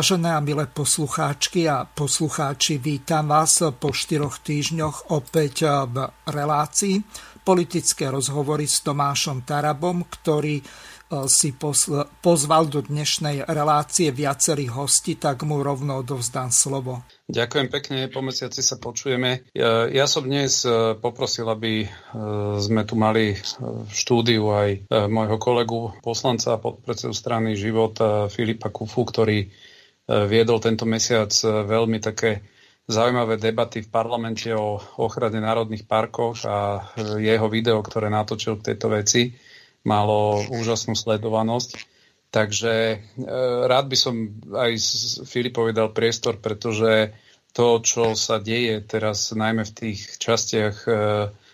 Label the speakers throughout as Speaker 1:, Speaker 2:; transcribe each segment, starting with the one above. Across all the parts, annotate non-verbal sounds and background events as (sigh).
Speaker 1: Vážené a milé poslucháčky a poslucháči, vítam vás po štyroch týždňoch opäť v relácii politické rozhovory s Tomášom Tarabom, ktorý e, si pozval do dnešnej relácie viacerých hostí, tak mu rovno odovzdám slovo.
Speaker 2: Ďakujem pekne, po mesiaci sa počujeme. Ja, som dnes e, poprosil, aby e, sme tu mali v štúdiu aj môjho kolegu poslanca a podpredsedu strany Život Filipa Kufu, ktorý viedol tento mesiac e, veľmi také zaujímavé debaty v parlamente o ochrane národných parkov a e, jeho video, ktoré natočil k tejto veci, malo úžasnú sledovanosť. Takže e, rád by som aj Filipovi dal priestor, pretože to, čo sa deje teraz najmä v tých častiach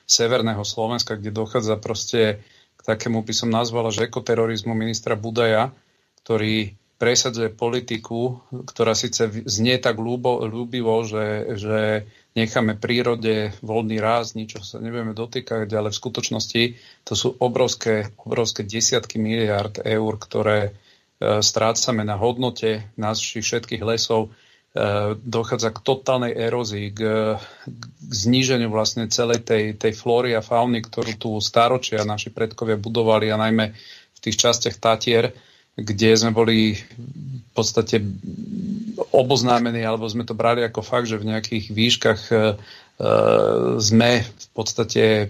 Speaker 2: severného Slovenska, kde dochádza proste k takému, by som nazvala, že ekoterorizmu ministra Budaja, ktorý presadzuje politiku, ktorá síce znie tak ľúbo, ľúbivo, že, že necháme prírode voľný ráz, ničo sa nevieme dotýkať, ale v skutočnosti to sú obrovské, obrovské desiatky miliard eur, ktoré e, strácame na hodnote našich všetkých lesov. E, dochádza k totálnej erózii, k, k zníženiu vlastne celej tej, tej flóry a fauny, ktorú tu staročia naši predkovia budovali a najmä v tých častiach Tatier kde sme boli v podstate oboznámení, alebo sme to brali ako fakt, že v nejakých výškach e, e, sme v podstate e,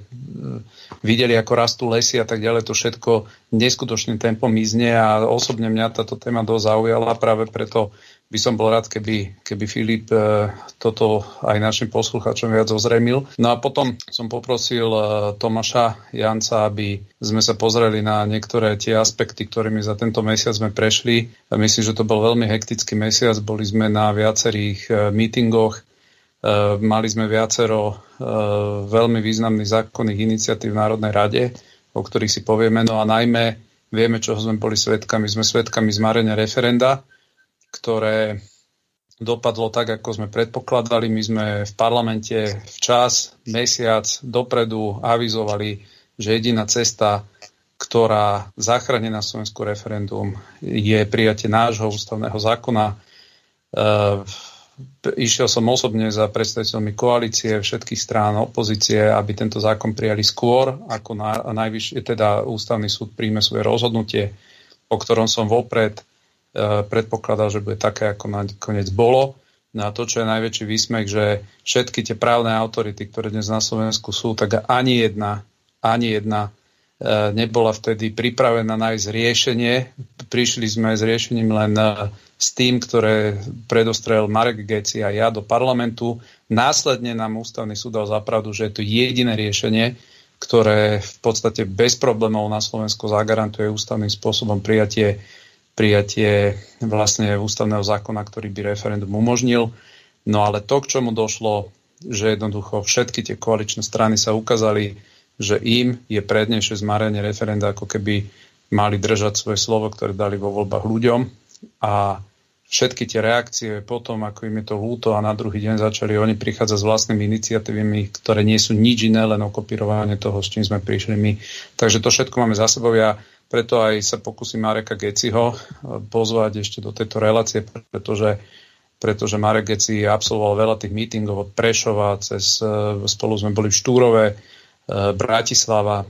Speaker 2: videli, ako rastú lesy a tak ďalej. To všetko neskutočným tempom mizne a osobne mňa táto téma dosť zaujala práve preto by som bol rád, keby, keby Filip e, toto aj našim poslucháčom viac ozremil. No a potom som poprosil e, Tomáša Janca, aby sme sa pozreli na niektoré tie aspekty, ktorými za tento mesiac sme prešli. Myslím, že to bol veľmi hektický mesiac. Boli sme na viacerých e, mítingoch, mali sme viacero veľmi významných zákonných iniciatív v Národnej rade, o ktorých si povieme. No a najmä vieme, čo sme boli svetkami. Sme svetkami zmarenia referenda, ktoré dopadlo tak, ako sme predpokladali. My sme v parlamente včas, mesiac dopredu avizovali, že jediná cesta, ktorá zachráni na Slovensku referendum, je prijatie nášho ústavného zákona. E, išiel som osobne za predstaviteľmi koalície všetkých strán opozície, aby tento zákon prijali skôr, ako na, najvyššie, teda ústavný súd príjme svoje rozhodnutie, o ktorom som vopred predpokladal, že bude také, ako nakoniec bolo. No a to, čo je najväčší výsmech, že všetky tie právne autority, ktoré dnes na Slovensku sú, tak ani jedna, ani jedna eh, nebola vtedy pripravená nájsť riešenie. Prišli sme s riešením len eh, s tým, ktoré predostrel Marek Geci a ja do parlamentu. Následne nám ústavný súd dal zapravdu, že je to jediné riešenie, ktoré v podstate bez problémov na Slovensku zagarantuje ústavným spôsobom prijatie prijatie vlastne ústavného zákona, ktorý by referendum umožnil. No ale to, k čomu došlo, že jednoducho všetky tie koaličné strany sa ukázali, že im je prednejšie zmarenie referenda, ako keby mali držať svoje slovo, ktoré dali vo voľbách ľuďom. A všetky tie reakcie potom, ako im je to ľúto a na druhý deň začali oni prichádzať s vlastnými iniciatívami, ktoré nie sú nič iné, len okopírovanie toho, s čím sme prišli my. Takže to všetko máme za sebou. Ja preto aj sa pokúsim Mareka Geciho eh, pozvať ešte do tejto relácie, pretože, pretože Marek Geci absolvoval veľa tých mítingov od Prešova, cez, eh, spolu sme boli v Štúrove, eh, Bratislava,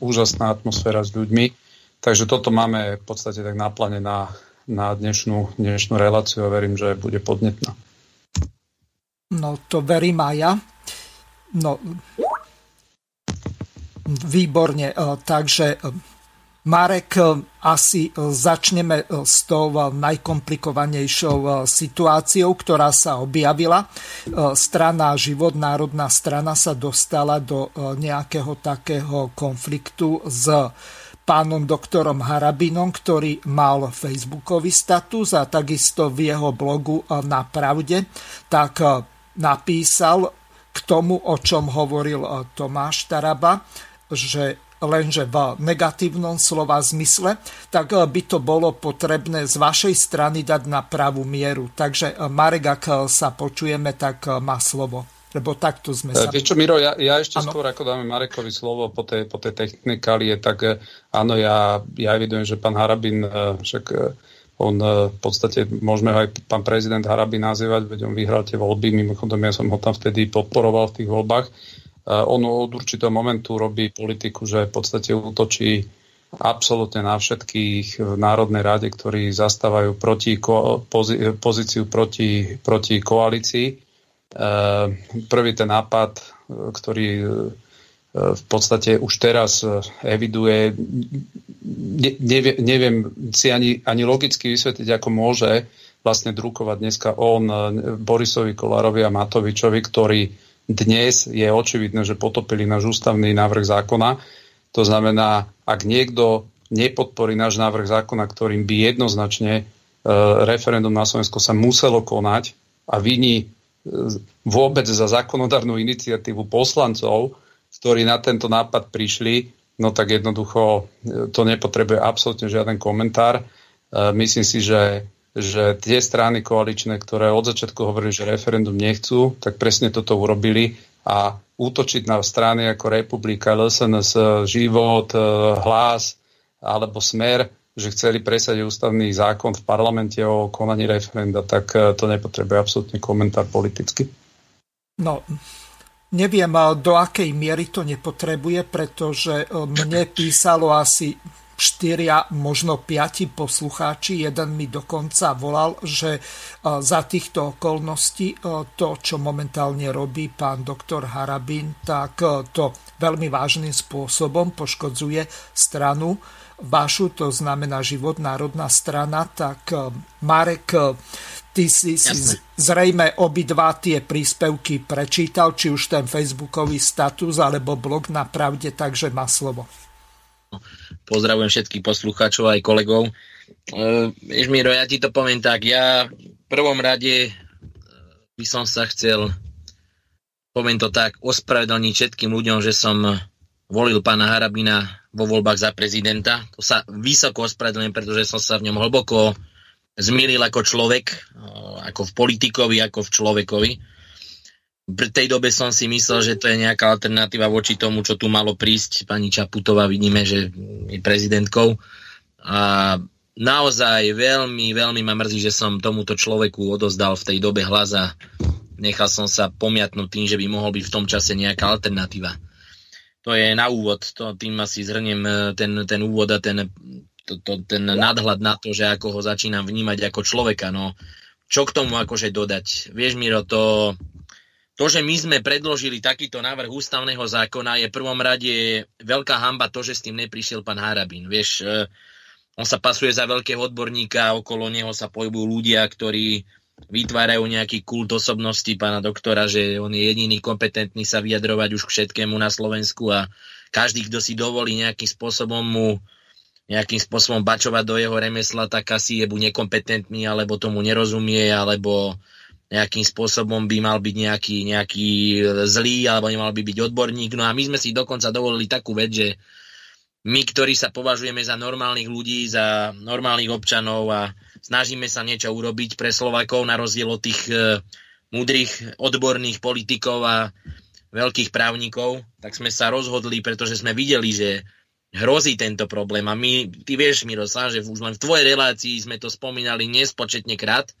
Speaker 2: úžasná atmosféra s ľuďmi. Takže toto máme v podstate tak na plane na, na dnešnú, dnešnú reláciu a verím, že bude podnetná.
Speaker 1: No to verím aj ja. No, výborne. Takže Marek, asi začneme s tou najkomplikovanejšou situáciou, ktorá sa objavila. Strana Život, národná strana sa dostala do nejakého takého konfliktu s pánom doktorom Harabinom, ktorý mal facebookový status a takisto v jeho blogu na Pravde, tak napísal k tomu, o čom hovoril Tomáš Taraba, že lenže v negatívnom slova zmysle, tak eh, by to bolo potrebné z vašej strany dať na pravú mieru. Takže eh, Marek, ak eh, sa počujeme, tak má slovo. Lebo takto sme sa...
Speaker 2: Vieš čo, Miro, ja, ja ešte ano. skôr, ako dáme Marekovi slovo po tej, po tej technikálie, tak áno, ja, ja evidujem, že pán Harabin, však on v podstate, môžeme ho aj pán prezident Harabin nazývať, veď on vyhral tie voľby, mimochodom ja som ho tam vtedy podporoval v tých voľbách, on od určitého momentu robí politiku, že v podstate útočí absolútne na všetkých v Národnej rade, ktorí zastávajú proti, pozíciu proti, proti koalícii. E, prvý ten nápad, ktorý e, v podstate už teraz eviduje, neviem, neviem si ani, ani logicky vysvetliť, ako môže vlastne drukovať dneska on Borisovi Kolárovi a Matovičovi, ktorí dnes je očividné, že potopili náš ústavný návrh zákona. To znamená, ak niekto nepodporí náš návrh zákona, ktorým by jednoznačne e, referendum na Slovensku sa muselo konať a viní e, vôbec za zákonodárnu iniciatívu poslancov, ktorí na tento nápad prišli, no tak jednoducho e, to nepotrebuje absolútne žiaden komentár. Myslím si, že že tie strany koaličné, ktoré od začiatku hovorili, že referendum nechcú, tak presne toto urobili a útočiť na strany ako Republika, LSNS, Život, e, Hlas alebo Smer, že chceli presadiť ústavný zákon v parlamente o konaní referenda, tak e, to nepotrebuje absolútne komentár politicky.
Speaker 1: No, neviem, do akej miery to nepotrebuje, pretože mne písalo asi štyria, možno piati poslucháči. Jeden mi dokonca volal, že e, za týchto okolností e, to, čo momentálne robí pán doktor Harabin, tak e, to veľmi vážnym spôsobom poškodzuje stranu vašu, to znamená život, národná strana, tak Marek, ty si, si zrejme obidva tie príspevky prečítal, či už ten facebookový status alebo blog na pravde, takže má slovo.
Speaker 3: Pozdravujem všetkých poslucháčov aj kolegov. Uh, vieš, Miro, ja ti to poviem tak. Ja v prvom rade e, by som sa chcel, poviem to tak, ospravedlniť všetkým ľuďom, že som volil pána Harabina vo voľbách za prezidenta. To sa vysoko ospravedlňujem, pretože som sa v ňom hlboko zmieril ako človek, e, ako v politikovi, ako v človekovi v tej dobe som si myslel, že to je nejaká alternatíva voči tomu, čo tu malo prísť. Pani Čaputová vidíme, že je prezidentkou. A naozaj veľmi, veľmi ma mrzí, že som tomuto človeku odozdal v tej dobe hlas a nechal som sa pomiatnúť tým, že by mohol byť v tom čase nejaká alternatíva. To je na úvod, to, tým asi zhrniem e, ten, ten úvod a ten, to, to, ten nadhľad na to, že ako ho začínam vnímať ako človeka. No, čo k tomu akože dodať? Vieš, Miro, to, to, že my sme predložili takýto návrh ústavného zákona, je prvom rade veľká hamba to, že s tým neprišiel pán Harabín. Vieš, e, on sa pasuje za veľkého odborníka, okolo neho sa pohybujú ľudia, ktorí vytvárajú nejaký kult osobnosti pána doktora, že on je jediný kompetentný sa vyjadrovať už k všetkému na Slovensku a každý, kto si dovolí nejakým spôsobom mu nejakým spôsobom bačovať do jeho remesla, tak asi je buď nekompetentný, alebo tomu nerozumie, alebo nejakým spôsobom by mal byť nejaký, nejaký zlý alebo nemal by byť odborník. No a my sme si dokonca dovolili takú vec, že my, ktorí sa považujeme za normálnych ľudí, za normálnych občanov a snažíme sa niečo urobiť pre Slovakov na rozdiel od tých e, múdrych odborných politikov a veľkých právnikov, tak sme sa rozhodli, pretože sme videli, že hrozí tento problém. A my, ty vieš, Miroslav, že už len v tvojej relácii sme to spomínali nespočetne krát,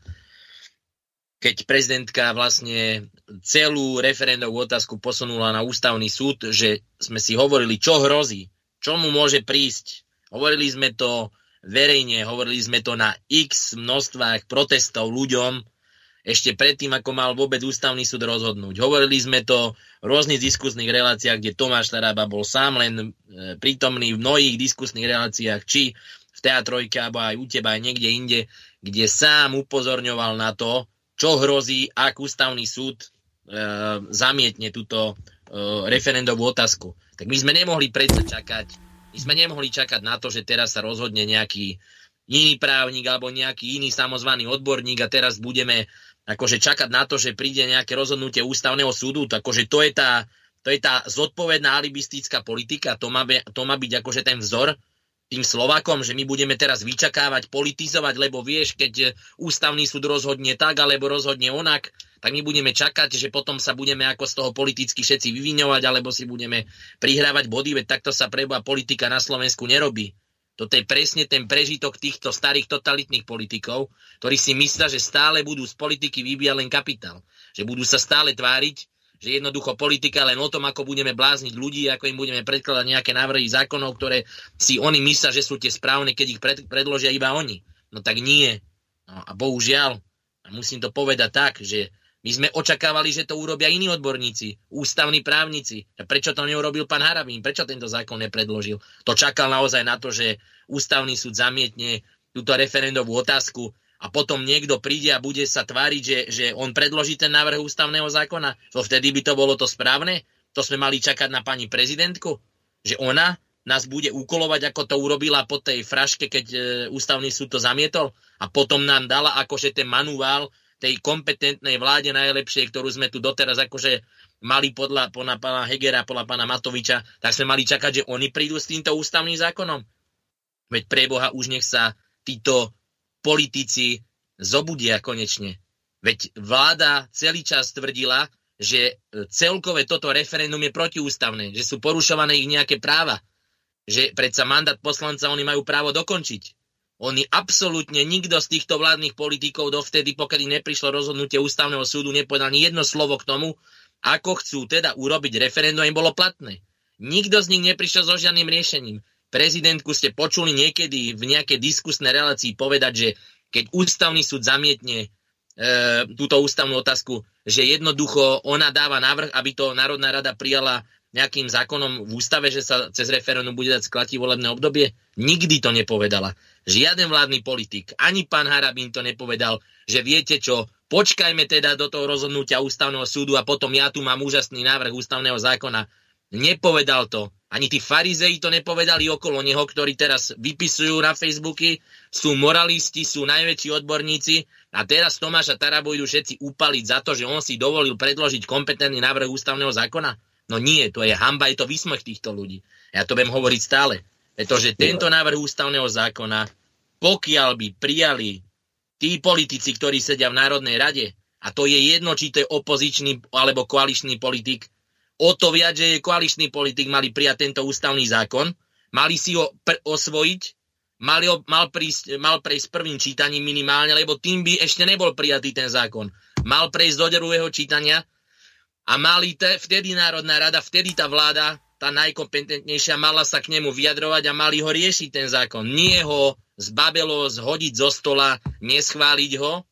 Speaker 3: keď prezidentka vlastne celú referendovú otázku posunula na ústavný súd, že sme si hovorili, čo hrozí, čo mu môže prísť. Hovorili sme to verejne, hovorili sme to na x množstvách protestov ľuďom. ešte predtým, ako mal vôbec ústavný súd rozhodnúť. Hovorili sme to v rôznych diskusných reláciách, kde Tomáš Taraba bol sám len e, prítomný v mnohých diskusných reláciách, či v teatrojke, alebo aj u teba, aj niekde inde, kde sám upozorňoval na to, čo hrozí, ak ústavný súd e, zamietne túto e, referendovú otázku. Tak my sme nemohli predsa čakať, my sme nemohli čakať na to, že teraz sa rozhodne nejaký iný právnik alebo nejaký iný samozvaný odborník a teraz budeme akože čakať na to, že príde nejaké rozhodnutie ústavného súdu, akože to je tá, to je tá zodpovedná alibistická politika, to má, by, to má byť akože ten vzor tým Slovakom, že my budeme teraz vyčakávať, politizovať, lebo vieš, keď ústavný súd rozhodne tak, alebo rozhodne onak, tak my budeme čakať, že potom sa budeme ako z toho politicky všetci vyviňovať, alebo si budeme prihrávať body, veď takto sa preboha politika na Slovensku nerobí. Toto je presne ten prežitok týchto starých totalitných politikov, ktorí si myslia, že stále budú z politiky vybíjať len kapitál. Že budú sa stále tváriť, že jednoducho politika len o tom, ako budeme blázniť ľudí, ako im budeme predkladať nejaké návrhy zákonov, ktoré si oni myslia, že sú tie správne, keď ich pred, predložia iba oni. No tak nie. No a bohužiaľ, musím to povedať tak, že my sme očakávali, že to urobia iní odborníci, ústavní právnici. A prečo to neurobil pán Harabín? Prečo tento zákon nepredložil? To čakal naozaj na to, že ústavný súd zamietne túto referendovú otázku a potom niekto príde a bude sa tváriť, že, že on predloží ten návrh ústavného zákona. To vtedy by to bolo to správne? To sme mali čakať na pani prezidentku? Že ona nás bude ukolovať, ako to urobila po tej fraške, keď e, ústavný súd to zamietol a potom nám dala akože ten manuál tej kompetentnej vláde najlepšej, ktorú sme tu doteraz akože mali podľa, podľa pána Hegera, podľa pána Matoviča, tak sme mali čakať, že oni prídu s týmto ústavným zákonom. Veď pre už nech sa títo politici zobudia konečne. Veď vláda celý čas tvrdila, že celkové toto referendum je protiústavné, že sú porušované ich nejaké práva, že predsa mandát poslanca oni majú právo dokončiť. Oni absolútne nikto z týchto vládnych politikov dovtedy, pokiaľ neprišlo rozhodnutie ústavného súdu, nepovedal ani jedno slovo k tomu, ako chcú teda urobiť referendum, im bolo platné. Nikto z nich neprišiel so žiadnym riešením. Prezidentku ste počuli niekedy v nejakej diskusnej relácii povedať, že keď ústavný súd zamietne e, túto ústavnú otázku, že jednoducho ona dáva návrh, aby to Národná rada prijala nejakým zákonom v ústave, že sa cez referendum bude dať sklatí volebné obdobie? Nikdy to nepovedala. Žiaden vládny politik, ani pán Harabín to nepovedal, že viete čo, počkajme teda do toho rozhodnutia ústavného súdu a potom ja tu mám úžasný návrh ústavného zákona. Nepovedal to. Ani tí farizei to nepovedali okolo neho, ktorí teraz vypisujú na Facebooky, sú moralisti, sú najväčší odborníci a teraz Tomáša Tarabu idú všetci upaliť za to, že on si dovolil predložiť kompetentný návrh ústavného zákona. No nie, to je hamba, je to výsmech týchto ľudí. Ja to budem hovoriť stále. Pretože tento návrh ústavného zákona, pokiaľ by prijali tí politici, ktorí sedia v Národnej rade, a to je jedno, či to je opozičný alebo koaličný politik, o to viac, že koaličný politik, mali prijať tento ústavný zákon, mali si ho osvojiť, mali ho, mal, prísť, mal prejsť prvým čítaním minimálne, lebo tým by ešte nebol prijatý ten zákon. Mal prejsť do druhého čítania a mali te, vtedy Národná rada, vtedy tá vláda, tá najkompetentnejšia, mala sa k nemu vyjadrovať a mali ho riešiť ten zákon. Nie ho zbabelo zhodiť zo stola, neschváliť ho,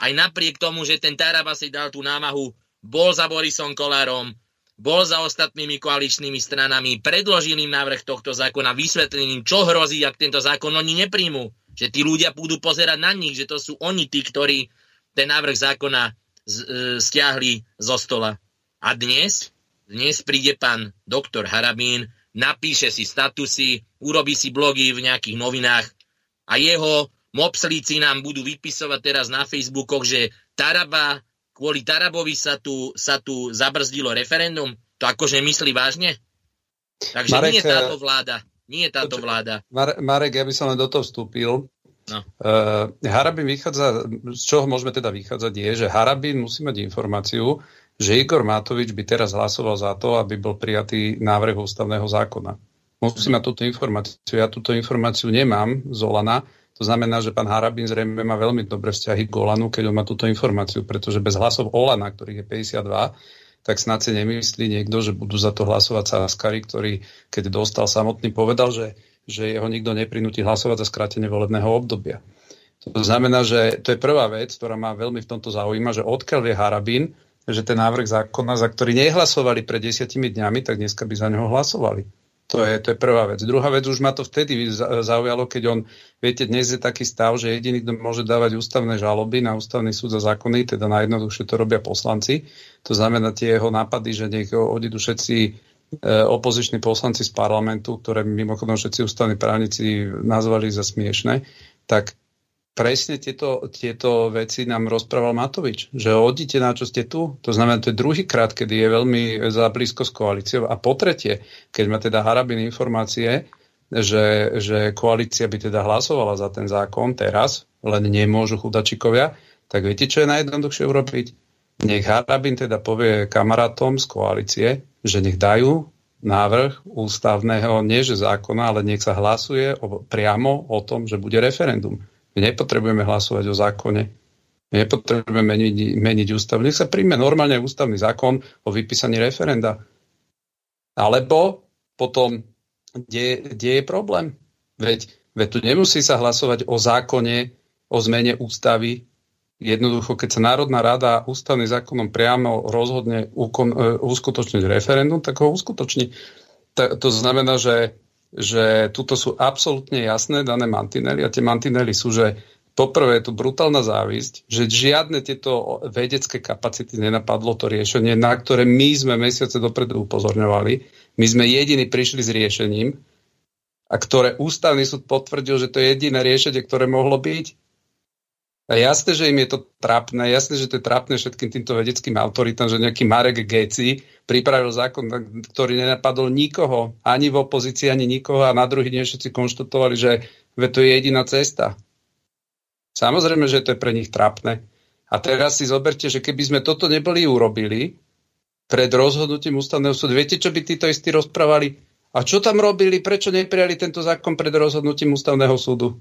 Speaker 3: aj napriek tomu, že ten Taraba si dal tú námahu, bol za Borisom Kolárom, bol za ostatnými koaličnými stranami, predložil im návrh tohto zákona, vysvetlil im, čo hrozí, ak tento zákon oni nepríjmú. Že tí ľudia budú pozerať na nich, že to sú oni tí, ktorí ten návrh zákona e, stiahli zo stola. A dnes, dnes príde pán doktor Harabín, napíše si statusy, urobí si blogy v nejakých novinách a jeho mopslíci nám budú vypisovať teraz na Facebookoch, že Taraba, kvôli Tarabovi sa tu, sa tu zabrzdilo referendum. To akože myslí vážne? Takže Marek, nie je táto eh, vláda. Nie je táto vláda.
Speaker 2: Marek, ja by som len do toho vstúpil. No. Uh, Harabin vychádza, z čoho môžeme teda vychádzať, je, že Harabin musí mať informáciu, že Igor Matovič by teraz hlasoval za to, aby bol prijatý návrh ústavného zákona. Musí mať túto informáciu. Ja túto informáciu nemám z Olana. To znamená, že pán Harabin zrejme má veľmi dobré vzťahy k Olanu, keď on má túto informáciu, pretože bez hlasov Olana, ktorých je 52, tak snad si nemyslí niekto, že budú za to hlasovať Saskari, ktorý, keď dostal samotný, povedal, že, že jeho nikto neprinúti hlasovať za skrátenie volebného obdobia. To znamená, že to je prvá vec, ktorá ma veľmi v tomto zaujíma, že odkiaľ vie Harabín, že ten návrh zákona, za ktorý nehlasovali pred desiatimi dňami, tak dneska by za neho hlasovali. To je, to je prvá vec. Druhá vec, už ma to vtedy zaujalo, keď on, viete, dnes je taký stav, že jediný, kto môže dávať ústavné žaloby na ústavný súd za zákony, teda najjednoduchšie to robia poslanci. To znamená tie jeho nápady, že nech odídu všetci e, opoziční poslanci z parlamentu, ktoré mimochodom všetci ústavní právnici nazvali za smiešne, tak presne tieto, tieto veci nám rozprával Matovič, že odíte na čo ste tu. To znamená, to je druhý krát, kedy je veľmi za blízko s koalíciou. A po tretie, keď má teda Harabin informácie, že, že koalícia by teda hlasovala za ten zákon teraz, len nemôžu chudačikovia, tak viete, čo je najjednoduchšie urobiť? Nech Harabin teda povie kamarátom z koalície, že nech dajú návrh ústavného, nie že zákona, ale nech sa hlasuje o, priamo o tom, že bude referendum. My nepotrebujeme hlasovať o zákone. My nepotrebujeme meniť, meniť ústav. Nech sa príjme normálne ústavný zákon o vypísaní referenda. Alebo potom, kde, je problém? Veď, veď tu nemusí sa hlasovať o zákone, o zmene ústavy. Jednoducho, keď sa Národná rada ústavným zákonom priamo rozhodne ukon, uh, uskutočniť referendum, tak ho uskutoční. Ta, to znamená, že že tuto sú absolútne jasné dané mantinely a tie mantinely sú, že poprvé je tu brutálna závisť, že žiadne tieto vedecké kapacity nenapadlo to riešenie, na ktoré my sme mesiace dopredu upozorňovali. My sme jediní prišli s riešením a ktoré ústavný súd potvrdil, že to je jediné riešenie, ktoré mohlo byť. A jasné, že im je to trápne, jasné, že to je trápne všetkým týmto vedeckým autoritám, že nejaký Marek Geci pripravil zákon, ktorý nenapadol nikoho, ani v opozícii, ani nikoho a na druhý deň všetci konštatovali, že to je jediná cesta. Samozrejme, že to je pre nich trápne. A teraz si zoberte, že keby sme toto neboli urobili pred rozhodnutím ústavného súdu, viete, čo by títo istí rozprávali? A čo tam robili? Prečo neprijali tento zákon pred rozhodnutím ústavného súdu?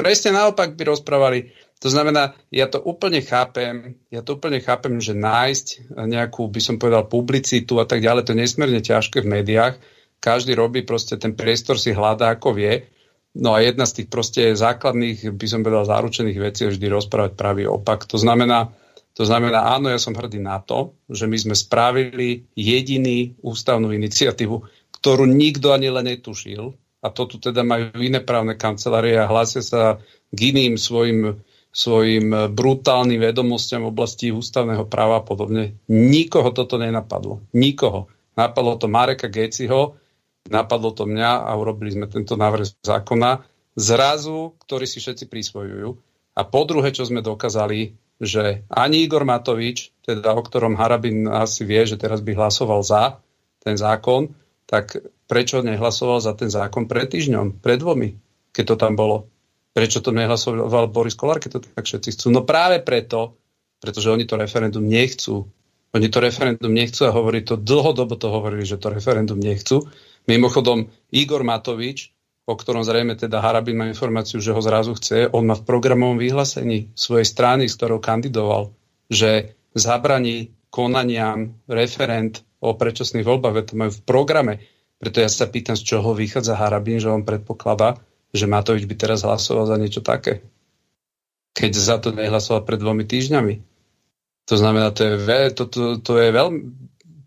Speaker 2: Presne naopak by rozprávali. To znamená, ja to úplne chápem, ja to úplne chápem, že nájsť nejakú, by som povedal, publicitu a tak ďalej, to je nesmierne ťažké v médiách. Každý robí proste ten priestor si hľadá, ako vie. No a jedna z tých proste základných, by som povedal, zaručených vecí je vždy rozprávať pravý opak. To znamená, to znamená, áno, ja som hrdý na to, že my sme spravili jediný ústavnú iniciatívu, ktorú nikto ani len netušil. A to tu teda majú iné právne kancelárie a hlásia sa k iným svojim svojim brutálnym vedomostiam v oblasti ústavného práva a podobne. Nikoho toto nenapadlo. Nikoho. Napadlo to Mareka Geciho, napadlo to mňa a urobili sme tento návrh zákona zrazu, ktorý si všetci prisvojujú. A po druhé, čo sme dokázali, že ani Igor Matovič, teda o ktorom Harabin asi vie, že teraz by hlasoval za ten zákon, tak prečo nehlasoval za ten zákon pred týždňom, pred dvomi, keď to tam bolo? Prečo to nehlasoval Boris Kolár, keď to tak všetci chcú? No práve preto, pretože oni to referendum nechcú. Oni to referendum nechcú a hovorí to, dlhodobo to hovorili, že to referendum nechcú. Mimochodom, Igor Matovič, o ktorom zrejme teda Harabin má informáciu, že ho zrazu chce, on má v programovom vyhlásení svojej strany, s ktorou kandidoval, že zabraní konaniam referent o predčasných voľbách, to majú v programe. Preto ja sa pýtam, z čoho vychádza Harabin, že on predpokladá, že Matovič by teraz hlasoval za niečo také. Keď za to nehlasoval pred dvomi týždňami. To znamená, to je, ve, to, to, to je veľmi,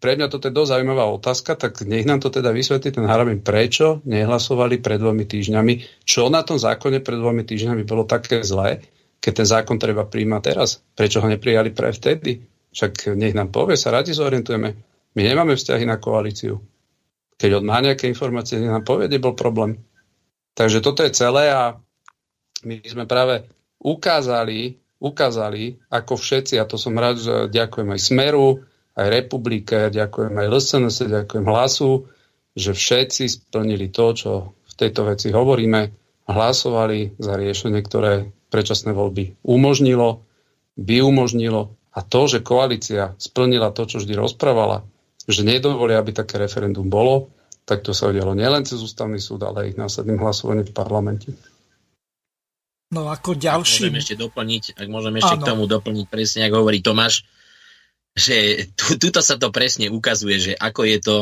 Speaker 2: pre mňa toto je dosť zaujímavá otázka, tak nech nám to teda vysvetlí ten Harabin, prečo nehlasovali pred dvomi týždňami, čo na tom zákone pred dvomi týždňami bolo také zlé, keď ten zákon treba príjmať teraz. Prečo ho neprijali pre vtedy? Však nech nám povie, sa radi zorientujeme. My nemáme vzťahy na koalíciu. Keď on má nejaké informácie, nech nám povie, bol problém. Takže toto je celé a my sme práve ukázali, ukázali, ako všetci, a to som rád, že ďakujem aj Smeru, aj Republike, ďakujem aj LSNS, ďakujem Hlasu, že všetci splnili to, čo v tejto veci hovoríme, hlasovali za riešenie, ktoré predčasné voľby umožnilo, by umožnilo a to, že koalícia splnila to, čo vždy rozprávala, že nedovolia, aby také referendum bolo, tak to sa udialo nielen cez ústavný súd, ale aj ich následným hlasovaním v parlamente.
Speaker 1: No ako ďalší...
Speaker 3: Ak môžem ešte doplniť, ak môžem ešte k tomu doplniť presne, ako hovorí Tomáš, že tu, tuto sa to presne ukazuje, že ako je to...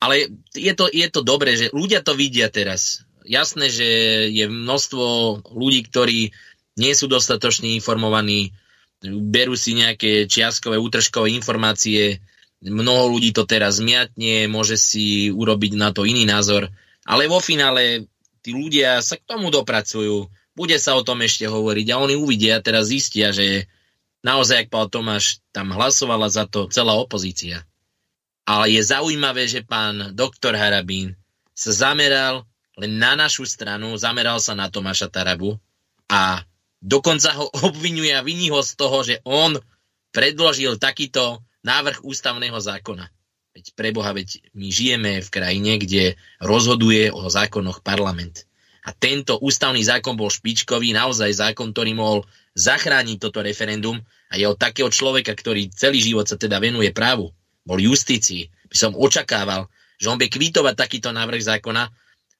Speaker 3: Ale je to, je to dobré, že ľudia to vidia teraz. Jasné, že je množstvo ľudí, ktorí nie sú dostatočne informovaní, berú si nejaké čiastkové, útržkové informácie, mnoho ľudí to teraz zmiatne, môže si urobiť na to iný názor, ale vo finále tí ľudia sa k tomu dopracujú, bude sa o tom ešte hovoriť a oni uvidia, teraz zistia, že naozaj, ak pán Tomáš, tam hlasovala za to celá opozícia. Ale je zaujímavé, že pán doktor Harabín sa zameral len na našu stranu, zameral sa na Tomáša Tarabu a dokonca ho (laughs) obvinuje a viní ho z toho, že on predložil takýto návrh ústavného zákona. Veď preboha, veď my žijeme v krajine, kde rozhoduje o zákonoch parlament. A tento ústavný zákon bol špičkový, naozaj zákon, ktorý mohol zachrániť toto referendum a je od takého človeka, ktorý celý život sa teda venuje právu, bol justícii, by som očakával, že on by kvítovať takýto návrh zákona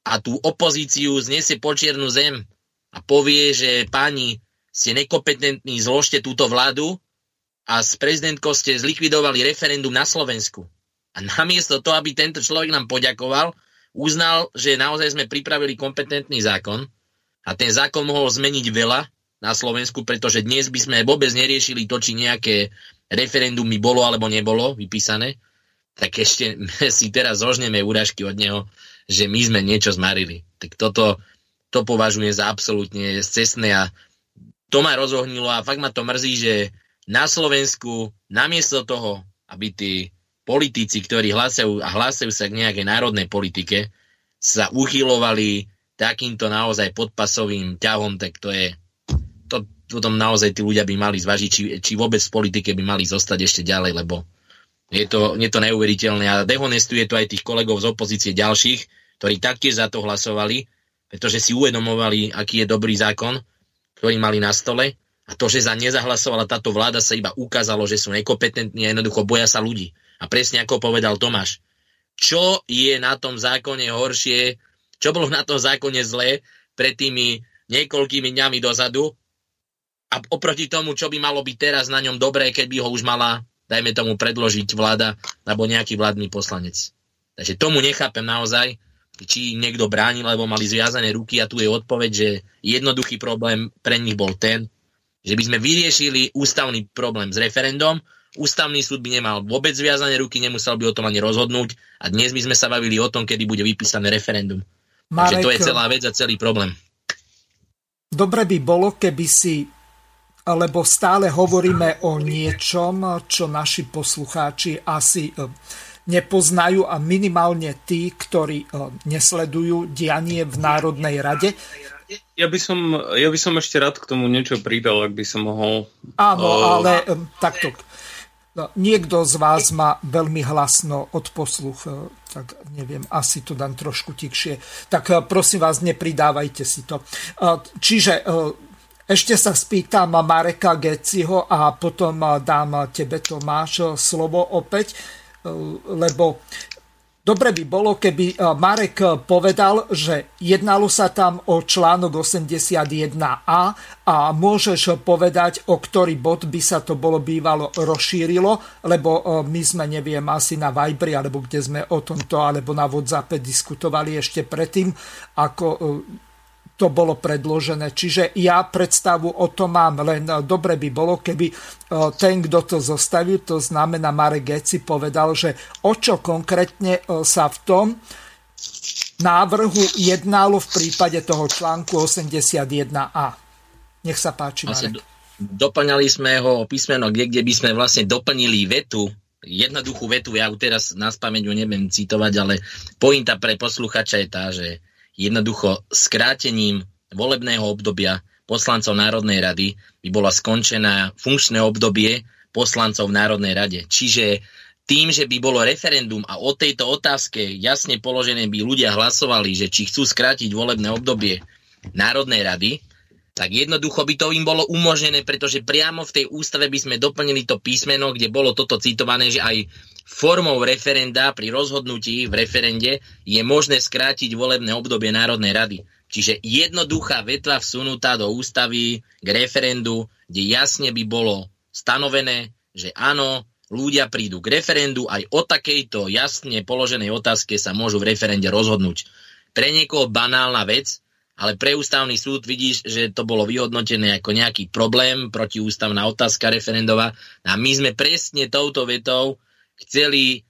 Speaker 3: a tú opozíciu zniesie po čiernu zem a povie, že páni, ste nekompetentní, zložte túto vládu a s prezidentkou ste zlikvidovali referendum na Slovensku. A namiesto toho, aby tento človek nám poďakoval, uznal, že naozaj sme pripravili kompetentný zákon a ten zákon mohol zmeniť veľa na Slovensku, pretože dnes by sme vôbec neriešili to, či nejaké referendum by bolo alebo nebolo vypísané, tak ešte (laughs) si teraz zožneme úražky od neho, že my sme niečo zmarili. Tak toto to považujem za absolútne cestné a to ma rozohnilo a fakt ma to mrzí, že na Slovensku namiesto toho, aby tí politici, ktorí hlasajú a hlasajú sa k nejakej národnej politike, sa uchylovali takýmto naozaj podpasovým ťahom, tak to je to, potom naozaj tí ľudia by mali zvažiť, či, či vôbec v politike by mali zostať ešte ďalej, lebo je to, je to neuveriteľné. A dehonestuje to aj tých kolegov z opozície ďalších, ktorí taktiež za to hlasovali, pretože si uvedomovali, aký je dobrý zákon, ktorý mali na stole a to, že za nezahlasovala táto vláda sa iba ukázalo, že sú nekompetentní a jednoducho boja sa ľudí. A presne ako povedal Tomáš, čo je na tom zákone horšie, čo bolo na tom zákone zlé pred tými niekoľkými dňami dozadu a oproti tomu, čo by malo byť teraz na ňom dobré, keď by ho už mala dajme tomu predložiť vláda alebo nejaký vládny poslanec. Takže tomu nechápem naozaj, či niekto bránil, lebo mali zviazané ruky a tu je odpoveď, že jednoduchý problém pre nich bol ten, že by sme vyriešili ústavný problém s referendum, ústavný súd by nemal vôbec zviazané ruky, nemusel by o tom ani rozhodnúť a dnes by sme sa bavili o tom, kedy bude vypísané referendum. Marek, Takže to je celá vec a celý problém.
Speaker 1: Dobre by bolo, keby si lebo stále hovoríme o niečom, čo naši poslucháči asi e, nepoznajú a minimálne tí, ktorí e, nesledujú dianie v Národnej rade.
Speaker 2: Ja by, som, ja by som ešte rád k tomu niečo pridal, ak by som mohol.
Speaker 1: Áno, uh... ale takto. No, niekto z vás má veľmi hlasno od posluch, tak neviem, asi to dám trošku tikšie. Tak prosím vás, nepridávajte si to. Čiže ešte sa spýtam Mareka Geciho a potom dám tebe Tomáš slovo opäť, lebo dobre by bolo, keby Marek povedal, že jednalo sa tam o článok 81a a môžeš povedať, o ktorý bod by sa to bolo bývalo rozšírilo, lebo my sme, neviem, asi na Vibri, alebo kde sme o tomto, alebo na WhatsAppe diskutovali ešte predtým, ako to bolo predložené. Čiže ja predstavu o tom mám, len e, dobre by bolo, keby e, ten, kto to zostavil, to znamená Marek Geci, povedal, že o čo konkrétne e, sa v tom návrhu jednalo v prípade toho článku 81a. Nech sa páči, Marek.
Speaker 3: Doplňali sme ho o písmeno, kde, kde by sme vlastne doplnili vetu, jednoduchú vetu, ja ju teraz na spameňu neviem citovať, ale pointa pre posluchača je tá, že Jednoducho skrátením volebného obdobia poslancov Národnej rady by bola skončená funkčné obdobie poslancov v Národnej rade. Čiže tým, že by bolo referendum a o tejto otázke jasne položené by ľudia hlasovali, že či chcú skrátiť volebné obdobie Národnej rady, tak jednoducho by to im bolo umožnené, pretože priamo v tej ústave by sme doplnili to písmeno, kde bolo toto citované, že aj formou referenda pri rozhodnutí v referende je možné skrátiť volebné obdobie Národnej rady. Čiže jednoduchá vetva vsunutá do ústavy k referendu, kde jasne by bolo stanovené, že áno, ľudia prídu k referendu, aj o takejto jasne položenej otázke sa môžu v referende rozhodnúť. Pre niekoho banálna vec, ale pre ústavný súd vidíš, že to bolo vyhodnotené ako nejaký problém, protiústavná otázka referendová a my sme presne touto vetou chceli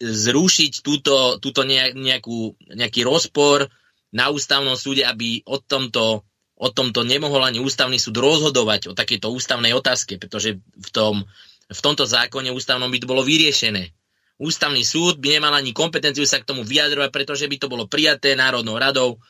Speaker 3: zrušiť túto, túto nejakú, nejaký rozpor na ústavnom súde, aby o tomto, o tomto nemohol ani ústavný súd rozhodovať o takejto ústavnej otázke, pretože v, tom, v tomto zákone ústavnom by to bolo vyriešené. Ústavný súd by nemal ani kompetenciu sa k tomu vyjadrovať, pretože by to bolo prijaté Národnou radou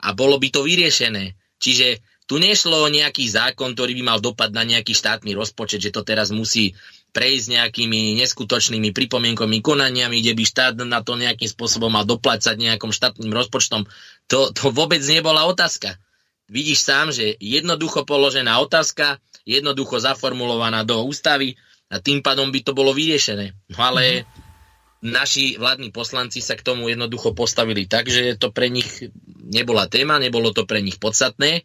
Speaker 3: a bolo by to vyriešené. Čiže tu nešlo o nejaký zákon, ktorý by mal dopad na nejaký štátny rozpočet, že to teraz musí prejsť nejakými neskutočnými pripomienkovými konaniami, kde by štát na to nejakým spôsobom mal doplácať nejakým štátnym rozpočtom. To, to vôbec nebola otázka. Vidíš sám, že jednoducho položená otázka, jednoducho zaformulovaná do ústavy a tým pádom by to bolo vyriešené. No ale mm-hmm naši vládni poslanci sa k tomu jednoducho postavili tak, že to pre nich nebola téma, nebolo to pre nich podstatné.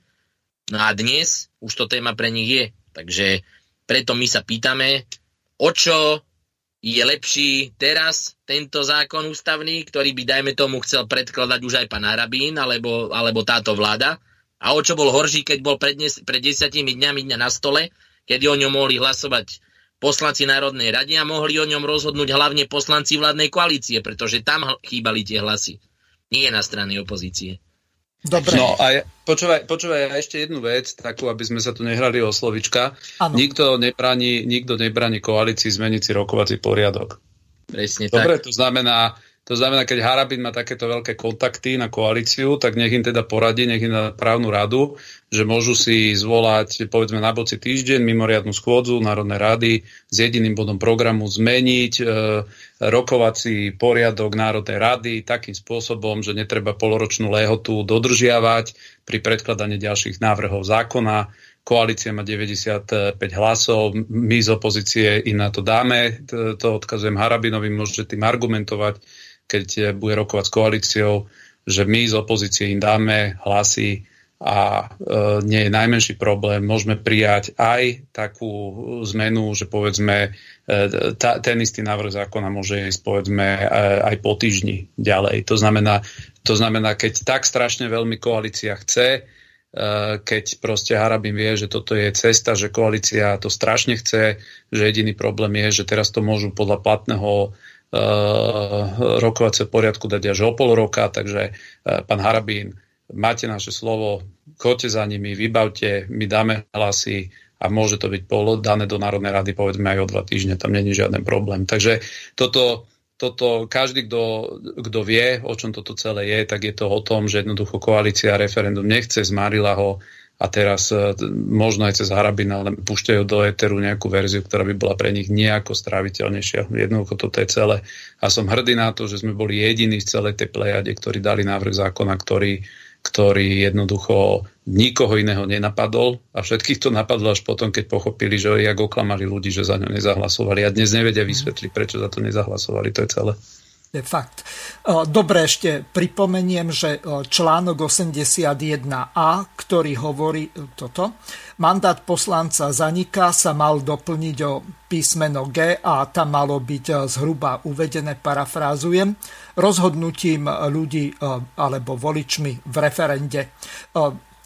Speaker 3: No a dnes už to téma pre nich je. Takže preto my sa pýtame, o čo je lepší teraz tento zákon ústavný, ktorý by, dajme tomu, chcel predkladať už aj pán Arabín alebo, alebo táto vláda. A o čo bol horší, keď bol pred, dnes, pred desiatimi dňami dňa na stole, kedy o ňom mohli hlasovať poslanci Národnej rady a mohli o ňom rozhodnúť hlavne poslanci vládnej koalície, pretože tam chýbali tie hlasy. Nie na strany opozície.
Speaker 2: Dobre. No a ja, počúvaj, počúvaj ešte jednu vec, takú, aby sme sa tu nehrali o slovička. Ano. Nikto nebráni, nikto nebráni koalícii zmeniť si rokovací poriadok.
Speaker 3: Presne
Speaker 2: Dobre, tak. to znamená, to znamená, keď Harabin má takéto veľké kontakty na koalíciu, tak nech im teda poradí, nech im na právnu radu, že môžu si zvolať, povedzme na boci týždeň, mimoriadnu schôdzu Národnej rady s jediným bodom programu zmeniť e, rokovací poriadok Národnej rady takým spôsobom, že netreba poloročnú lehotu dodržiavať pri predkladaní ďalších návrhov zákona. Koalícia má 95 hlasov, my z opozície im na to dáme, to odkazujem Harabinovi, môžete tým argumentovať keď eh, bude rokovať s koalíciou, že my z opozície im dáme hlasy a e, nie je najmenší problém. Môžeme prijať aj takú zmenu, že povedzme e, ta, ten istý návrh zákona môže ísť povedzme e, aj po týždni ďalej. To znamená, to znamená, keď tak strašne veľmi koalícia chce, e, keď proste Harabin vie, že toto je cesta, že koalícia to strašne chce, že jediný problém je, že teraz to môžu podľa platného rokovacie poriadku dať až o pol roka, takže eh, pán Harabín, máte naše slovo, choďte za nimi, vybavte, my dáme hlasy a môže to byť dané do Národnej rady povedzme aj o dva týždne, tam není žiaden problém. Takže toto, toto každý, kto, kto vie, o čom toto celé je, tak je to o tom, že jednoducho koalícia referendum nechce, zmarila ho, a teraz e, možno aj cez Harabina ale púšťajú do éteru nejakú verziu, ktorá by bola pre nich nejako stráviteľnejšia. Jednoducho toto je celé. A som hrdý na to, že sme boli jediní z celej tej plejade, ktorí dali návrh zákona, ktorý, ktorý jednoducho nikoho iného nenapadol a všetkých to napadlo až potom, keď pochopili, že jak oklamali ľudí, že za ňo nezahlasovali a dnes nevedia vysvetliť, prečo za to nezahlasovali. To je celé
Speaker 1: fakt. Dobre, ešte pripomeniem, že článok 81a, ktorý hovorí e, toto, mandát poslanca zaniká, sa mal doplniť o písmeno G a tam malo byť e, zhruba uvedené, parafrázujem, rozhodnutím ľudí e, alebo voličmi v referende.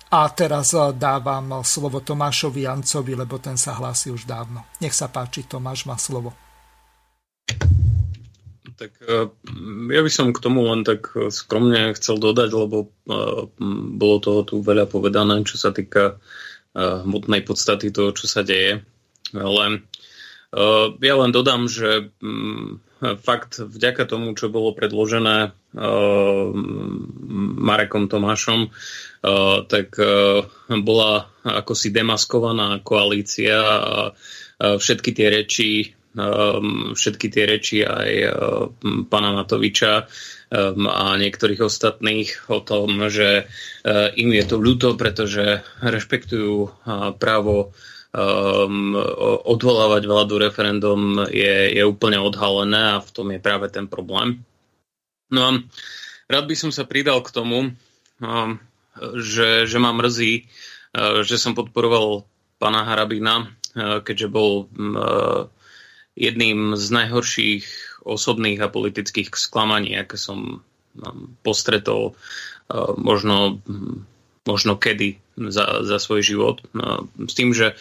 Speaker 1: A teraz dávam slovo Tomášovi Jancovi, lebo ten sa hlási už dávno. Nech sa páči, Tomáš má slovo.
Speaker 4: Tak e, ja by som k tomu len tak e, skromne chcel dodať, lebo e, bolo toho tu veľa povedané, čo sa týka hmotnej podstaty toho, čo sa deje. Ale ja len dodám, že fakt vďaka tomu, čo bolo predložené Marekom Tomášom, tak bola ako si demaskovaná koalícia a všetky tie reči um, všetky tie reči aj um, pána Matoviča um, a niektorých ostatných o tom, že uh, im je to ľúto, pretože rešpektujú uh, právo um, odvolávať vládu referendum je, je úplne odhalené a v tom je práve ten problém. No a rád by som sa pridal k tomu, um, že, že ma mrzí, uh, že som podporoval pána Harabina, uh, keďže bol uh, jedným z najhorších osobných a politických sklamaní, aké som postretol možno, možno kedy za, za svoj život. S tým, že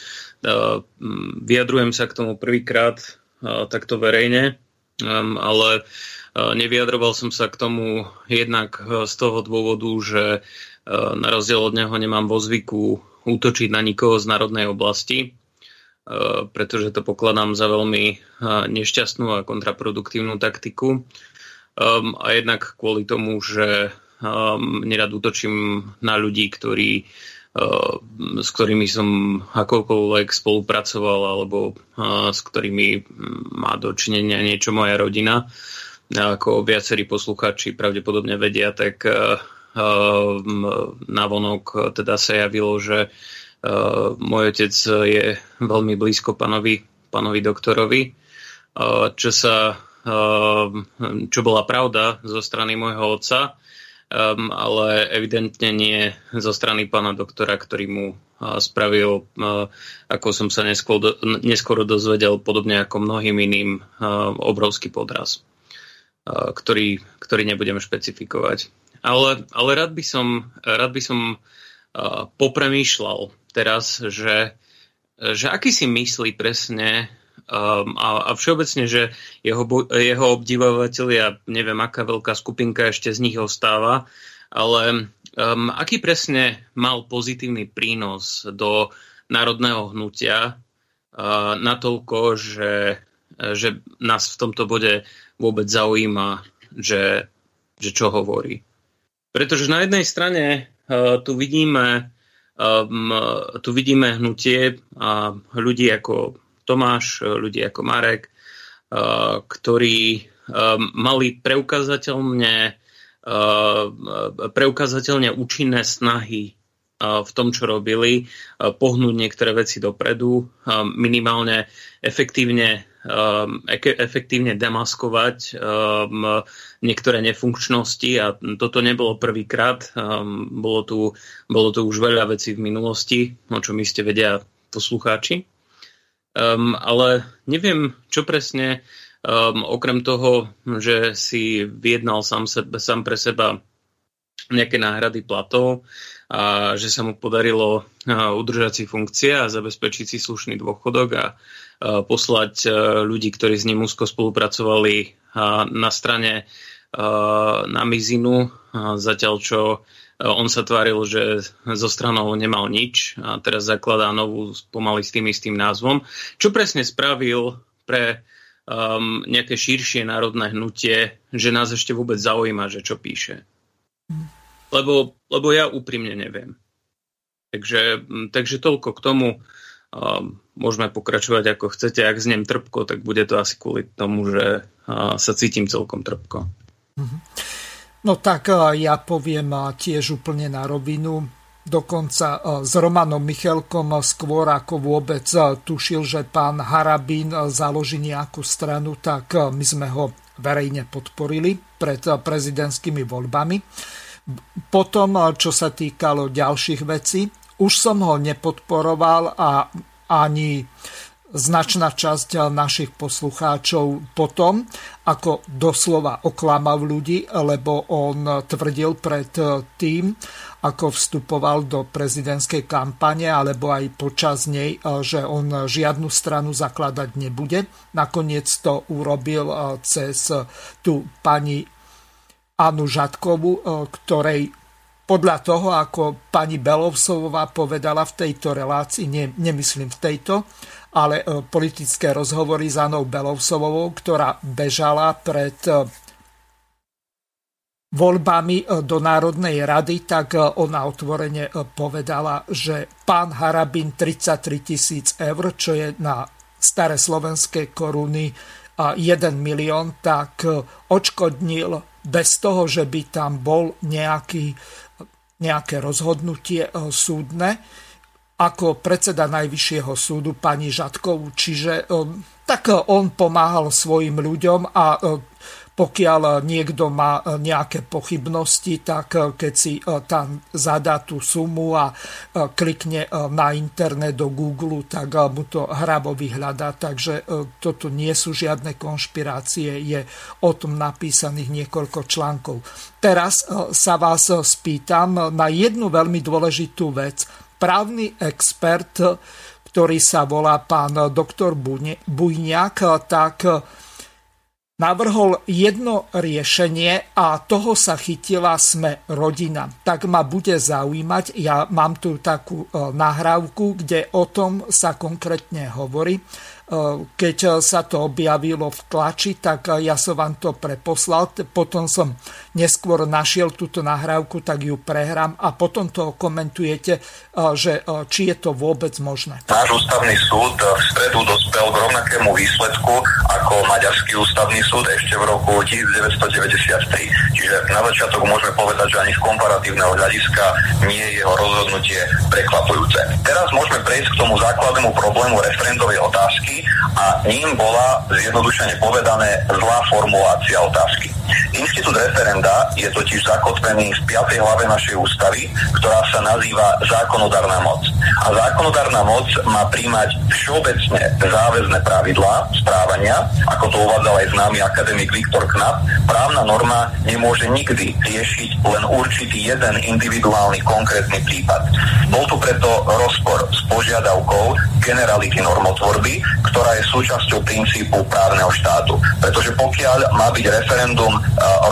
Speaker 4: vyjadrujem sa k tomu prvýkrát takto verejne, ale nevyjadroval som sa k tomu jednak z toho dôvodu, že na rozdiel od neho nemám vo zvyku útočiť na nikoho z národnej oblasti, pretože to pokladám za veľmi nešťastnú a kontraproduktívnu taktiku. Um, a jednak kvôli tomu, že um, nerad útočím na ľudí, ktorí, uh, s ktorými som akokoľvek spolupracoval alebo s ktorými má dočinenia niečo moja rodina. Ako viacerí poslucháči pravdepodobne vedia, tak um, navonok teda sa javilo, že uh, môj otec je veľmi blízko pánovi, pánovi doktorovi, uh, čo sa čo bola pravda zo strany môjho otca, ehm, ale evidentne nie zo strany pána doktora, ktorý mu spravil, ako som sa neskôr, neskôr dozvedel, podobne ako mnohým iným, obrovský podraz, ktorý, ktorý nebudem špecifikovať. Ale, ale rád by som, rád by som popremýšľal teraz, že, že aký si myslí presne Um, a, a všeobecne, že jeho, jeho obdivovateľia, neviem, aká veľká skupinka ešte z nich ostáva, ale um, aký presne mal pozitívny prínos do národného hnutia uh, natoľko, že, že nás v tomto bode vôbec zaujíma, že, že čo hovorí. Pretože na jednej strane tu vidíme um, tu vidíme hnutie a ľudí ako Tomáš, e, ľudí ako Marek, e, ktorí e, mali preukazateľne, preukazateľne účinné snahy v tom, čo robili, pohnúť niektoré veci dopredu, minimálne efektívne, efektívne demaskovať niektoré nefunkčnosti a toto nebolo prvýkrát. Bolo tu, bolo tu už veľa vecí v minulosti, o čom iste vedia poslucháči. Um, ale neviem, čo presne, um, okrem toho, že si vyjednal sám, sebe, sám pre seba nejaké náhrady platov a že sa mu podarilo uh, udržať si funkcie a zabezpečiť si slušný dôchodok a poslať uh, ľudí, ktorí s ním úzko spolupracovali uh, na strane na mizinu, zatiaľ čo on sa tváril, že zo stranou nemal nič a teraz zakladá novú pomaly s tým istým názvom. Čo presne spravil pre um, nejaké širšie národné hnutie, že nás ešte vôbec zaujíma, že čo píše. Lebo, lebo ja úprimne neviem. Takže, takže toľko k tomu. Um, môžeme pokračovať ako chcete. Ak znem trpko, tak bude to asi kvôli tomu, že sa cítim celkom trpko. Mm-hmm.
Speaker 1: No tak ja poviem tiež úplne na rovinu. Dokonca s Romanom Michelkom skôr ako vôbec tušil, že pán Harabín založí nejakú stranu, tak my sme ho verejne podporili pred prezidentskými voľbami. Potom, čo sa týkalo ďalších vecí, už som ho nepodporoval a ani značná časť našich poslucháčov potom, ako doslova oklamal ľudí, lebo on tvrdil pred tým, ako vstupoval do prezidentskej kampane alebo aj počas nej, že on žiadnu stranu zakladať nebude. Nakoniec to urobil cez tú pani Anu Žatkovu, ktorej podľa toho, ako pani Belovsová povedala v tejto relácii, nie, nemyslím v tejto, ale e, politické rozhovory s Anou Belovsovou, ktorá bežala pred e, voľbami e, do Národnej rady, tak ona otvorene povedala, že pán Harabin 33 tisíc eur, čo je na staré slovenské koruny 1 milión, tak odškodnil bez toho, že by tam bol nejaký, nejaké rozhodnutie súdne ako predseda Najvyššieho súdu pani Žatkovu. Čiže um, tak on pomáhal svojim ľuďom a pokiaľ niekto má nejaké pochybnosti, tak keď si tam zadá tú sumu a klikne na internet do Google, tak mu to hrabo vyhľadá. Takže toto nie sú žiadne konšpirácie, je o tom napísaných niekoľko článkov. Teraz sa vás spýtam na jednu veľmi dôležitú vec. Právny expert, ktorý sa volá pán doktor Bujňák, tak navrhol jedno riešenie a toho sa chytila sme rodina. Tak ma bude zaujímať, ja mám tu takú e, nahrávku, kde o tom sa konkrétne hovorí. Eh, keď sa to objavilo v tlači, tak ja som vám to preposlal, potom som neskôr našiel túto nahrávku, tak ju prehrám a potom to komentujete, eh, že či je to vôbec možné.
Speaker 5: Náš ústavný súd v stredu dospel k rovnakému výsledku ako Maďarský ústavný súd ešte v roku 1993. Čiže na začiatok môžeme povedať, že ani z komparatívneho hľadiska nie je jeho rozhodnutie prekvapujúce. Teraz môžeme prejsť k tomu základnému problému referendovej otázky, a ním bola, zjednodušene povedané, zlá formulácia otázky. Inštitút referenda je totiž zakotvený v 5. hlave našej ústavy, ktorá sa nazýva zákonodárna moc. A zákonodárna moc má príjmať všeobecne záväzne pravidlá správania, ako to uvádzal aj známy akademik Viktor Knap. Právna norma nemôže nikdy riešiť len určitý jeden individuálny konkrétny prípad. Bol tu preto rozpor s požiadavkou generality normotvorby, ktorá je súčasťou princípu právneho štátu. Pretože pokiaľ má byť referendum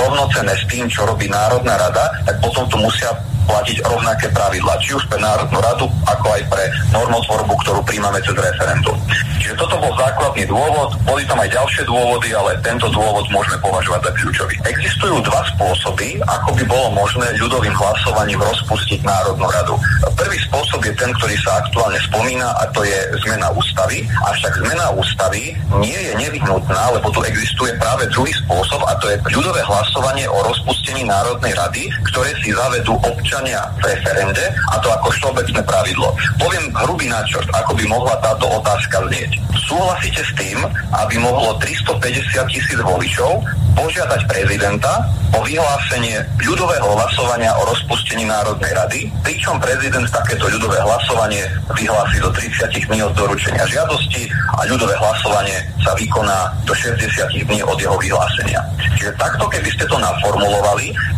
Speaker 5: rovnocené s tým, čo robí Národná rada, tak potom tu musia platiť rovnaké pravidla, či už pre Národnú radu, ako aj pre normotvorbu, ktorú príjmame cez referendum. Čiže toto bol základný dôvod, boli tam aj ďalšie dôvody, ale tento dôvod môžeme považovať za kľúčový. Existujú dva spôsoby, ako by bolo možné ľudovým hlasovaním rozpustiť Národnú radu. Prvý spôsob je ten, ktorý sa aktuálne spomína a to je zmena ústavy. Avšak zmena ústavy nie je nevyhnutná, lebo tu existuje práve druhý spôsob a to je ľudové hlasovanie o rozpustení Národnej rady, ktoré si zavedú občania v referende a to ako všeobecné pravidlo. Poviem hrubý náčrt, ako by mohla táto otázka znieť. Súhlasíte s tým, aby mohlo 350 tisíc voličov požiadať prezidenta o vyhlásenie ľudového hlasovania o rozpustení Národnej rady, pričom prezident takéto ľudové hlasovanie vyhlási do 30 dní od doručenia žiadosti a ľudové hlasovanie sa vykoná do 60 dní od jeho vyhlásenia. Čiže takto, keby ste to naformulovali,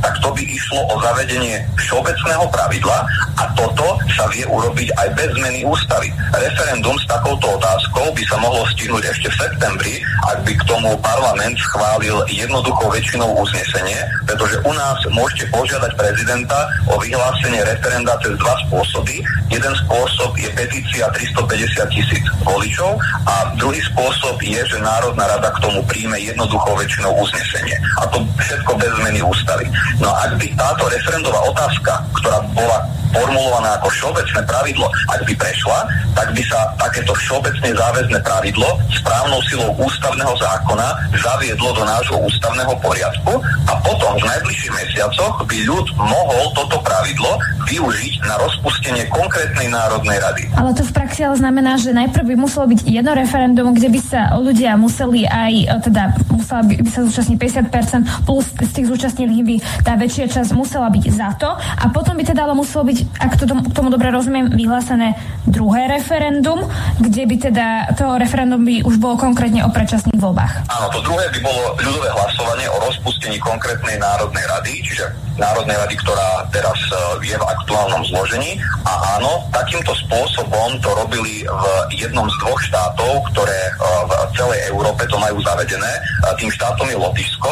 Speaker 5: tak to by išlo o zavedenie všeobecného pravidla a toto sa vie urobiť aj bez zmeny ústavy. Referendum s takouto otázkou by sa mohlo stihnúť ešte v septembri, ak by k tomu parlament schválil jednoduchou väčšinou uznesenie, pretože u nás môžete požiadať prezidenta o vyhlásenie referenda cez dva spôsoby. Jeden spôsob je petícia 350 tisíc voličov a druhý spôsob je, že Národná rada k tomu príjme jednoduchou väčšinou uznesenie. A to všetko bez zmeny ústavy. No a ak by táto referendová otázka, ktorá bola formulovaná ako všeobecné pravidlo, ak by prešla, tak by sa takéto všeobecne záväzné pravidlo správnou silou ústavného zákona zaviedlo do nášho ústavného poriadku a potom v najbližších mesiacoch by ľud mohol toto pravidlo využiť na rozpustenie konkrétnej národnej rady.
Speaker 6: Ale to v praxi ale znamená, že najprv by muselo byť jedno referendum, kde by sa ľudia museli aj, e, teda musela by, by sa zúčastniť 50% plus z tých zúčastnených by tá väčšia časť musela byť za to a potom by teda ale muselo byť ak to k tomu dobre rozumiem, vyhlásené druhé referendum, kde by teda to referendum by už bolo konkrétne o predčasných voľbách.
Speaker 5: Áno, to druhé by bolo ľudové hlasovanie o rozpustení konkrétnej národnej rady, čiže národnej rady, ktorá teraz e, je v aktuálnom zložení. A áno, takýmto spôsobom to robili v jednom z dvoch štátov, ktoré e, v celej Európe to majú zavedené. Tým štátom je Lotyšsko.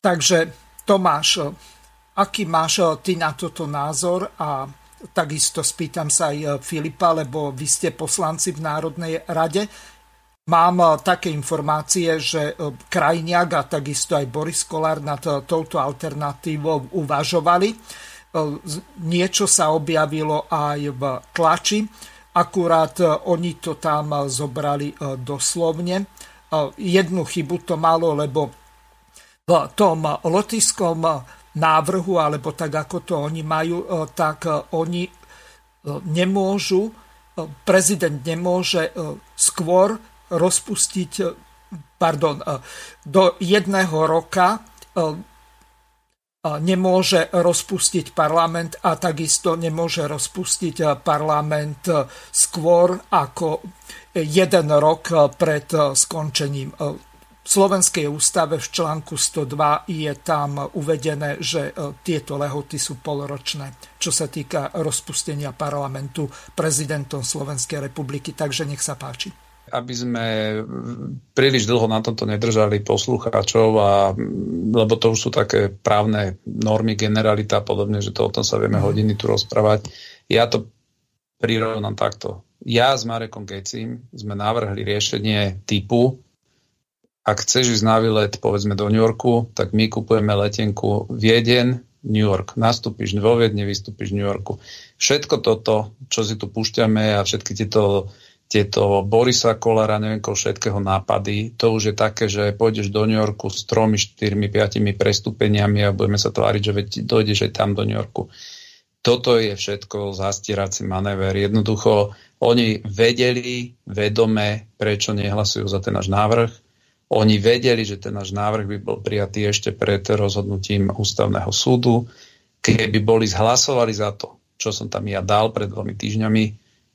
Speaker 1: Takže Tomáš, aký máš ty na toto názor a Takisto spýtam sa aj e, Filipa, lebo vy ste poslanci v Národnej rade. Mám e, také informácie, že e, Krajniak a takisto aj Boris Kolár nad touto alternatívou uvažovali. Niečo sa objavilo aj v tlači, akurát oni to tam zobrali doslovne. Jednu chybu to malo, lebo v tom lotiskom návrhu, alebo tak ako to oni majú, e, tak e, oni e, nemôžu, prezident nemôže skôr rozpustiť pardon, do jedného roka nemôže rozpustiť parlament a takisto nemôže rozpustiť parlament skôr ako jeden rok pred skončením Slovenskej ústave v článku 102 je tam uvedené, že e, tieto lehoty sú polročné, čo sa týka rozpustenia parlamentu prezidentom Slovenskej republiky. Takže nech sa páči
Speaker 2: aby sme príliš dlho na tomto nedržali poslucháčov, a, lebo to už sú také právne normy, generalita a podobne, že to o tom sa vieme mhm. hodiny tu rozprávať. Ja to prirovnám takto. Ja s Marekom Gecim sme navrhli riešenie typu, ak chceš ísť na výlet, povedzme do New Yorku, tak my kupujeme letenku Vieden, New York. Nastúpiš vo Viedne, vystúpiš v New Yorku. Všetko toto, čo si tu púšťame a všetky tieto, tieto Borisa Kolára, neviem koho všetkého nápady, to už je také, že pôjdeš do New Yorku s tromi, štyrmi, piatimi prestúpeniami a budeme sa tváriť, že dojdeš aj tam do New Yorku. Toto je všetko zastierací manéver. Jednoducho, oni vedeli vedome, prečo nehlasujú za ten náš návrh oni vedeli, že ten náš návrh by bol prijatý ešte pred rozhodnutím ústavného súdu. Keby boli zhlasovali za to, čo som tam ja dal pred dvomi týždňami,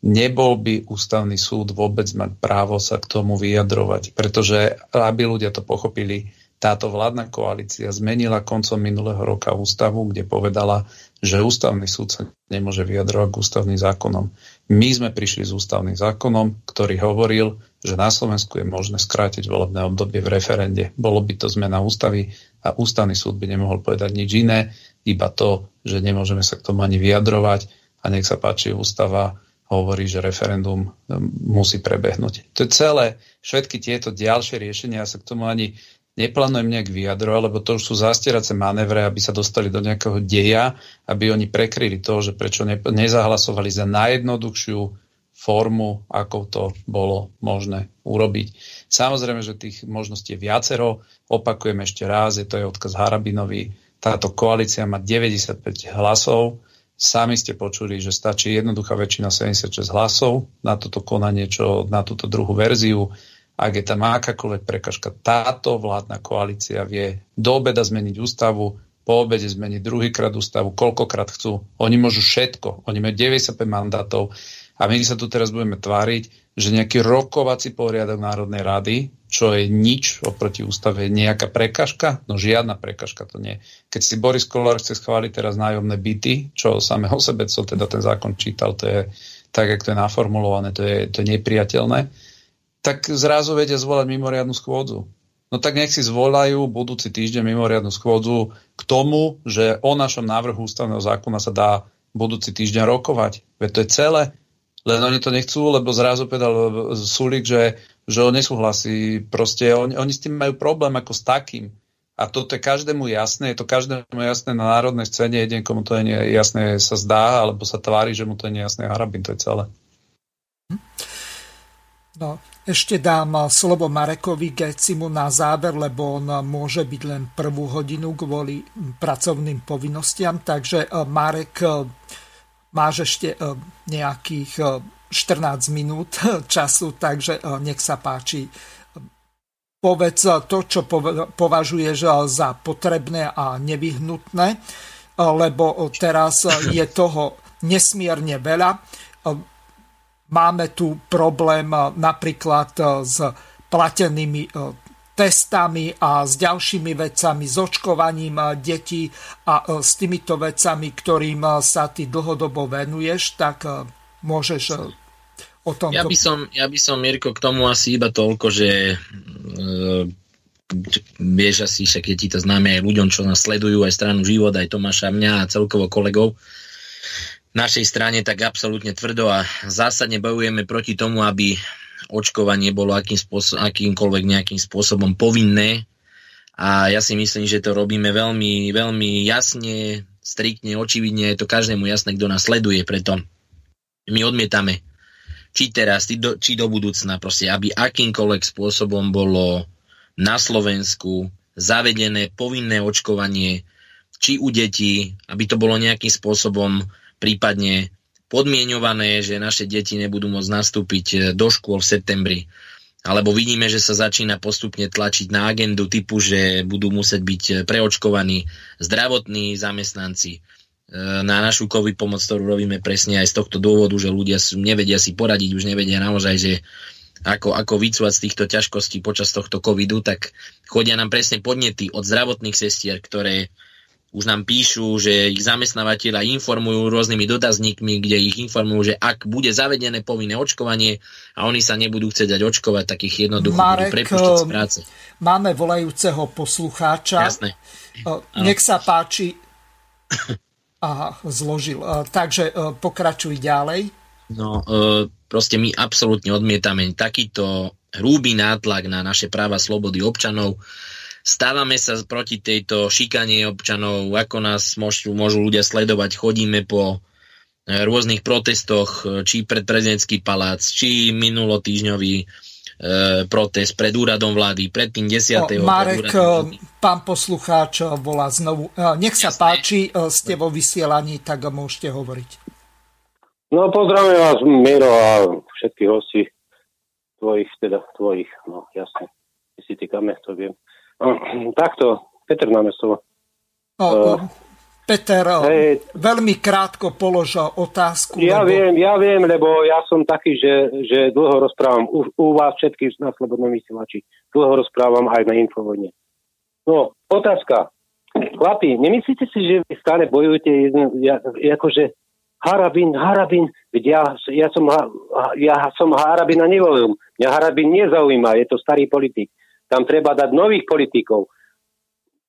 Speaker 2: nebol by ústavný súd vôbec mať právo sa k tomu vyjadrovať. Pretože, aby ľudia to pochopili, táto vládna koalícia zmenila koncom minulého roka ústavu, kde povedala, že ústavný súd sa nemôže vyjadrovať k ústavným zákonom. My sme prišli s ústavným zákonom, ktorý hovoril, že na Slovensku je možné skrátiť volebné obdobie v referende. Bolo by to zmena ústavy a ústavný súd by nemohol povedať nič iné, iba to, že nemôžeme sa k tomu ani vyjadrovať a nech sa páči, ústava hovorí, že referendum musí prebehnúť. To je celé. Všetky tieto ďalšie riešenia, ja sa k tomu ani neplánujem nejak vyjadrovať, lebo to už sú zastierace manévre, aby sa dostali do nejakého deja, aby oni prekryli to, že prečo ne, nezahlasovali za najjednoduchšiu formu, ako to bolo možné urobiť. Samozrejme, že tých možností je viacero. Opakujem ešte raz, je to je odkaz Harabinovi. Táto koalícia má 95 hlasov. Sami ste počuli, že stačí jednoduchá väčšina 76 hlasov na toto konanie, čo na túto druhú verziu ak je tam akákoľvek prekažka, táto vládna koalícia vie do obeda zmeniť ústavu, po obede zmeniť druhýkrát ústavu, koľkokrát chcú. Oni môžu všetko. Oni majú 95 mandátov a my sa tu teraz budeme tváriť, že nejaký rokovací poriadok Národnej rady, čo je nič oproti ústave, je nejaká prekažka? No žiadna prekažka to nie. Keď si Boris Kolár chce schváliť teraz nájomné byty, čo samého sebe, co teda ten zákon čítal, to je tak, jak to je naformulované, to je, to je nepriateľné tak zrazu vedia zvolať mimoriadnu schôdzu. No tak nech si zvolajú budúci týždeň mimoriadnu schôdzu k tomu, že o našom návrhu ústavného zákona sa dá budúci týždeň rokovať. Veď to je celé. Len oni to nechcú, lebo zrazu povedal Sulik, že, že on nesúhlasí. Proste oni, oni s tým majú problém ako s takým. A toto je každému jasné, je to každému jasné na národnej scéne, jeden komu to je jasné sa zdá, alebo sa tvári, že mu to je nejasné, harabin, to je celé.
Speaker 1: No, ešte dám slovo Marekovi Gecimu na záver, lebo on môže byť len prvú hodinu kvôli pracovným povinnostiam. Takže e, Marek, e, máš ešte e, nejakých 14 minút času, takže nech sa páči. Povedz to, čo považuješ za potrebné a nevyhnutné, lebo teraz je toho nesmierne veľa Máme tu problém eh, napríklad eh, s platenými eh, testami a s ďalšími vecami, s očkovaním detí a s týmito vecami, ktorým sa ty dlhodobo venuješ, tak môžeš o tom...
Speaker 3: Ja by som, ja by som Mirko, k tomu asi iba toľko, že vieš asi, však je ti to známe aj ľuďom, čo nás sledujú, aj stranu Život, aj Tomáša, mňa a celkovo kolegov, našej strane tak absolútne tvrdo a zásadne bojujeme proti tomu, aby očkovanie bolo akým spôsob, akýmkoľvek nejakým spôsobom povinné. A ja si myslím, že to robíme veľmi, veľmi jasne, striktne, očividne, je to každému jasné, kto nás sleduje, preto my odmietame, či teraz, či do, či do budúcna, proste, aby akýmkoľvek spôsobom bolo na Slovensku zavedené povinné očkovanie, či u detí, aby to bolo nejakým spôsobom prípadne podmienované, že naše deti nebudú môcť nastúpiť e, do škôl v septembri. alebo vidíme, že sa začína postupne tlačiť na agendu typu, že budú musieť byť preočkovaní zdravotní zamestnanci, na našu COVID pomoc, ktorú robíme presne aj z tohto dôvodu, že ľudia nevedia si poradiť, už nevedia naozaj, že ako, ako vycúvať z týchto ťažkostí počas tohto covidu, tak chodia nám presne podnety od zdravotných sestier, ktoré už nám píšu, že ich zamestnávateľa informujú rôznymi dotazníkmi, kde ich informujú, že ak bude zavedené povinné očkovanie a oni sa nebudú chcieť dať očkovať, tak ich jednoducho Marek, budú prepušťať z práce.
Speaker 1: Máme volajúceho poslucháča.
Speaker 3: Jasné.
Speaker 1: Nech sa páči. Aha, zložil. Takže pokračuj ďalej.
Speaker 3: No, proste my absolútne odmietame takýto hrúby nátlak na naše práva slobody občanov. Stávame sa proti tejto šikanie občanov, ako nás môžu, môžu ľudia sledovať. Chodíme po e, rôznych protestoch, e, či pred prezidentský palác, či minulotýžňový E, protest pred úradom vlády, pred tým 10.
Speaker 1: No, Marek, pán poslucháč volá znovu. Nech sa Jasné. páči, ste vo vysielaní, tak môžete hovoriť.
Speaker 7: No pozdravujem vás, Miro, a všetkých hostí tvojich, teda tvojich, no jasne. Si týkame, to viem. No, takto, Peter Námestovo.
Speaker 1: No, uh, Peter, hey, veľmi krátko polož otázku.
Speaker 7: Ja lebo... viem, ja viem, lebo ja som taký, že, že dlho rozprávam u, u vás všetkých na Slobodnom vysielači. Dlho rozprávam aj na Infovojne. No, otázka. Chlapi, nemyslíte si, že vy stále bojujete jedno, ja, akože Harabin, Harabin, ja, ja, som, ja som Harabina nevolil. Mňa Harabin nezaujíma, je to starý politik. Tam treba dať nových politikov.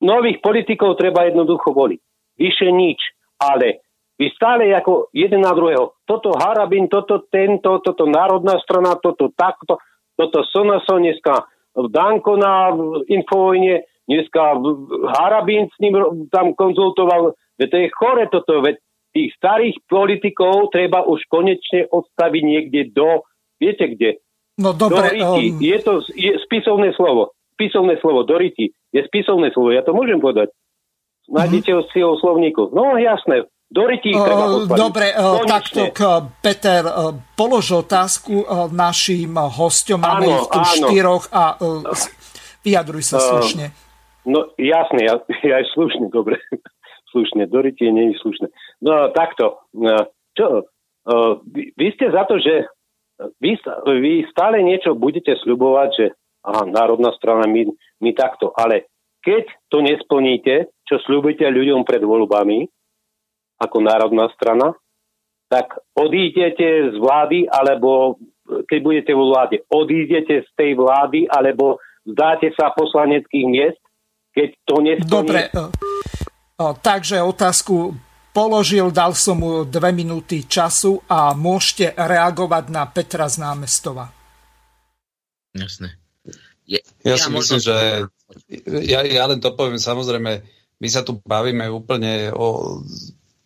Speaker 7: Nových politikov treba jednoducho voliť vyše nič. Ale vy stále ako jeden na druhého. Toto Harabin, toto tento, toto Národná strana, toto takto, toto Sonaso, dneska Danko na Infovojne, dneska Harabin s ním tam konzultoval. Veď to je chore toto, veď tých starých politikov treba už konečne odstaviť niekde do, viete kde?
Speaker 1: No dobre.
Speaker 7: Do um... Je to je spisovné slovo. Spisovné slovo, do ryti. Je spisovné slovo, ja to môžem povedať. Nájdete ho si ho slovníku. No jasné, do rytí treba
Speaker 1: postaviť. Dobre, Konečne. takto, Peter, polož otázku našim hostom. Máme áno, ich tu áno. štyroch a vyjadruj sa slušne.
Speaker 7: No jasné, ja, ja aj slušne, dobre. (laughs) slušne, do rytie nie je slušné. No takto, čo, vy ste za to, že vy, vy stále niečo budete sľubovať, že aha, národná strana, my, my takto, ale keď to nesplníte, čo slúbite ľuďom pred voľbami, ako národná strana, tak odídete z vlády, alebo keď budete vo vláde, odídete z tej vlády, alebo zdáte sa poslaneckých miest, keď to nesplníte.
Speaker 1: Dobre, takže otázku položil, dal som mu dve minúty času a môžete reagovať na Petra z námestova.
Speaker 3: Jasné.
Speaker 2: Je, ja, ja si myslím, že ja, ja len to poviem, samozrejme, my sa tu bavíme úplne o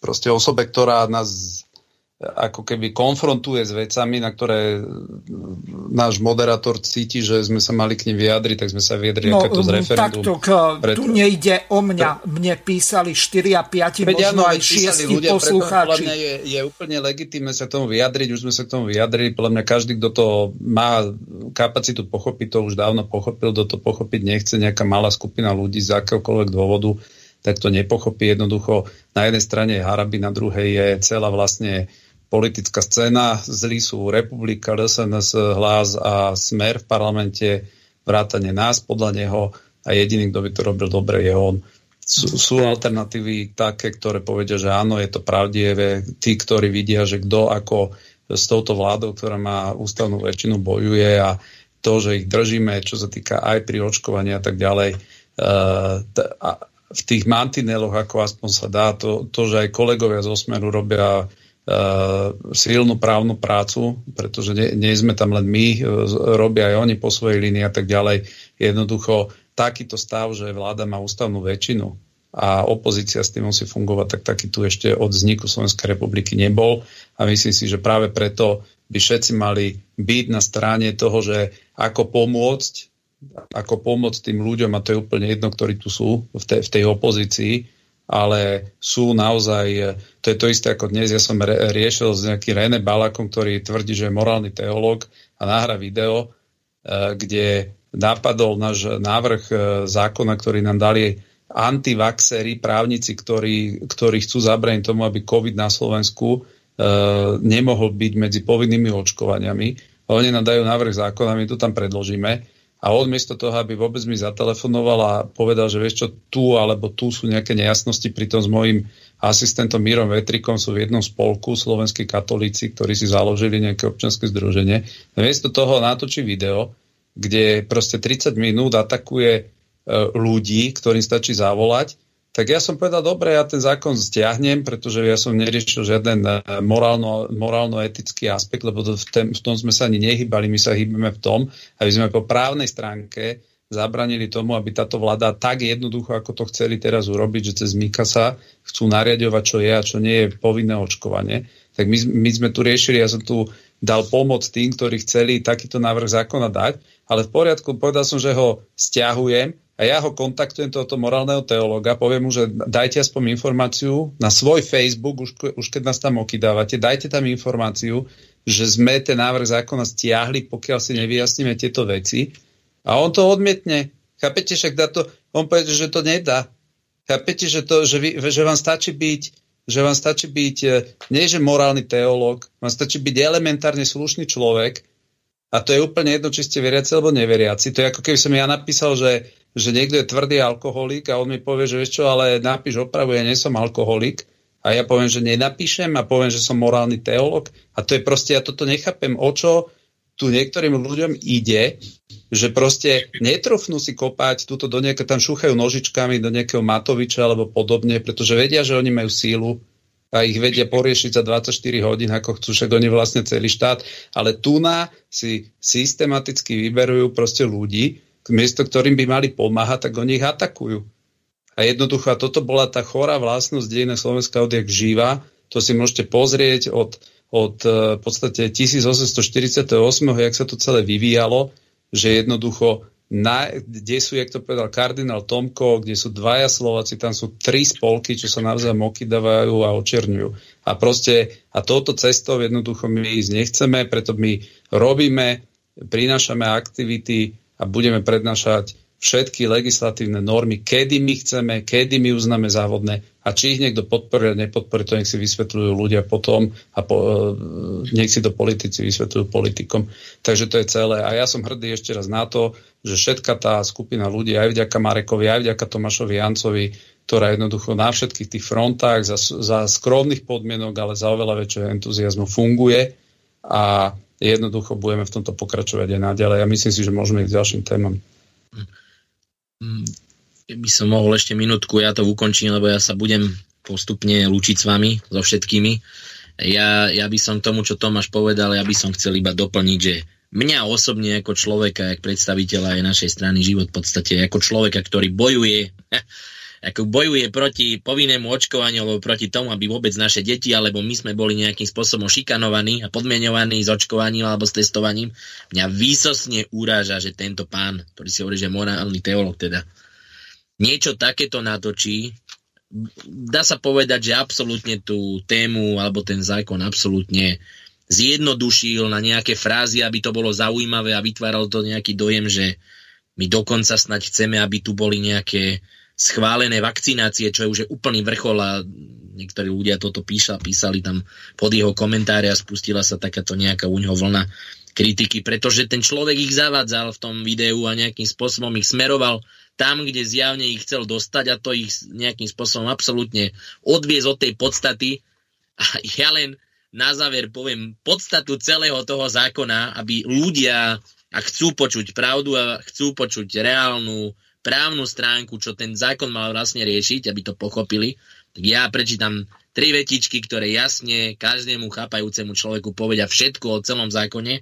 Speaker 2: proste osobe, ktorá nás ako keby konfrontuje s vecami, na ktoré náš moderátor cíti, že sme sa mali k nim vyjadriť, tak sme sa vyjadrili no, to z referendum.
Speaker 1: Takto, k, preto... tu nejde o mňa. Mne písali 4 a 5, Veď možno aj 6 poslucháči.
Speaker 2: Preto, je, je úplne legitimné sa k tomu vyjadriť, už sme sa k tomu vyjadrili. Podľa mňa každý, kto to má kapacitu pochopiť, to už dávno pochopil, kto to pochopiť nechce, nejaká malá skupina ľudí z akéhokoľvek dôvodu, tak to nepochopí. Jednoducho na jednej strane je Haraby, na druhej je celá vlastne politická scéna. Zlí sú Republika, LSNS, Hlas a Smer v parlamente, vrátane nás podľa neho a jediný, kto by to robil dobre, je on. Sú, sú alternatívy také, ktoré povedia, že áno, je to pravdivé. Tí, ktorí vidia, že kto ako s touto vládou, ktorá má ústavnú väčšinu, bojuje a to, že ich držíme, čo sa týka aj pri očkovaní a tak ďalej, a v tých mantineloch, ako aspoň sa dá, to, to že aj kolegovia z Osmeru robia silnú právnu prácu, pretože nie, nie sme tam len my, uh, robia aj oni po svojej línii a tak ďalej. Jednoducho takýto stav, že vláda má ústavnú väčšinu a opozícia s tým musí fungovať, tak taký tu ešte od vzniku Slovenskej republiky nebol a myslím si, že práve preto by všetci mali byť na strane toho, že ako pomôcť, ako pomôcť tým ľuďom, a to je úplne jedno, ktorí tu sú v tej, v tej opozícii, ale sú naozaj, to je to isté ako dnes, ja som riešil s nejakým René Balakom, ktorý tvrdí, že je morálny teológ a nahra video kde napadol náš návrh zákona, ktorý nám dali antivaxery, právnici, ktorí, ktorí chcú zabrániť tomu, aby COVID na Slovensku nemohol byť medzi povinnými očkovaniami. Oni nám dajú návrh zákona, my to tam predložíme a on miesto toho, aby vôbec mi zatelefonoval a povedal, že vieš čo, tu alebo tu sú nejaké nejasnosti, pritom s mojim asistentom Mírom Vetrikom sú v jednom spolku slovenskí katolíci, ktorí si založili nejaké občanské združenie. Miesto toho natočí video, kde proste 30 minút atakuje e, ľudí, ktorým stačí zavolať tak ja som povedal, dobre, ja ten zákon stiahnem, pretože ja som neriešil žiaden e, morálno, morálno-etický aspekt, lebo v, tém, v tom sme sa ani nehybali, my sa hýbeme v tom, aby sme po právnej stránke zabranili tomu, aby táto vláda tak jednoducho, ako to chceli teraz urobiť, že cez Mikasa chcú nariadovať, čo je a čo nie je povinné očkovanie. Tak my, my sme tu riešili, ja som tu dal pomoc tým, ktorí chceli takýto návrh zákona dať, ale v poriadku, povedal som, že ho stiahujem a ja ho kontaktujem tohoto morálneho teológa, poviem mu, že dajte aspoň informáciu na svoj Facebook, už, už keď nás tam okydávate, dajte tam informáciu, že sme ten návrh zákona stiahli, pokiaľ si nevyjasníme tieto veci. A on to odmietne. Chápete, však dá to, on povie, že to nedá. Chápete, že, to, že, vy, že vám stačí byť že vám stačí byť, e, nie že morálny teológ, vám stačí byť elementárne slušný človek a to je úplne jedno, či ste veriaci alebo neveriaci. To je ako keby som ja napísal, že že niekto je tvrdý alkoholik a on mi povie, že vieš čo, ale napíš opravu, ja nie som alkoholik. A ja poviem, že nenapíšem a poviem, že som morálny teolog. A to je proste, ja toto nechápem, o čo tu niektorým ľuďom ide, že proste netrofnú si kopať túto do nejaké, tam šúchajú nožičkami do nejakého Matoviča alebo podobne, pretože vedia, že oni majú sílu a ich vedia poriešiť za 24 hodín, ako chcú, však oni vlastne celý štát. Ale tu na si systematicky vyberujú proste ľudí, miesto ktorým by mali pomáhať, tak oni ich atakujú. A jednoducho, a toto bola tá chorá vlastnosť dejina Slovenska odjak živa, to si môžete pozrieť od, od e, v podstate 1848, jak sa to celé vyvíjalo, že jednoducho na, kde sú, jak to povedal kardinál Tomko, kde sú dvaja Slováci, tam sú tri spolky, čo sa navzájom okydávajú a očerňujú. A proste, a touto cestou jednoducho my ísť nechceme, preto my robíme, prinášame aktivity, a budeme prednášať všetky legislatívne normy, kedy my chceme, kedy my uznáme závodné a či ich niekto podporí a nepodporí, to nech si vysvetľujú ľudia potom a po, e, nech si to politici vysvetľujú politikom. Takže to je celé. A ja som hrdý ešte raz na to, že všetka tá skupina ľudí, aj vďaka Marekovi, aj vďaka Tomášovi Jancovi, ktorá jednoducho na všetkých tých frontách za, za skromných podmienok, ale za oveľa väčšieho entuziasmu funguje a jednoducho budeme v tomto pokračovať aj naďalej. Ja myslím si, že môžeme ísť k ďalším témam.
Speaker 3: By som mohol ešte minútku, ja to ukončím, lebo ja sa budem postupne lúčiť s vami, so všetkými. Ja, ja by som tomu, čo Tomáš povedal, ja by som chcel iba doplniť, že mňa osobne ako človeka, ako predstaviteľa aj našej strany život v podstate, ako človeka, ktorý bojuje (laughs) ako bojuje proti povinnému očkovaniu alebo proti tomu, aby vôbec naše deti alebo my sme boli nejakým spôsobom šikanovaní a podmienovaní s očkovaním alebo s testovaním. Mňa výsosne uráža, že tento pán, ktorý si hovorí, že morálny teolog teda, niečo takéto natočí, dá sa povedať, že absolútne tú tému alebo ten zákon absolútne zjednodušil na nejaké frázy, aby to bolo zaujímavé a vytváralo to nejaký dojem, že my dokonca snať chceme, aby tu boli nejaké schválené vakcinácie, čo je už úplný vrchol a niektorí ľudia toto píša, písali tam pod jeho komentáre a spustila sa takáto nejaká u neho vlna kritiky, pretože ten človek ich zavádzal v tom videu a nejakým spôsobom ich smeroval tam, kde zjavne ich chcel dostať a to ich nejakým spôsobom absolútne odviez od tej podstaty. A ja len na záver poviem podstatu celého toho zákona, aby ľudia, ak chcú počuť pravdu a chcú počuť reálnu právnu stránku, čo ten zákon mal vlastne riešiť, aby to pochopili, tak ja prečítam tri vetičky, ktoré jasne každému chápajúcemu človeku povedia všetko o celom zákone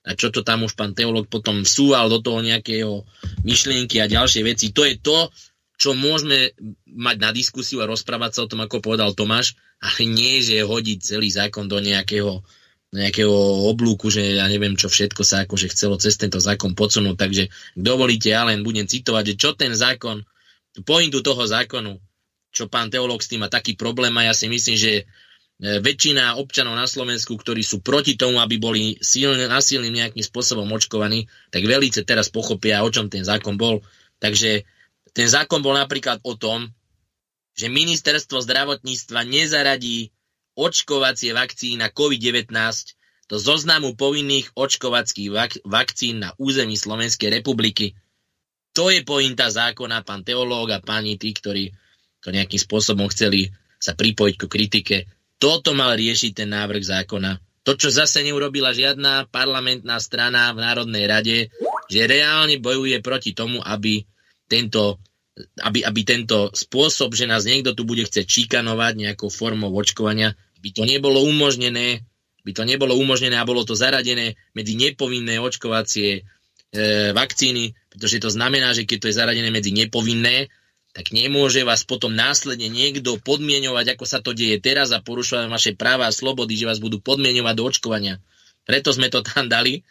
Speaker 3: a čo to tam už pán teológ potom vsúval do toho nejakého myšlienky a ďalšie veci. To je to, čo môžeme mať na diskusiu a rozprávať sa o tom, ako povedal Tomáš, ale nie, že hodiť celý zákon do nejakého nejakého oblúku, že ja neviem, čo všetko sa akože chcelo cez tento zákon podsunúť. Takže dovolíte, ja len budem citovať, že čo ten zákon, pointu toho zákonu, čo pán teológ s tým má taký problém a ja si myslím, že väčšina občanov na Slovensku, ktorí sú proti tomu, aby boli silne, nasilným nejakým spôsobom očkovaní, tak velice teraz pochopia, o čom ten zákon bol. Takže ten zákon bol napríklad o tom, že ministerstvo zdravotníctva nezaradí očkovacie vakcíny na COVID-19 do zoznamu povinných očkovacích vak- vakcín na území Slovenskej republiky. To je pointa zákona, pán teológ a páni tí, ktorí to nejakým spôsobom chceli sa pripojiť ku kritike toto mal riešiť ten návrh zákona. To, čo zase neurobila žiadna parlamentná strana v Národnej rade, že reálne bojuje proti tomu, aby tento, aby, aby tento spôsob, že nás niekto tu bude chcieť čikanovať nejakou formou očkovania, by to nebolo umožnené, by to nebolo umožnené a bolo to zaradené medzi nepovinné očkovacie e, vakcíny, pretože to znamená, že keď to je zaradené medzi nepovinné, tak nemôže vás potom následne niekto podmienovať, ako sa to deje teraz a porušovať vaše práva a slobody, že vás budú podmienovať do očkovania. Preto sme to tam dali.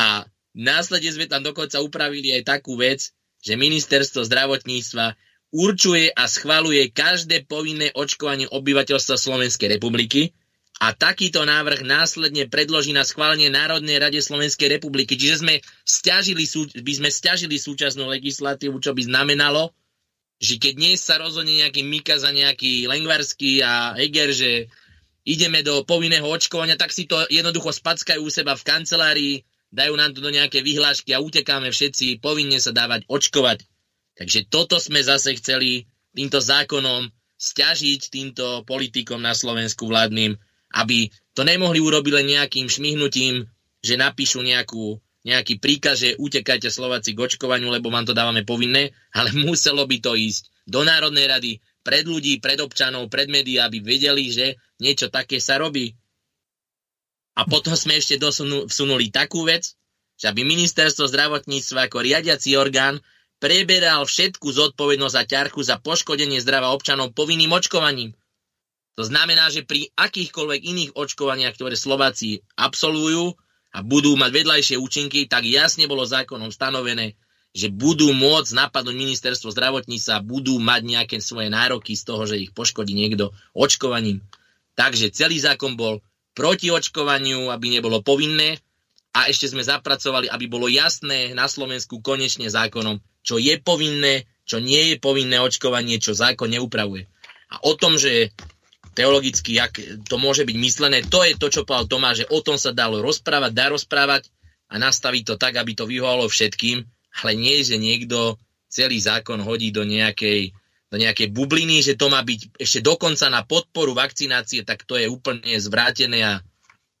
Speaker 3: A následne sme tam dokonca upravili aj takú vec, že ministerstvo zdravotníctva určuje a schvaluje každé povinné očkovanie obyvateľstva Slovenskej republiky a takýto návrh následne predloží na schválenie Národnej rade Slovenskej republiky. Čiže sme stiažili, by sme stiažili súčasnú legislatívu, čo by znamenalo, že keď dnes sa rozhodne nejaký Mika za nejaký Lengvarský a Eger, že ideme do povinného očkovania, tak si to jednoducho spackajú u seba v kancelárii, dajú nám to do nejaké vyhlášky a utekáme všetci povinne sa dávať očkovať. Takže toto sme zase chceli týmto zákonom stiažiť týmto politikom na Slovensku vládnym, aby to nemohli urobiť len nejakým šmihnutím, že napíšu nejakú nejaký príkaz, že utekajte Slováci k očkovaniu, lebo vám to dávame povinné, ale (laughs) muselo by to ísť do Národnej rady, pred ľudí, pred občanov, pred médiá, aby vedeli, že niečo také sa robí. A potom sme ešte dosunu, vsunuli takú vec, že aby ministerstvo zdravotníctva ako riadiaci orgán preberal všetku zodpovednosť a ťarchu za poškodenie zdravia občanov povinným očkovaním. To znamená, že pri akýchkoľvek iných očkovaniach, ktoré Slováci absolvujú, a budú mať vedľajšie účinky, tak jasne bolo zákonom stanovené, že budú môcť napadnúť ministerstvo zdravotníctva, budú mať nejaké svoje nároky z toho, že ich poškodí niekto očkovaním. Takže celý zákon bol proti očkovaniu, aby nebolo povinné a ešte sme zapracovali, aby bolo jasné na Slovensku konečne zákonom, čo je povinné, čo nie je povinné očkovanie, čo zákon neupravuje. A o tom, že teologicky, jak to môže byť myslené. To je to, čo povedal Tomáš, že o tom sa dalo rozprávať, dá rozprávať a nastaviť to tak, aby to vyhovalo všetkým, ale nie, že niekto celý zákon hodí do nejakej, do nejakej bubliny, že to má byť ešte dokonca na podporu vakcinácie, tak to je úplne zvrátené a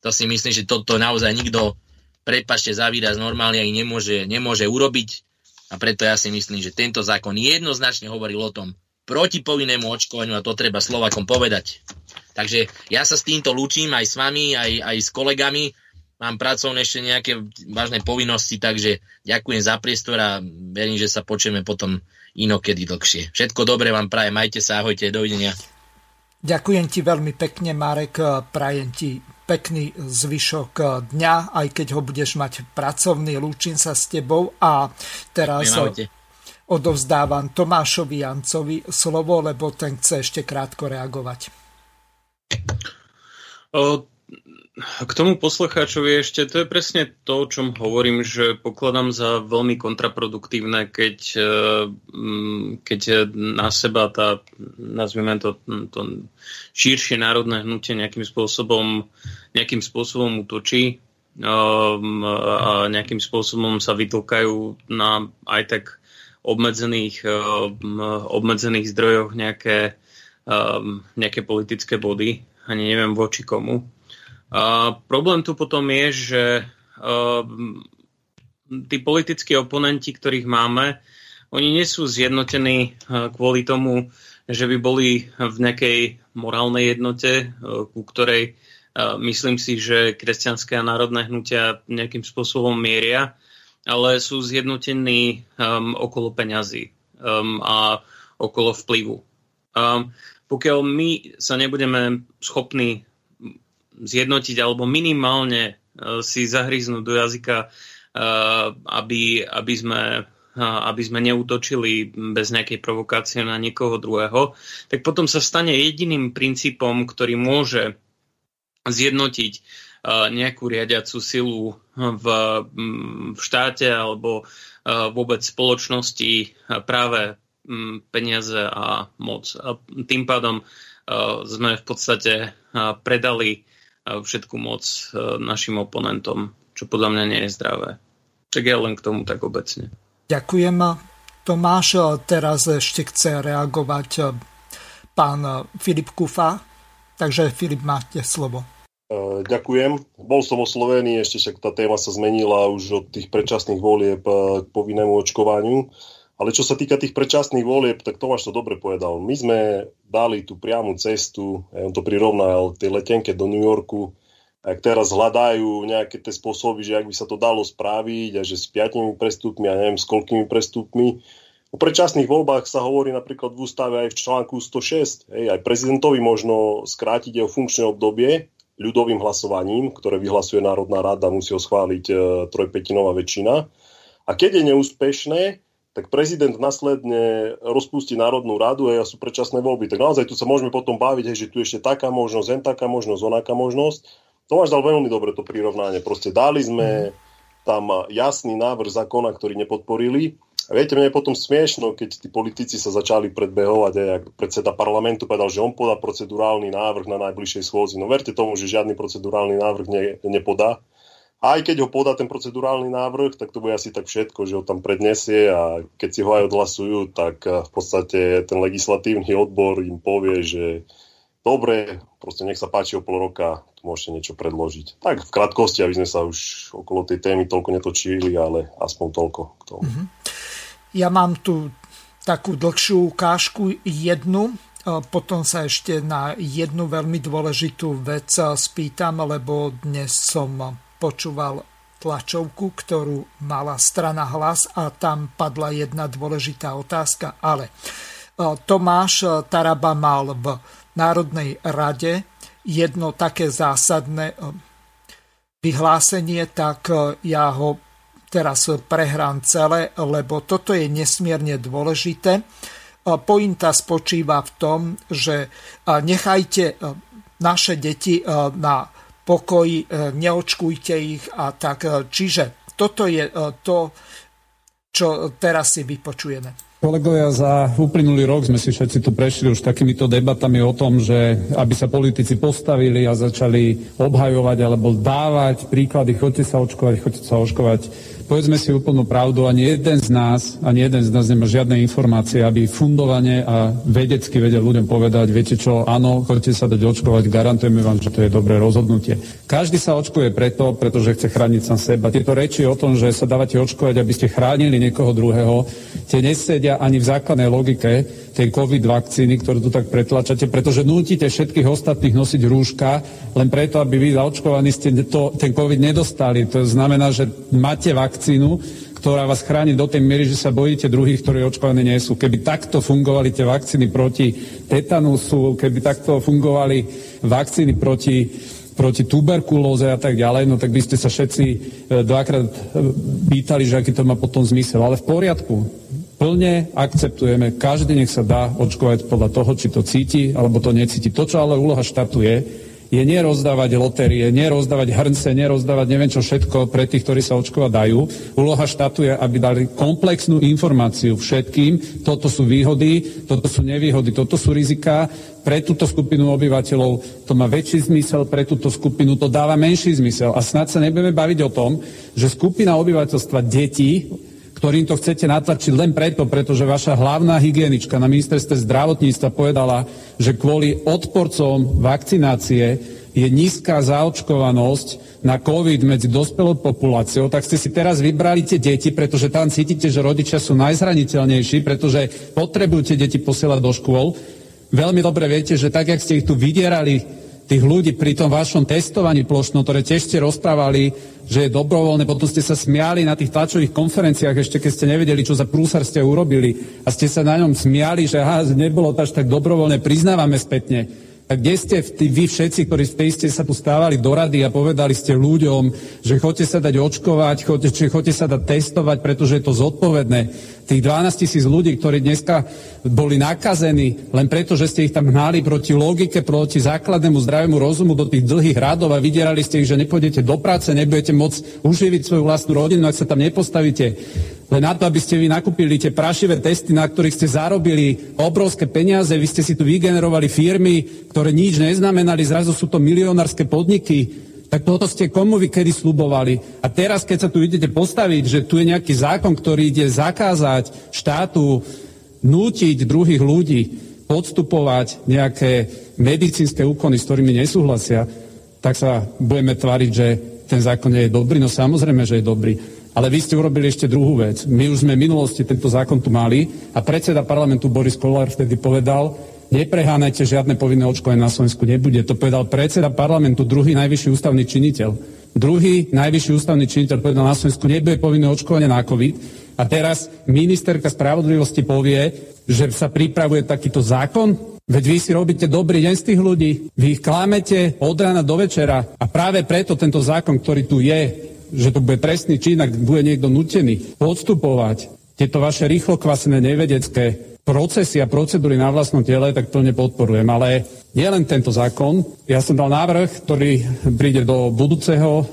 Speaker 3: to si myslím, že toto naozaj nikto, prepašte za výraz, normálne aj nemôže, nemôže urobiť a preto ja si myslím, že tento zákon jednoznačne hovoril o tom, proti povinnému očkovaniu a to treba Slovakom povedať. Takže ja sa s týmto lúčim aj s vami, aj, aj s kolegami. Mám pracovné ešte nejaké vážne povinnosti, takže ďakujem za priestor a verím, že sa počujeme potom inokedy dlhšie. Všetko dobré vám prajem, majte sa, ahojte, dovidenia.
Speaker 1: Ďakujem ti veľmi pekne, Marek, prajem ti pekný zvyšok dňa, aj keď ho budeš mať pracovný, lúčim sa s tebou a teraz... Ahojte odovzdávam Tomášovi Jancovi slovo, lebo ten chce ešte krátko reagovať.
Speaker 4: O, k tomu poslucháčovi ešte, to je presne to, o čom hovorím, že pokladám za veľmi kontraproduktívne, keď, e, keď na seba tá, nazvime to, to širšie národné hnutie nejakým spôsobom, nejakým spôsobom útočí a nejakým spôsobom sa vytlkajú na aj tak obmedzených, eh, obmedzených zdrojoch nejaké, eh, nejaké politické body, ani neviem voči komu. A problém tu potom je, že eh, tí politickí oponenti, ktorých máme, oni nie sú zjednotení kvôli tomu, že by boli v nejakej morálnej jednote, ku ktorej myslím si, že kresťanské a národné hnutia nejakým spôsobom mieria ale sú zjednotení um, okolo peňazí um, a okolo vplyvu. Um, pokiaľ my sa nebudeme schopní zjednotiť alebo minimálne uh, si zahryznúť do jazyka, uh, aby, aby sme aby sme neútočili bez nejakej provokácie na niekoho druhého, tak potom sa stane jediným princípom, ktorý môže zjednotiť nejakú riadiacu silu v, v štáte alebo vôbec spoločnosti práve peniaze a moc. A tým pádom sme v podstate predali všetku moc našim oponentom, čo podľa mňa nie je zdravé. Tak ja len k tomu tak obecne.
Speaker 1: Ďakujem. Tomáš teraz ešte chce reagovať pán Filip Kufa. Takže Filip, máte slovo.
Speaker 8: E, ďakujem. Bol som oslovený, ešte však tá téma sa zmenila už od tých predčasných volieb e, k povinnému očkovaniu. Ale čo sa týka tých predčasných volieb, tak Tomáš to dobre povedal. My sme dali tú priamu cestu, ja on to prirovnal tej letenke do New Yorku, ak teraz hľadajú nejaké tie spôsoby, že ak by sa to dalo spraviť a že s piatimi prestupmi a neviem s koľkými prestupmi. O predčasných voľbách sa hovorí napríklad v ústave aj v článku 106. Hej, aj prezidentovi možno skrátiť jeho funkčné obdobie ľudovým hlasovaním, ktoré vyhlasuje Národná rada, musí ho schváliť e, trojpetinová väčšina. A keď je neúspešné, tak prezident následne rozpustí Národnú radu a sú predčasné voľby. Tak naozaj tu sa môžeme potom baviť, hej, že tu ešte taká možnosť, len taká možnosť, onaká možnosť. Tomáš dal veľmi dobre to prirovnanie. Proste dali sme tam jasný návrh zákona, ktorý nepodporili. A viete, mne je potom smiešno, keď tí politici sa začali predbehovať, aj ak predseda parlamentu povedal, že on podá procedurálny návrh na najbližšej schôzi. No verte tomu, že žiadny procedurálny návrh ne, nepodá. Aj keď ho podá ten procedurálny návrh, tak to bude asi tak všetko, že ho tam predniesie a keď si ho aj odhlasujú, tak v podstate ten legislatívny odbor im povie, že dobre, proste nech sa páči o pol roka, môžete niečo predložiť. Tak v krátkosti, aby sme sa už okolo tej témy toľko netočili, ale aspoň toľko k tomu. Mm-hmm.
Speaker 1: Ja mám tu takú dlhšiu ukážku jednu, potom sa ešte na jednu veľmi dôležitú vec spýtam, lebo dnes som počúval tlačovku, ktorú mala strana hlas a tam padla jedna dôležitá otázka, ale Tomáš Taraba mal v Národnej rade jedno také zásadné eh, vyhlásenie, tak eh, ja ho teraz prehrám celé, lebo toto je nesmierne dôležité. Pointa spočíva v tom, že nechajte naše deti na pokoji, neočkujte ich a tak. Čiže toto je to, čo teraz si vypočujeme.
Speaker 9: Kolegovia, za uplynulý rok sme si všetci tu prešli už takýmito debatami o tom, že aby sa politici postavili a začali obhajovať alebo dávať príklady, choďte sa očkovať, choďte sa očkovať povedzme si úplnú pravdu, ani jeden z nás, ani jeden z nás nemá žiadne informácie, aby fundovane a vedecky vedel ľuďom povedať, viete čo, áno, chodite sa dať očkovať, garantujeme vám, že to je dobré rozhodnutie. Každý sa očkuje preto, pretože chce chrániť sám seba. Tieto reči o tom, že sa dávate očkovať, aby ste chránili niekoho druhého, tie nesedia ani v základnej logike tej COVID vakcíny, ktorú tu tak pretlačate, pretože nutíte všetkých ostatných nosiť rúška len preto, aby vy zaočkovaní ste to, ten COVID nedostali. To znamená, že máte vakcínu, ktorá vás chráni do tej miery, že sa bojíte druhých, ktorí očkovaní nie sú. Keby takto fungovali tie vakcíny proti tetanusu, keby takto fungovali vakcíny proti proti tuberkulóze a tak ďalej, no tak by ste sa všetci e, dvakrát e, pýtali, že aký to má potom zmysel. Ale v poriadku plne akceptujeme, každý nech sa dá očkovať podľa toho, či to cíti, alebo to necíti. To, čo ale úloha štátu je, je nerozdávať lotérie, nerozdávať hrnce, nerozdávať neviem čo všetko pre tých, ktorí sa očkovať dajú. Úloha štátu je, aby dali komplexnú informáciu všetkým. Toto sú výhody, toto sú nevýhody, toto sú riziká. Pre túto skupinu obyvateľov to má väčší zmysel, pre túto skupinu to dáva menší zmysel. A snad sa nebudeme baviť o tom, že skupina obyvateľstva detí ktorým to chcete natlačiť len preto, pretože vaša hlavná hygienička na ministerstve zdravotníctva povedala, že kvôli odporcom vakcinácie je nízka zaočkovanosť na COVID medzi dospelou populáciou, tak ste si teraz vybrali tie deti, pretože tam cítite, že rodičia sú najzraniteľnejší, pretože potrebujú tie deti posielať do škôl. Veľmi dobre viete, že tak, jak ste ich tu vydierali tých ľudí pri tom vašom testovaní plošnom, ktoré tiež ste rozprávali, že je dobrovoľné, potom ste sa smiali na tých tlačových konferenciách, ešte keď ste nevedeli, čo za prúsar ste urobili a ste sa na ňom smiali, že aha, nebolo to až tak dobrovoľné, priznávame spätne. Tak kde ste vy všetci, ktorí ste sa tu stávali do rady a povedali ste ľuďom, že chodte sa dať očkovať, chodte, chodte sa dať testovať, pretože je to zodpovedné. Tých 12 tisíc ľudí, ktorí dneska boli nakazení len preto, že ste ich tam hnali proti logike, proti základnému zdravému rozumu do tých dlhých radov a vydierali ste ich, že nepôjdete do práce, nebudete môcť uživiť svoju vlastnú rodinu, ak sa tam nepostavíte. Len na to, aby ste vy nakúpili tie prašivé testy, na ktorých ste zarobili obrovské peniaze, vy ste si tu vygenerovali firmy, ktoré nič neznamenali, zrazu sú to milionárske podniky, tak toto ste komu vy kedy slubovali. A teraz, keď sa tu idete postaviť, že tu je nejaký zákon, ktorý ide zakázať štátu nútiť druhých ľudí podstupovať nejaké medicínske úkony, s ktorými nesúhlasia, tak sa budeme tváriť, že ten zákon nie je dobrý. No samozrejme, že je dobrý. Ale vy ste urobili ešte druhú vec. My už sme v minulosti tento zákon tu mali a predseda parlamentu Boris Kolár vtedy povedal, neprehánajte žiadne povinné očkovanie na Slovensku nebude. To povedal predseda parlamentu, druhý najvyšší ústavný činiteľ. Druhý najvyšší ústavný činiteľ povedal na Slovensku, nebude povinné očkovanie na COVID. A teraz ministerka spravodlivosti povie, že sa pripravuje takýto zákon, Veď vy si robíte dobrý deň z tých ľudí, vy ich klamete od rána do večera a práve preto tento zákon, ktorý tu je, že to bude trestný čin, ak bude niekto nutený podstupovať tieto vaše rýchlo kvasené nevedecké procesy a procedúry na vlastnom tele, tak plne podporujem. Ale nie len tento zákon. Ja som dal návrh, ktorý príde do budúceho e,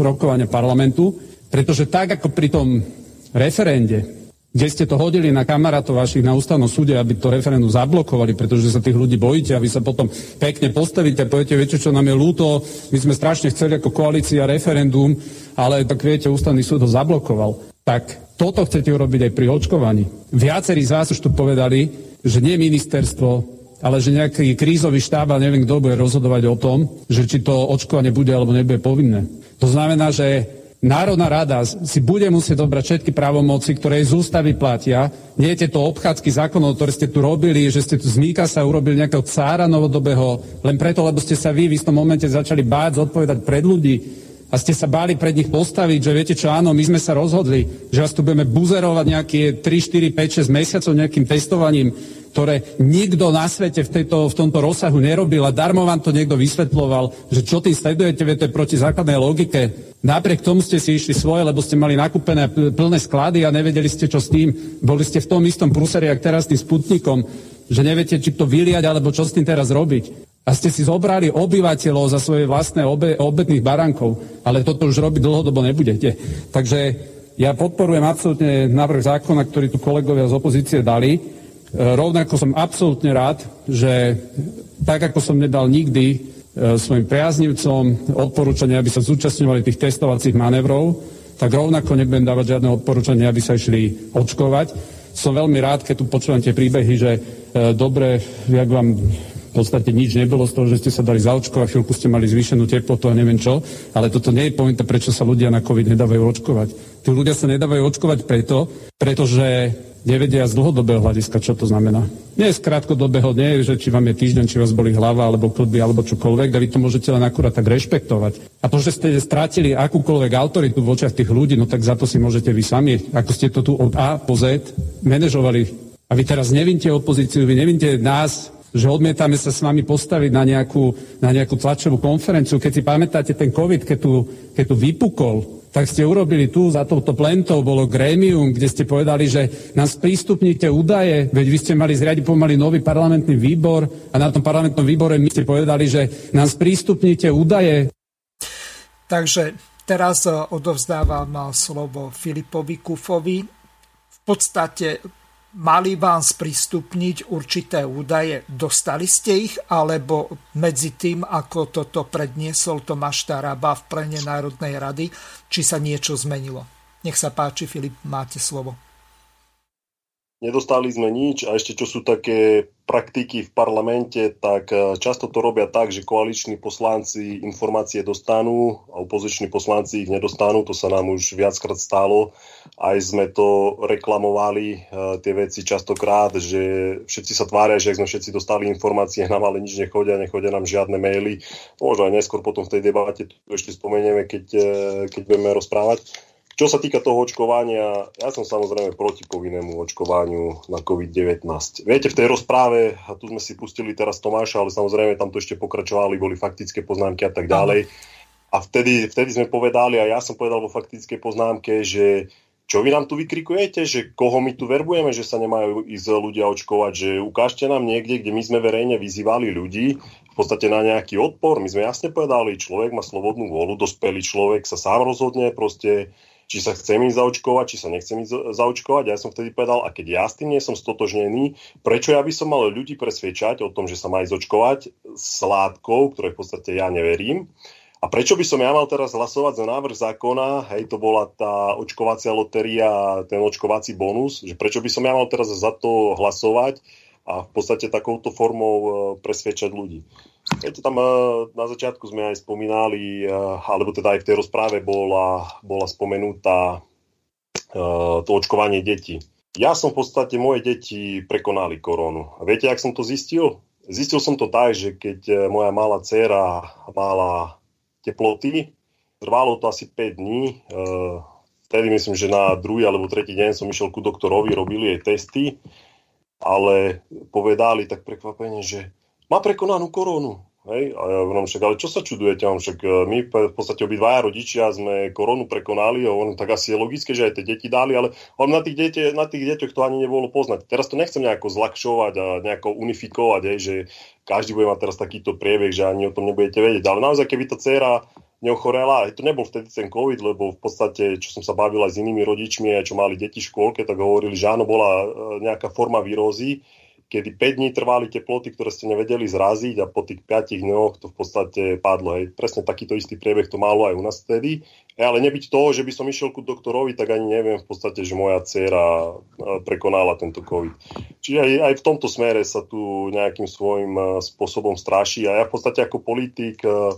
Speaker 9: rokovania parlamentu, pretože tak ako pri tom referende kde ste to hodili na kamarátov vašich na ústavnom súde, aby to referendum zablokovali, pretože sa tých ľudí bojíte a vy sa potom pekne postavíte a poviete, viete, čo nám je ľúto, my sme strašne chceli ako koalícia referendum, ale tak viete, ústavný súd ho zablokoval. Tak toto chcete urobiť aj pri očkovaní. Viacerí z vás už tu povedali, že nie ministerstvo, ale že nejaký krízový štáb, a neviem, kto bude rozhodovať o tom, že či to očkovanie bude alebo nebude povinné. To znamená, že Národná rada si bude musieť dobrať všetky právomoci, ktoré z ústavy platia. Nie je to obchádzky zákonov, ktoré ste tu robili, že ste tu z sa urobili nejakého cára novodobého, len preto, lebo ste sa vy v istom momente začali báť zodpovedať pred ľudí a ste sa báli pred nich postaviť, že viete čo, áno, my sme sa rozhodli, že vás tu budeme buzerovať nejaké 3, 4, 5, 6 mesiacov nejakým testovaním, ktoré nikto na svete v, tejto, v tomto rozsahu nerobil a darmo vám to niekto vysvetloval, že čo tým sledujete, viete, proti základnej logike. Napriek tomu ste si išli svoje, lebo ste mali nakúpené plné sklady a nevedeli ste, čo s tým. Boli ste v tom istom prúseri, jak teraz tým sputnikom, že neviete, či to vyliať, alebo čo s tým teraz robiť. A ste si zobrali obyvateľov za svoje vlastné obe, obetných barankov, ale toto už robiť dlhodobo nebudete. Takže ja podporujem absolútne návrh zákona, ktorý tu kolegovia z opozície dali. E, rovnako som absolútne rád, že tak, ako som nedal nikdy E, svojim priaznivcom odporúčania, aby sa zúčastňovali tých testovacích manévrov, tak rovnako nebudem dávať žiadne odporúčania, aby sa išli očkovať. Som veľmi rád, keď tu počúvam tie príbehy, že e, dobre, jak vám v podstate nič nebolo z toho, že ste sa dali zaočkovať, chvíľku ste mali zvýšenú teplotu a neviem čo, ale toto nie je pointa, prečo sa ľudia na COVID nedávajú očkovať. Tí ľudia sa nedávajú očkovať preto, pretože nevedia z dlhodobého hľadiska, čo to znamená. Nie z krátkodobého, nie je, že či vám je týždeň, či vás boli hlava, alebo klby, alebo čokoľvek, a vy to môžete len akurát tak rešpektovať. A to, že ste strátili akúkoľvek autoritu v očiach tých ľudí, no tak za to si môžete vy sami, ako ste to tu od A po Z manažovali. A vy teraz nevinte opozíciu, vy nevinte nás, že odmietame sa s vami postaviť na nejakú, na nejakú tlačovú konferenciu. Keď si pamätáte ten COVID, keď tu, keď tu vypukol, tak ste urobili tu za touto plentou, bolo grémium, kde ste povedali, že nám sprístupníte údaje, veď vy ste mali zriadiť pomaly nový parlamentný výbor a na tom parlamentnom výbore my ste povedali, že nám sprístupníte údaje.
Speaker 1: Takže teraz eh, odovzdávam eh, slovo Filipovi Kufovi. V podstate mali vám sprístupniť určité údaje. Dostali ste ich, alebo medzi tým, ako toto predniesol Tomáš Taraba v plene Národnej rady, či sa niečo zmenilo? Nech sa páči, Filip, máte slovo.
Speaker 8: Nedostali sme nič a ešte čo sú také praktiky v parlamente, tak e, často to robia tak, že koaliční poslanci informácie dostanú a opoziční poslanci ich nedostanú. To sa nám už viackrát stalo. Aj sme to reklamovali, e, tie veci častokrát, že všetci sa tvária, že ak sme všetci dostali informácie, (laughs) nám ale nič nechodia, nechodia nám žiadne maily. Možno aj neskôr potom v tej debate to ešte spomenieme, keď, e, keď budeme rozprávať. Čo sa týka toho očkovania, ja som samozrejme proti povinnému očkovaniu na COVID-19. Viete, v tej rozpráve, a tu sme si pustili teraz Tomáša, ale samozrejme tam to ešte pokračovali, boli faktické poznámky a tak ďalej. A vtedy, vtedy sme povedali, a ja som povedal vo faktickej poznámke, že čo vy nám tu vykrikujete, že koho my tu verbujeme, že sa nemajú ísť ľudia očkovať, že ukážte nám niekde, kde my sme verejne vyzývali ľudí v podstate na nejaký odpor. My sme jasne povedali, človek má slobodnú vôľu, dospelý človek sa sám rozhodne proste, či sa chcem ísť zaočkovať, či sa nechcem ísť zaočkovať. Ja som vtedy povedal, a keď ja s tým nie som stotožnený, prečo ja by som mal ľudí presviečať o tom, že sa má ísť s látkou, ktorej v podstate ja neverím. A prečo by som ja mal teraz hlasovať za návrh zákona, hej, to bola tá očkovacia lotéria, ten očkovací bonus, že prečo by som ja mal teraz za to hlasovať a v podstate takouto formou e, presviečať ľudí. Viete, tam e, na začiatku sme aj spomínali, e, alebo teda aj v tej rozpráve bola, bola spomenutá to očkovanie detí. Ja som v podstate, moje deti prekonali koronu. A viete, jak som to zistil? Zistil som to tak, že keď moja malá dcéra mala teploty. Trvalo to asi 5 dní. Eh, vtedy myslím, že na druhý alebo tretí deň som išiel ku doktorovi, robili jej testy, ale povedali tak prekvapene, že má prekonanú koronu. Hej? A ja hovorím však, ale čo sa čudujete? On však eh, my v podstate obidvaja rodičia sme koronu prekonali a on tak asi je logické, že aj tie deti dali, ale on na tých, dete, na tých deťoch to ani nebolo poznať. Teraz to nechcem nejako zlakšovať a nejako unifikovať, hej, že každý bude mať teraz takýto priebeh, že ani o tom nebudete vedieť. Ale naozaj, keby tá dcera neochorela, to nebol vtedy ten COVID, lebo v podstate, čo som sa bavil s inými rodičmi, čo mali deti v škôlke, tak hovorili, že áno, bola e, nejaká forma výrozy, kedy 5 dní trvali teploty, ktoré ste nevedeli zraziť a po tých 5 dňoch to v podstate padlo. Hej. Presne takýto istý priebeh to malo aj u nás vtedy. Ale nebyť toho, že by som išiel ku doktorovi, tak ani neviem v podstate, že moja dcera e, prekonala tento COVID. Čiže aj, aj v tomto smere sa tu nejakým svojím e, spôsobom straší. A ja v podstate ako politik e,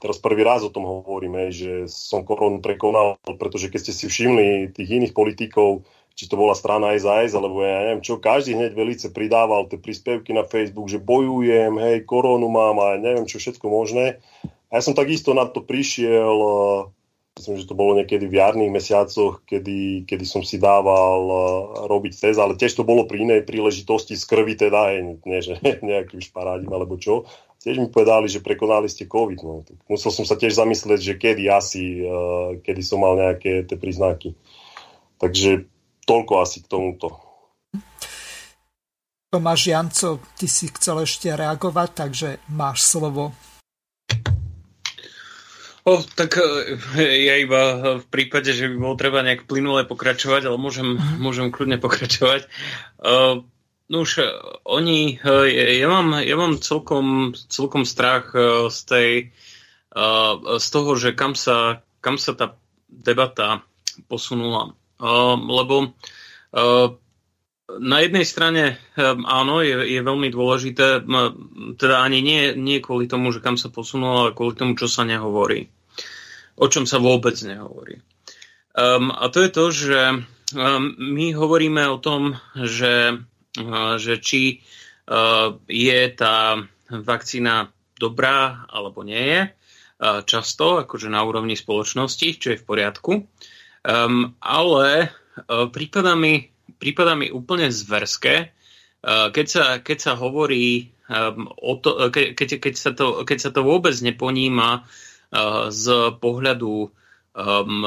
Speaker 8: teraz prvý raz o tom hovoríme, že som koronu prekonal, pretože keď ste si všimli tých iných politikov, či to bola strana SAS, alebo ja neviem čo, každý hneď velice pridával tie príspevky na Facebook, že bojujem, hej, koronu mám a neviem čo všetko možné. A ja som takisto na to prišiel, myslím, že to bolo niekedy v jarných mesiacoch, kedy, kedy som si dával robiť test, ale tiež to bolo pri inej príležitosti z krvi teda, hej, nie že (laughs) nejakým šparádim alebo čo. Tiež mi povedali, že prekonali ste COVID. No. Musel som sa tiež zamyslieť, že kedy asi, kedy som mal nejaké tie príznaky. Takže toľko asi k tomuto.
Speaker 1: Tomáš Janco, ty si chcel ešte reagovať, takže máš slovo.
Speaker 4: O, tak e, ja iba v prípade, že by bolo treba nejak plynule pokračovať, ale môžem, mm. môžem kľudne pokračovať. Uh, no už oni, uh, ja, mám, ja mám celkom, celkom strach uh, z tej, z toho, že kam sa, kam sa tá debata posunula. Ehm, lebo ehm, na jednej strane ehm, áno, je, je veľmi dôležité, teda ani nie, nie kvôli tomu, že kam sa posunulo, ale kvôli tomu, čo sa nehovorí. O čom sa vôbec nehovorí. Um, a to je to, že um, my hovoríme o tom, že, uh, že či uh, je tá vakcína dobrá alebo nie je. Uh, často, akože na úrovni spoločnosti, čo je v poriadku. Um, ale uh, prípada, mi, prípada mi úplne zverské, uh, keď, sa, keď sa hovorí um, o to, uh, ke, keď, keď, sa to, keď sa to vôbec neponíma uh, z pohľadu um,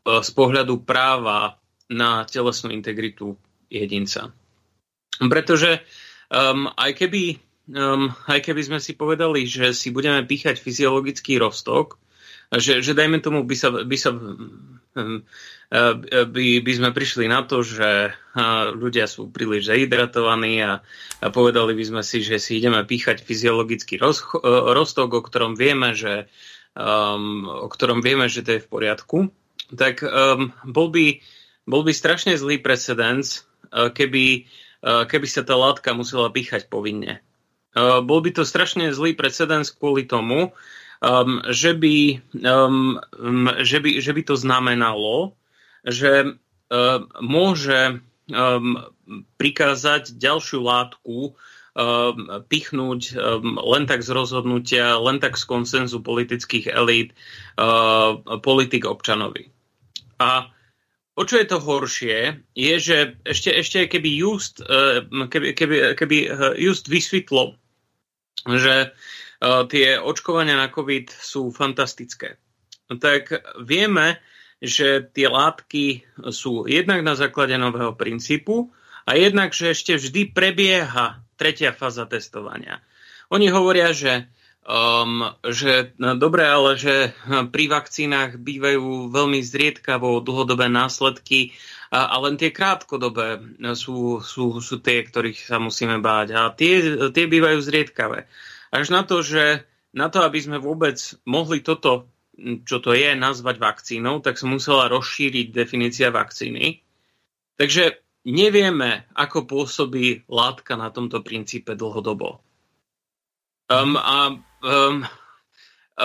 Speaker 4: z pohľadu práva na telesnú integritu jedinca. Pretože um, aj keby um, aj keby sme si povedali, že si budeme píchať fyziologický rostok, že, že dajme tomu, by sa, by sa. By, by sme prišli na to, že ľudia sú príliš zahydratovaní a, a povedali by sme si, že si ideme píchať fyziologický roz, roztok, o ktorom vieme, že um, o ktorom vieme, že to je v poriadku, tak um, bol, by, bol by strašne zlý precedens, keby, keby sa tá látka musela píchať povinne. Bol by to strašne zlý precedens kvôli tomu, um, že, by, um, že, by, že by to znamenalo, že um, môže um, prikázať ďalšiu látku um, pichnúť um, len tak z rozhodnutia, len tak z konsenzu politických elít uh, politik občanovi. A o čo je to horšie, je, že ešte, ešte keby Just, e, keby, keby, keby Just vysvetlo, že tie očkovania na COVID sú fantastické, tak vieme, že tie látky sú jednak na základe nového princípu a jednak, že ešte vždy prebieha tretia fáza testovania. Oni hovoria, že, um, že no, dobre, ale že pri vakcínach bývajú veľmi zriedkavo dlhodobé následky a, a len tie krátkodobé sú, sú, sú tie, ktorých sa musíme báť. A tie, tie bývajú zriedkavé. Až na to, že na to, aby sme vôbec mohli toto, čo to je, nazvať vakcínou, tak sa musela rozšíriť definícia vakcíny. Takže nevieme, ako pôsobí látka na tomto princípe dlhodobo. Um, a, um, a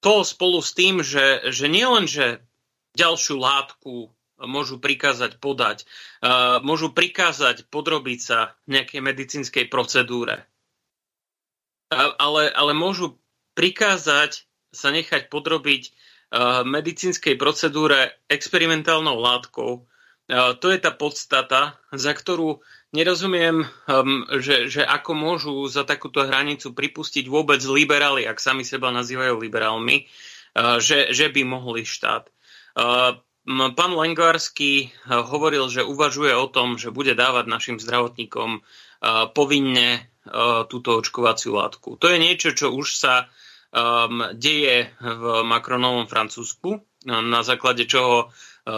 Speaker 4: to spolu s tým, že, že nielen, že ďalšiu látku môžu prikázať podať, uh, môžu prikázať podrobiť sa nejakej medicínskej procedúre, ale, ale môžu prikázať sa nechať podrobiť uh, medicínskej procedúre experimentálnou látkou, to je tá podstata, za ktorú nerozumiem, um, že, že ako môžu za takúto hranicu pripustiť vôbec liberáli, ak sami seba nazývajú liberálmi, uh, že, že by mohli štát. Pán Lengársky uh, hovoril, že uvažuje o tom, že bude dávať našim zdravotníkom povinne túto očkovaciu látku. To je niečo, čo už sa um, deje v Macronovom Francúzsku, na základe čoho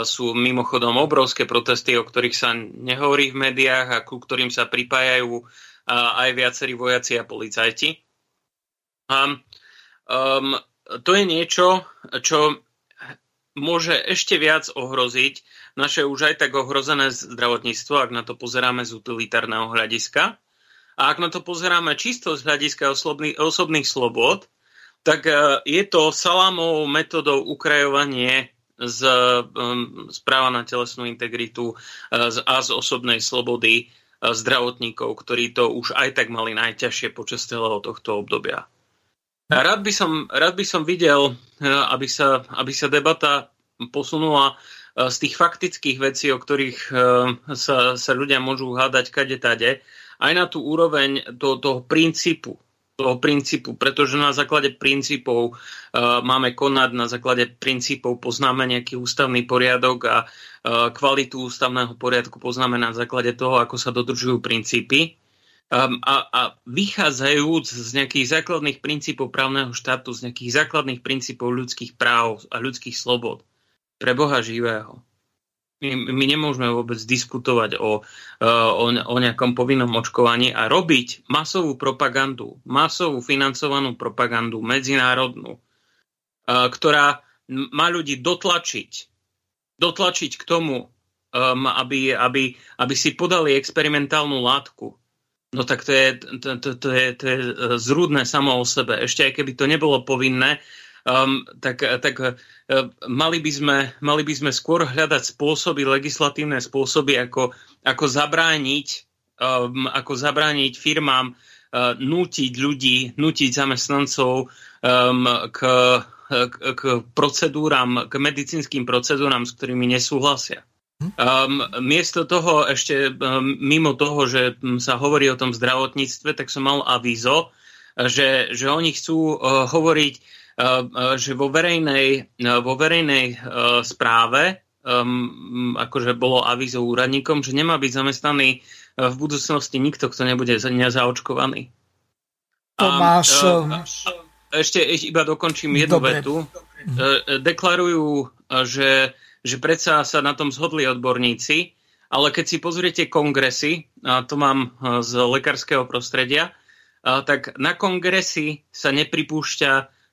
Speaker 4: sú mimochodom obrovské protesty, o ktorých sa nehovorí v médiách a ku ktorým sa pripájajú aj viacerí vojaci a policajti. A, um, to je niečo, čo môže ešte viac ohroziť naše už aj tak ohrozené zdravotníctvo, ak na to pozeráme z utilitárneho hľadiska. A ak na to pozeráme čisto z hľadiska osobných, osobných slobod, tak je to salámovou metodou ukrajovanie z, z práva na telesnú integritu uh, a z osobnej slobody zdravotníkov, ktorí to už aj tak mali najťažšie počas celého tohto obdobia. Rád by som, rád by som videl, aby sa, aby sa debata posunula z tých faktických vecí, o ktorých sa, sa ľudia môžu hádať kade tade, aj na tú úroveň toho, toho princípu, toho princípu, pretože na základe princípov uh, máme konať, na základe princípov poznáme nejaký ústavný poriadok a uh, kvalitu ústavného poriadku poznáme na základe toho, ako sa dodržujú princípy. Um, a, a vychádzajúc z nejakých základných princípov právneho štátu, z nejakých základných princípov ľudských práv a ľudských slobod pre Boha živého, my, my nemôžeme vôbec diskutovať o, e, o, o nejakom povinnom očkovaní a robiť masovú propagandu, masovú financovanú propagandu medzinárodnú, e, ktorá má ľudí dotlačiť, dotlačiť k tomu, um, aby, aby, aby si podali experimentálnu látku. No tak to je, to, to, to, je, to je zrúdne samo o sebe. Ešte aj keby to nebolo povinné, um, tak, tak uh, mali, by sme, mali by sme skôr hľadať spôsoby, legislatívne spôsoby, ako, ako zabrániť um, ako zabrániť firmám uh, nútiť ľudí, nútiť zamestnancov um, k, k, k procedúram, k medicínskym procedúram, s ktorými nesúhlasia. Um, miesto toho, ešte um, mimo toho, že sa hovorí o tom zdravotníctve, tak som mal avízo, že, že oni chcú uh, hovoriť že vo verejnej, vo verejnej správe um, akože bolo avízo úradníkom, že nemá byť zamestnaný v budúcnosti nikto, kto nebude nezaočkovaný.
Speaker 1: Tomáš...
Speaker 4: A, ešte, ešte iba dokončím jednu Dobre. vetu. Deklarujú, že, že predsa sa na tom zhodli odborníci, ale keď si pozriete kongresy, a to mám z lekárskeho prostredia, tak na kongresy sa nepripúšťa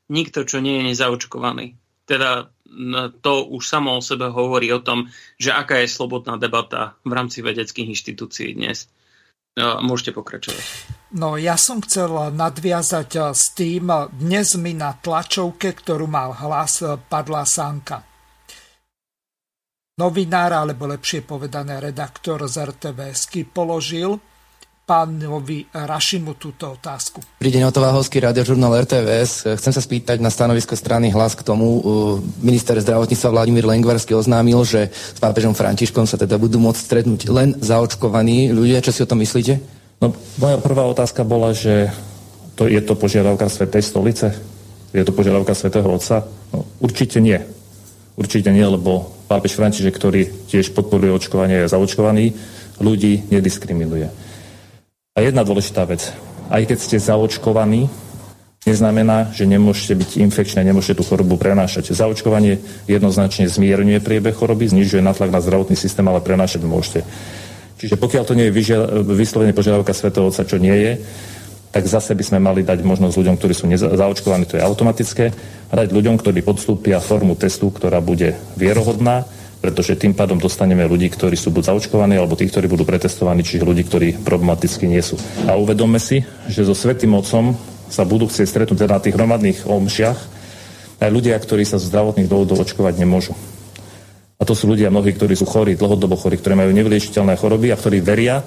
Speaker 4: nikto, čo nie je nezaočkovaný. Teda to už samo o sebe hovorí o tom, že aká je slobodná debata v rámci vedeckých inštitúcií dnes. Môžete pokračovať.
Speaker 1: No ja som chcel nadviazať eh, s tým, dnes mi na tlačovke, ktorú mal hlas, eh, padla sánka. Novinár, alebo lepšie povedané redaktor z RTVSky položil pánovi Rašimu túto otázku.
Speaker 10: Pri deň Otováhovský radiožurnál RTVS. Chcem sa spýtať na stanovisko strany hlas k tomu. Minister zdravotníctva Vladimír Lengvarsky oznámil, že s pápežom Františkom sa teda budú môcť stretnúť len zaočkovaní ľudia. Čo si o tom myslíte?
Speaker 11: No, moja prvá otázka bola, že to, je to požiadavka Svetej stolice? Je to požiadavka Svetého Otca? No, určite nie. Určite nie, lebo pápež František, ktorý tiež podporuje očkovanie, je zaočkovaný ľudí nediskriminuje. A jedna dôležitá vec. Aj keď ste zaočkovaní, neznamená, že nemôžete byť infekčné, nemôžete tú chorobu prenášať. Zaočkovanie jednoznačne zmierňuje priebeh choroby, znižuje natlak na zdravotný systém, ale prenášať môžete. Čiže pokiaľ to nie je vyslovene požiadavka Svetého Otca, čo nie je, tak zase by sme mali dať možnosť ľuďom, ktorí sú zaočkovaní, to je automatické, a dať ľuďom, ktorí podstúpia formu testu, ktorá bude vierohodná, pretože tým pádom dostaneme ľudí, ktorí sú buď zaočkovaní, alebo tí, ktorí budú pretestovaní, čiže ľudí, ktorí problematicky nie sú. A uvedomme si, že so Svetým Otcom sa budú chcieť stretnúť teda na tých hromadných omšiach aj ľudia, ktorí sa z zdravotných dôvodov očkovať nemôžu. A to sú ľudia mnohí, ktorí sú chorí, dlhodobo chorí, ktorí majú nevyliečiteľné choroby a ktorí veria,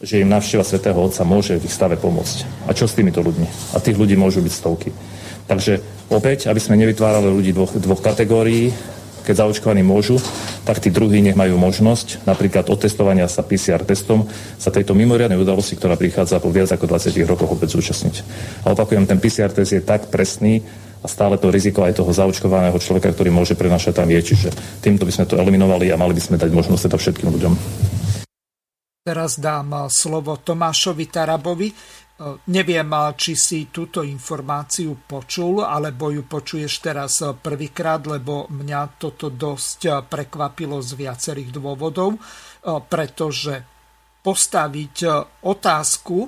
Speaker 11: že im návšteva Svetého Otca môže v ich stave pomôcť. A čo s týmito ľuďmi? A tých ľudí môžu byť stovky. Takže opäť, aby sme nevytvárali ľudí dvoch, dvoch kategórií, keď zaočkovaní môžu, tak tí druhí nech majú možnosť napríklad otestovania sa PCR testom sa tejto mimoriadnej udalosti, ktorá prichádza po viac ako 20 rokoch opäť zúčastniť. A opakujem, ten PCR test je tak presný, a stále to riziko aj toho zaočkovaného človeka, ktorý môže prenašať tam je. Čiže týmto by sme to eliminovali a mali by sme dať možnosť teda všetkým ľuďom.
Speaker 1: Teraz dám slovo Tomášovi Tarabovi. Neviem, či si túto informáciu počul, alebo ju počuješ teraz eh, prvýkrát, lebo mňa toto dosť prekvapilo z viacerých dôvodov, pretože postaviť otázku,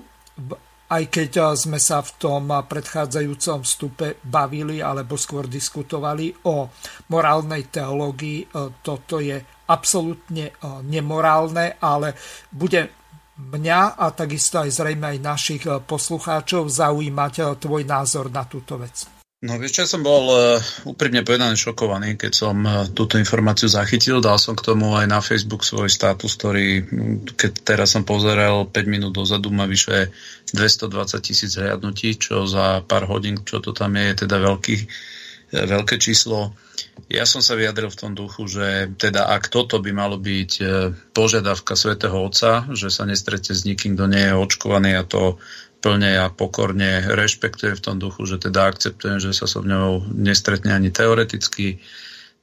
Speaker 1: aj keď sme sa v tom predchádzajúcom vstupe bavili, alebo skôr diskutovali o morálnej teológii, toto je absolútne nemorálne, ale bude mňa a takisto aj zrejme aj našich eh, poslucháčov zaujímať eh, tvoj názor na túto vec.
Speaker 2: No vieš, ja som bol uh, úprimne povedaný šokovaný, keď som túto informáciu zachytil. Dal som k tomu aj na Facebook svoj status, ktorý, hm, keď teraz som pozeral 5 minút dozadu, má vyše 220 tisíc hľadnutí, čo za pár hodín, čo to tam je, je teda veľký, veľké číslo. Ja som sa vyjadril v tom duchu, že teda ak toto by malo byť e, požiadavka svätého Otca, že sa nestretne s nikým, kto nie je očkovaný a to plne a pokorne rešpektuje v tom duchu, že teda akceptujem, že sa so mňou nestretne ani teoreticky.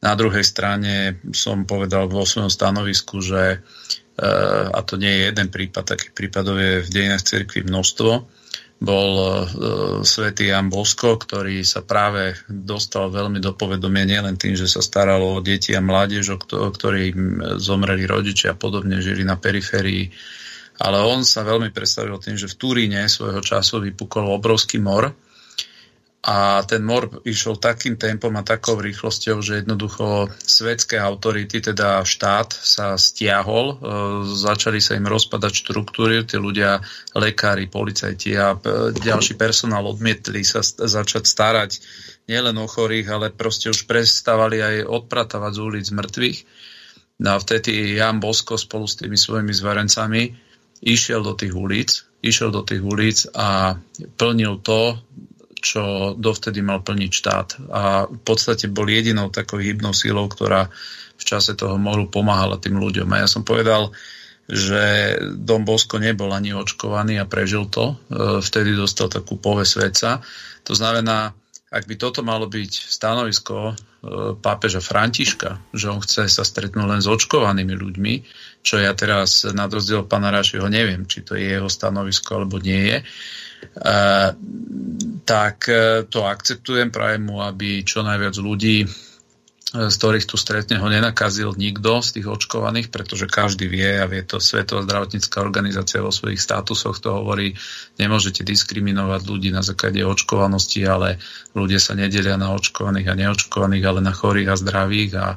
Speaker 2: Na druhej strane som povedal vo svojom stanovisku, že e, a to nie je jeden prípad, takých prípadov je v dejinách cirkvi množstvo, bol uh, svätý Jan Bosko, ktorý sa práve dostal veľmi do povedomia nielen tým, že sa staralo o deti a mládež, o ktorým zomreli rodičia a podobne žili na periférii, ale on sa veľmi predstavil tým, že v Turíne svojho času vypukol obrovský mor a ten mor išiel takým tempom a takou rýchlosťou, že jednoducho svetské autority, teda štát sa stiahol, e, začali sa im rozpadať štruktúry, tí ľudia, lekári, policajti a e, ďalší personál odmietli sa začať starať nielen o chorých, ale proste už prestávali aj odpratávať z ulic mŕtvych. No a vtedy Jan Bosko spolu s tými svojimi zvarencami išiel do tých ulic, išiel do tých ulic a plnil to, čo dovtedy mal plniť štát. A v podstate bol jedinou takou hybnou sílou, ktorá v čase toho moru pomáhala tým ľuďom. A ja som povedal, že Dom Bosko nebol ani očkovaný a prežil to. E, vtedy dostal takú poves vedca. To znamená, ak by toto malo byť stanovisko e, pápeža Františka, že on chce sa stretnúť len s očkovanými ľuďmi, čo ja teraz na rozdiel pána Rašiho neviem, či to je jeho stanovisko alebo nie je, tak e, to akceptujem, prajem mu, aby čo najviac ľudí, e, z ktorých tu stretne, ho nenakazil nikto z tých očkovaných, pretože každý vie a vie to Svetová zdravotnícká organizácia vo svojich statusoch to hovorí, nemôžete diskriminovať ľudí na základe očkovanosti, ale ľudia sa nedelia na očkovaných a neočkovaných, ale na chorých a zdravých a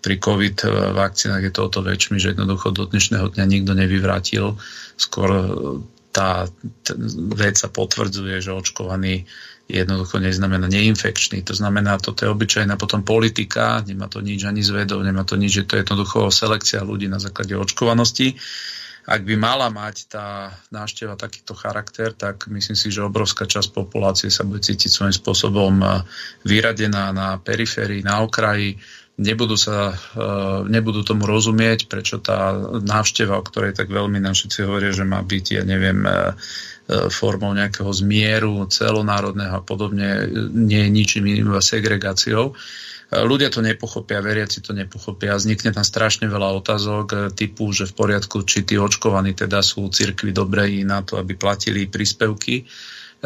Speaker 2: pri COVID e, vakcínach je to o to väčšmi, že jednoducho do dnešného dňa nikto nevyvrátil. Skôr tá, vec sa potvrdzuje, že očkovaný jednoducho neznamená neinfekčný. To znamená, toto je obyčajná potom politika, nemá to nič ani s vedou, nemá to nič, že to je jednoducho selekcia ľudí na základe očkovanosti. ak by mala mať tá návšteva takýto charakter, tak myslím si, že obrovská časť populácie sa bude cítiť svojím spôsobom e, vyradená na periférii, na okraji, nebudú, sa, e, nebudú tomu rozumieť, prečo tá návšteva, o ktorej tak veľmi všetci hovoria, že má byť, ja neviem, e, formou nejakého zmieru celonárodného a podobne, nie je ničím iným segregáciou ľudia to nepochopia, veriaci to nepochopia. Vznikne tam strašne veľa otázok typu, že v poriadku, či tí očkovaní teda sú cirkvi dobrej na to, aby platili príspevky,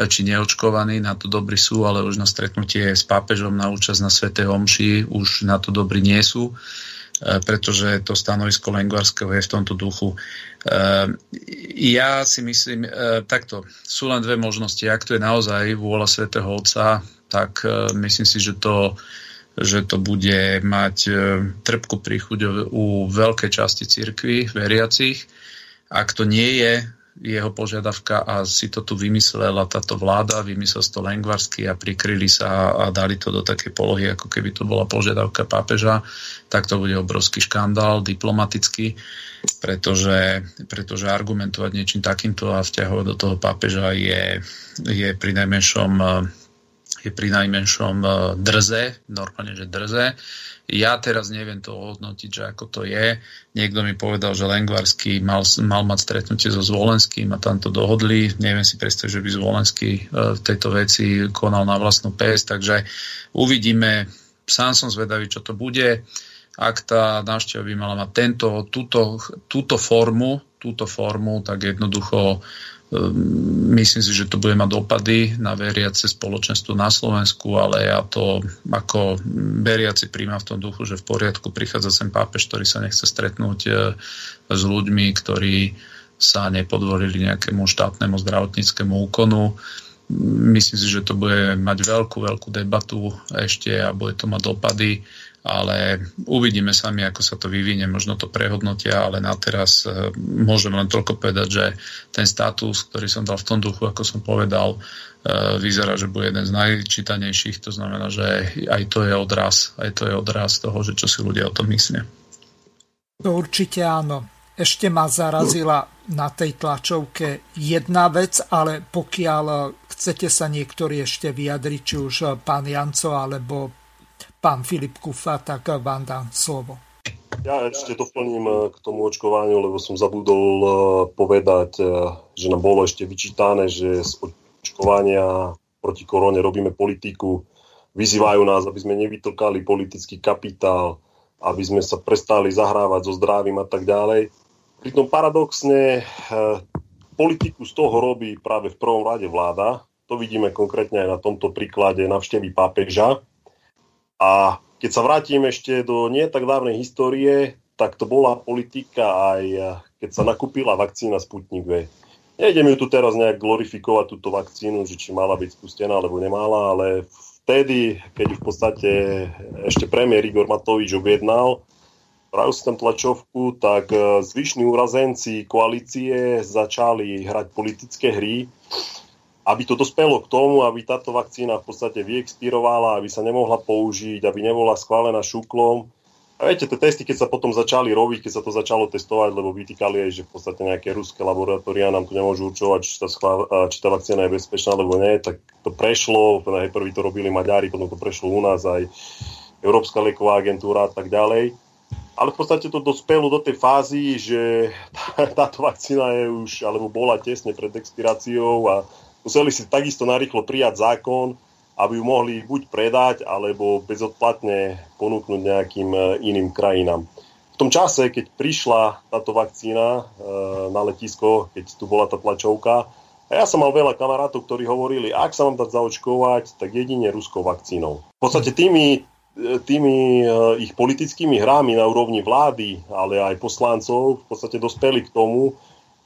Speaker 2: či neočkovaní, na to dobrí sú, ale už na stretnutie s pápežom na účasť na Sv. Omši už na to dobrí nie sú e, pretože to stanovisko Lengvarského je v tomto duchu. Ja si myslím, takto, sú len dve možnosti. Ak to je naozaj vôľa svätého Otca, tak myslím si, že to že to bude mať e, trpku príchuť u veľkej časti cirkvy, veriacich. Ak to nie je jeho požiadavka a si to tu vymyslela táto vláda, vymyslel to Lengvarsky a prikryli sa a dali to do takej polohy, ako keby to bola požiadavka pápeža, tak to bude obrovský škandál diplomatický, pretože, pretože argumentovať niečím takýmto a vťahovať do toho pápeža je, je pri najmenšom je pri najmenšom e, drze, normálne, že drze. Ja teraz neviem to hodnotiť, že ako to je. Niekto mi povedal, že Lengvarský mal, mal mať stretnutie so Zvolenským a tam to dohodli. Neviem si predstaviť, že by Zvolenský e, v tejto veci konal na vlastnú pes, takže uvidíme. Sám som zvedavý, čo to bude. Ak tá návšteva by mala mať tento, túto, túto formu, túto formu, tak jednoducho myslím si, že to bude mať dopady na veriace spoločenstvo na Slovensku, ale ja to ako veriaci príjma v tom duchu, že v poriadku prichádza sem pápež, ktorý sa nechce stretnúť e, s ľuďmi, ktorí sa nepodvolili nejakému štátnemu zdravotníckému úkonu. Myslím si, že to bude mať veľkú, veľkú debatu ešte a bude to mať dopady ale uvidíme sami, ako sa to vyvinie, možno to prehodnotia, ale na teraz e, môžem len toľko povedať, že ten status, ktorý som dal v tom duchu, ako som povedal, e, vyzerá, že bude jeden z najčítanejších, to znamená, že aj to je odraz, aj to je odraz toho, že čo si ľudia o tom myslia.
Speaker 1: To určite áno. Ešte ma zarazila na tej tlačovke jedna vec, ale pokiaľ chcete sa niektorí ešte vyjadriť, či už pán Janco alebo pán Filip Kufa, tak vám dám slovo.
Speaker 8: Ja ešte doplním eh, k tomu očkovaniu, lebo som zabudol eh, povedať, eh, že nám bolo ešte vyčítané, že z očkovania proti korone robíme politiku. Vyzývajú nás, aby sme nevytlkali politický kapitál, aby sme sa prestali zahrávať so zdravím a tak ďalej. Pritom paradoxne politiku z toho robí práve v prvom rade vláda. To vidíme konkrétne aj na tomto príklade navštevy pápeža, a keď sa vrátim ešte do nie tak dávnej histórie, tak to bola politika aj keď sa nakúpila vakcína Sputnik V. Nejdem ju tu teraz nejak glorifikovať túto vakcínu, že či mala byť spustená alebo nemala, ale vtedy, keď v podstate ešte premiér Igor Matovič objednal, pravil si tam tlačovku, tak e, zvyšní úrazenci koalície začali hrať politické hry aby to dospelo k tomu, aby táto vakcína v podstate vyexpirovala, aby sa nemohla použiť, aby nebola schválená šuklom. A viete, tie testy, keď sa potom začali robiť, keď sa to začalo testovať, lebo vytýkali aj, že v podstate nejaké ruské laboratória nám tu nemôžu určovať, či tá, schvál, či tá vakcína je bezpečná alebo nie, tak to prešlo, najprv to robili Maďari, potom to prešlo u nás aj Európska lieková agentúra a tak ďalej. Ale v podstate to dospelo do tej fázy, že táto vakcína je už, alebo bola tesne pred expiráciou a museli si takisto narýchlo prijať zákon, aby ju mohli buď predať, alebo bezodplatne ponúknuť nejakým e, iným krajinám. V tom čase, keď prišla táto vakcína e, na letisko, keď tu bola tá tlačovka, a ja som mal veľa kamarátov, ktorí hovorili, ak sa mám dať zaočkovať, tak jedine ruskou vakcínou. V podstate tými, e, tými ich politickými hrami na úrovni vlády, ale aj poslancov v podstate dospeli k tomu,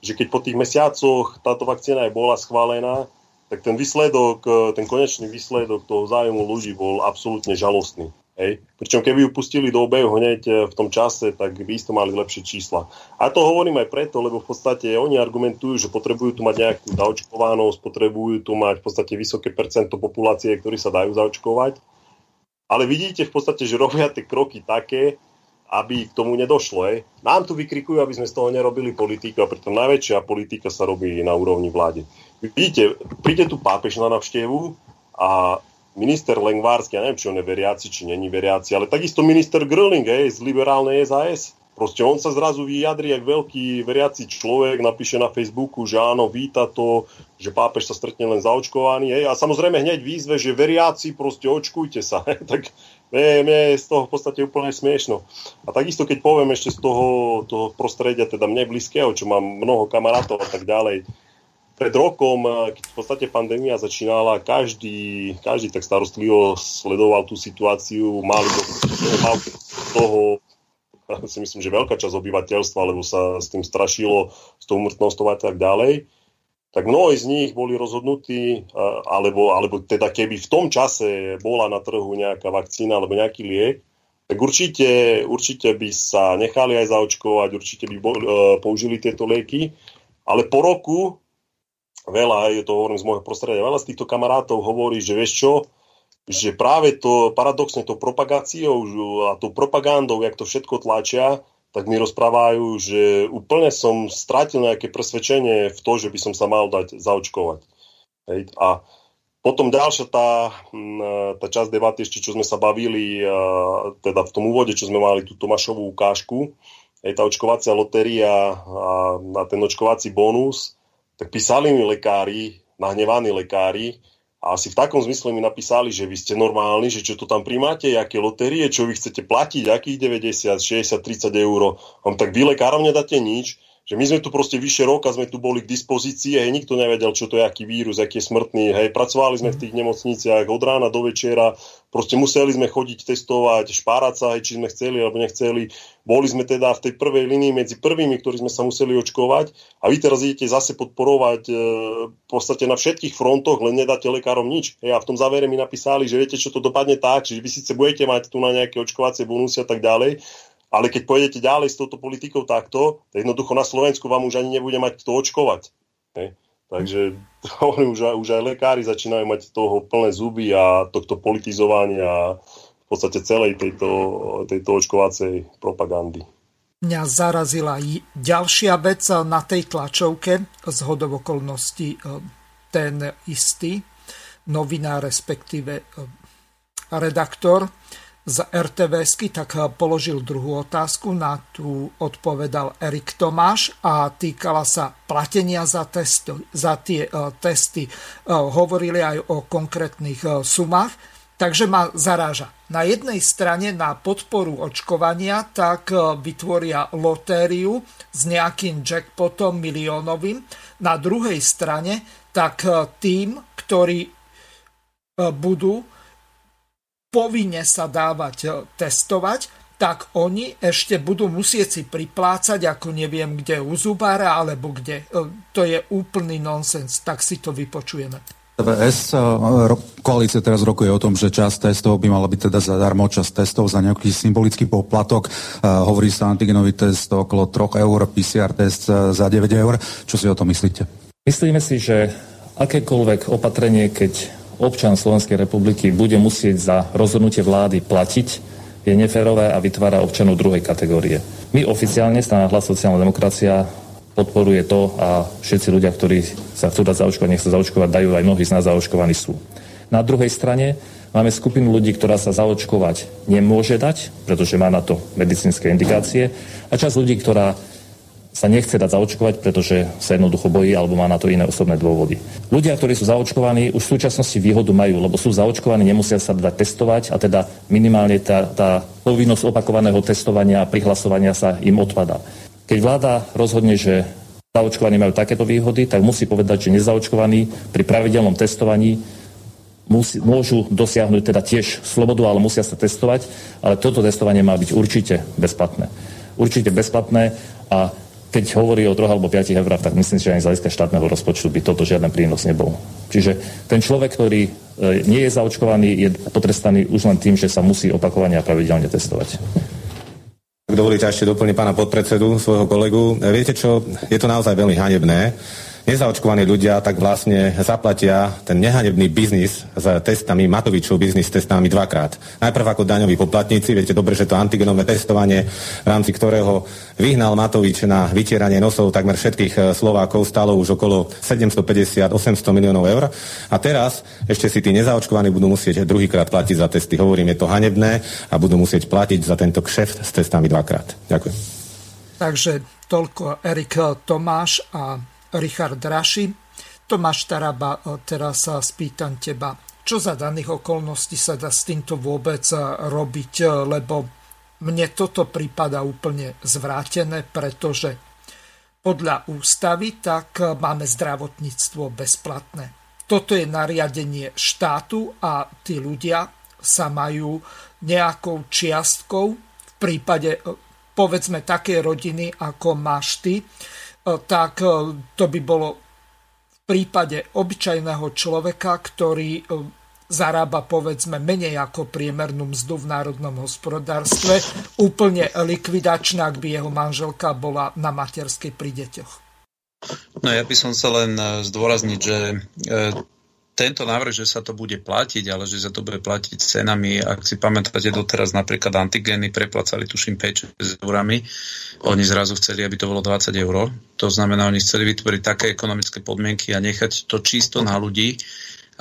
Speaker 8: že keď po tých mesiacoch táto vakcína aj bola schválená, tak ten výsledok, e, ten konečný výsledok toho zájmu ľudí bol absolútne žalostný. Hej. Pričom keby ju pustili do obehu hneď e, v tom čase, tak by isto mali lepšie čísla. A to hovorím aj preto, lebo v podstate oni argumentujú, že potrebujú tu mať nejakú zaočkovanosť, potrebujú tu mať v podstate vysoké percento populácie, ktorí sa dajú zaočkovať. Ale vidíte v podstate, že robia tie kroky také, aby k tomu nedošlo. Hej. Nám tu vykrikujú, aby sme z toho nerobili politiku a preto najväčšia politika sa robí na úrovni vlády. Vidíte, príde tu pápež na navštevu a minister Lengvársky, ja neviem, či on je veriaci, či není veriaci, ale takisto minister Gröling hej, z liberálnej SAS. Proste on sa zrazu vyjadri, jak veľký veriaci človek, napíše na Facebooku, že áno, víta to, že pápež sa stretne len zaočkovaný. Hej, a samozrejme hneď výzve, že veriaci, proste očkujte sa. (laughs) Hej, tak mne, mne je z toho v podstate úplne smiešno. A takisto, keď poviem ešte z toho, toho prostredia, teda mne blízkeho, čo mám mnoho kamarátov a tak ďalej, pred rokom, keď v podstate pandémia začínala, každý, každý tak starostlivo sledoval tú situáciu, mali do toho si myslím, že veľká časť obyvateľstva, lebo sa s tým strašilo, s tou umrtnosťou a tak ďalej, tak mnohí z nich boli rozhodnutí, alebo, alebo teda keby v tom čase bola na trhu nejaká vakcína alebo nejaký liek, tak určite, určite by sa nechali aj zaočkovať, určite by bol, e, použili tieto lieky, ale po roku veľa, je to hovorím z môjho prostredia, veľa z týchto kamarátov hovorí, že vieš čo, že práve to paradoxne to propagáciou a tou propagandou, jak to všetko tlačia, tak mi rozprávajú, že úplne som strátil nejaké presvedčenie v to, že by som sa mal dať zaočkovať. Hej. A potom ďalšia tá, tá časť debaty, ešte čo sme sa bavili, teda v tom úvode, čo sme mali tú Tomášovú ukážku, hej, tá očkovacia lotéria a, a ten očkovací bonus, tak písali mi lekári, nahnevaní lekári, a asi v takom zmysle mi napísali, že vy ste normálni, že čo to tam primáte, aké lotérie, čo vy chcete platiť, akých 90, 60, 30 eur. On tak vy lekárom nedáte nič, že my sme tu proste vyše roka, sme tu boli k dispozícii, hej, nikto nevedel, čo to je, aký vírus, aký je smrtný, hej, pracovali sme v tých nemocniciach od rána do večera, proste museli sme chodiť testovať, špárať sa, hej, či sme chceli alebo nechceli. Boli sme teda v tej prvej linii medzi prvými, ktorí sme sa museli očkovať a vy teraz idete zase podporovať e, v podstate na všetkých frontoch, len nedáte lekárom nič. Hej, a v tom závere mi napísali, že viete, čo to dopadne tak, že vy síce budete mať tu na nejaké očkovacie bonusy a tak ďalej, ale keď pôjdete ďalej s touto politikou takto, tak jednoducho na Slovensku vám už ani nebude mať kto očkovať. Hej. Takže (laughs) hovorím, už, už aj lekári začínajú mať toho plné zuby a tohto politizovania v podstate celej tejto, tejto očkovacej propagandy.
Speaker 1: Mňa zarazila i ďalšia vec na tej tlačovke, z hodov okolností e, ten istý novinár, respektíve e, redaktor, z RTVSky, tak eh, položil druhú otázku, na tú odpovedal Erik Tomáš a týkala sa platenia za, testo, za tie testy. Hovorili aj o konkrétnych sumách, takže ma zaráža. Na jednej strane na podporu očkovania tak vytvoria lotériu s nejakým jackpotom miliónovým. Na druhej strane tak tým, ktorí budú povinne sa dávať e, testovať, tak oni ešte budú musieť si priplácať, ako neviem kde u zubára, alebo kde. E, to je úplný nonsens, tak si to vypočujeme.
Speaker 12: TVS, e, koalícia teraz rokuje o tom, že časť testov by mala byť teda zadarmo, časť testov za nejaký symbolický poplatok. Hovorí sa antigenový test okolo 3 eur, PCR test za 9 eur. Čo si o tom myslíte?
Speaker 11: Myslíme si, že akékoľvek opatrenie, keď občan Slovenskej republiky bude musieť za rozhodnutie vlády platiť, je neférové a vytvára občanov druhej kategórie. My oficiálne, strana hlas sociálna demokracia, podporuje to a všetci ľudia, ktorí sa chcú dať zaočkovať, nech sa zaočkovať, dajú aj mnohí z nás zaočkovaní sú. Na druhej strane máme skupinu ľudí, ktorá sa zaočkovať nemôže dať, pretože má na to medicínske indikácie a časť ľudí, ktorá sa nechce dať zaočkovať, pretože sa jednoducho bojí alebo má na to iné osobné dôvody. Ľudia, ktorí sú zaočkovaní, už v súčasnosti výhodu majú, lebo sú zaočkovaní, nemusia sa dať testovať a teda minimálne tá, tá povinnosť opakovaného testovania a prihlasovania sa im odpadá. Keď vláda rozhodne, že zaočkovaní majú takéto výhody, tak musí povedať, že nezaočkovaní pri pravidelnom testovaní musí, môžu dosiahnuť teda tiež slobodu, ale musia sa testovať, ale toto testovanie má byť určite bezplatné. Určite bezplatné a keď hovorí o 3 alebo 5 eurách, tak myslím, že aj z hľadiska štátneho rozpočtu by toto žiaden prínos nebol. Čiže ten človek, ktorý e, nie je zaočkovaný, je potrestaný už len tým, že sa musí opakovane a pravidelne testovať.
Speaker 13: Ak dovolíte, ešte doplniť pána podpredsedu, svojho kolegu. Viete čo, je to naozaj veľmi hanebné, nezaočkovaní ľudia tak vlastne zaplatia ten nehanebný biznis s testami, Matovičov biznis s testami dvakrát. Najprv ako daňoví poplatníci, viete dobre, že to antigenové testovanie, v rámci ktorého vyhnal Matovič na vytieranie nosov takmer všetkých e, Slovákov, stálo už okolo 750-800 miliónov eur. A teraz ešte si tí nezaočkovaní budú musieť druhýkrát platiť za testy. Hovorím, je to hanebné a budú musieť platiť za tento kšeft s testami dvakrát. Ďakujem.
Speaker 1: Takže toľko Erik Tomáš a Richard Raši. Tomáš Taraba, e, teraz sa spýtam teba, čo za daných okolností sa dá s týmto vôbec e, robiť, e, lebo mne toto prípada úplne zvrátené, pretože podľa ústavy tak máme zdravotníctvo bezplatné. Toto je nariadenie štátu a tí ľudia sa majú nejakou čiastkou v prípade povedzme také rodiny, ako máš ty, tak e, to by bolo v prípade obyčajného človeka, ktorý e, zarába povedzme menej ako priemernú mzdu v národnom hospodárstve, úplne likvidačná, ak by jeho manželka bola na materskej pri deťoch.
Speaker 2: No ja by som sa len zdôrazniť, že tento návrh, že sa to bude platiť, ale že sa to bude platiť cenami, ak si pamätáte doteraz napríklad antigény preplácali tuším 5 eurami, oni zrazu chceli, aby to bolo 20 eur. To znamená, oni chceli vytvoriť také ekonomické podmienky a nechať to čisto na ľudí,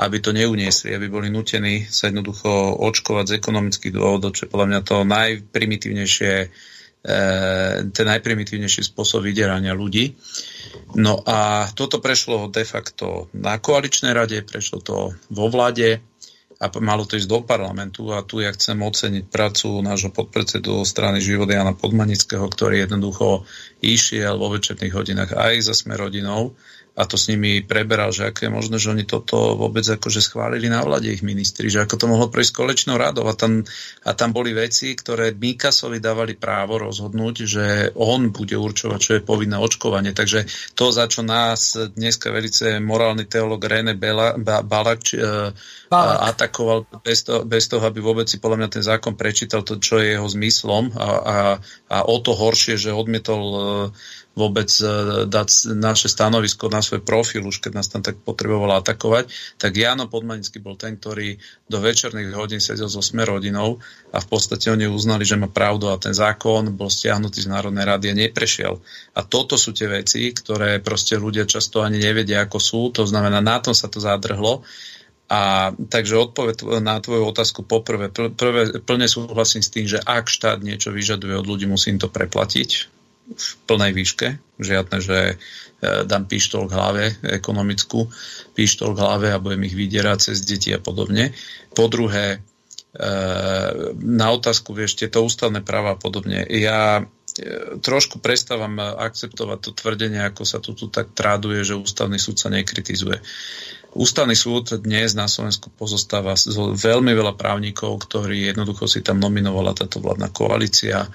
Speaker 2: aby to neuniesli, aby boli nutení sa jednoducho očkovať z ekonomických dôvodov, čo je podľa mňa to najprimitívnejšie ten najprimitívnejší spôsob vydierania ľudí. No a toto prešlo de facto na koaličnej rade, prešlo to vo vláde a malo to ísť do parlamentu a tu ja chcem oceniť prácu nášho podpredsedu strany Život Jana Podmanického, ktorý jednoducho išiel vo večerných hodinách aj za sme rodinou a to s nimi preberal, že aké je možné, že oni toto vôbec akože schválili na vlade ich ministri, že ako to mohlo prejsť kolečnou radou. A tam, a tam boli veci, ktoré Mikasovi dávali právo rozhodnúť, že on bude určovať, čo je povinné očkovanie. Takže to, za čo nás dneska velice morálny teológ René Bela, ba, Balak, či, uh, atakoval bez toho, bez toho, aby vôbec si podľa mňa ten zákon prečítal to, čo je jeho zmyslom. A, a, a o to horšie, že odmietol uh, vôbec e, dať naše stanovisko na svoj profil, už keď nás tam tak potrebovalo atakovať, tak Jano Podmanický bol ten, ktorý do večerných hodín sedel so Smer rodinou a v podstate oni uznali, že má pravdu a ten zákon bol stiahnutý z Národnej rady a neprešiel. A toto sú tie veci, ktoré proste ľudia často ani nevedia, ako sú. To znamená, na tom sa to zadrhlo. A takže odpoveď na tvoju otázku poprvé, prvé, plne súhlasím s tým, že ak štát niečo vyžaduje od ľudí, musím to preplatiť v plnej výške. Žiadne, že e, dám pištol k hlave, ekonomickú pištol k hlave a budem ich vydierať cez deti a podobne. Po druhé, e, na otázku, vieš, tieto ústavné práva a podobne. Ja e, trošku prestávam akceptovať to tvrdenie, ako sa tu, tu tak tráduje, že ústavný súd sa nekritizuje. Ústavný súd dnes na Slovensku pozostáva z veľmi veľa právnikov, ktorí jednoducho si tam nominovala táto vládna koalícia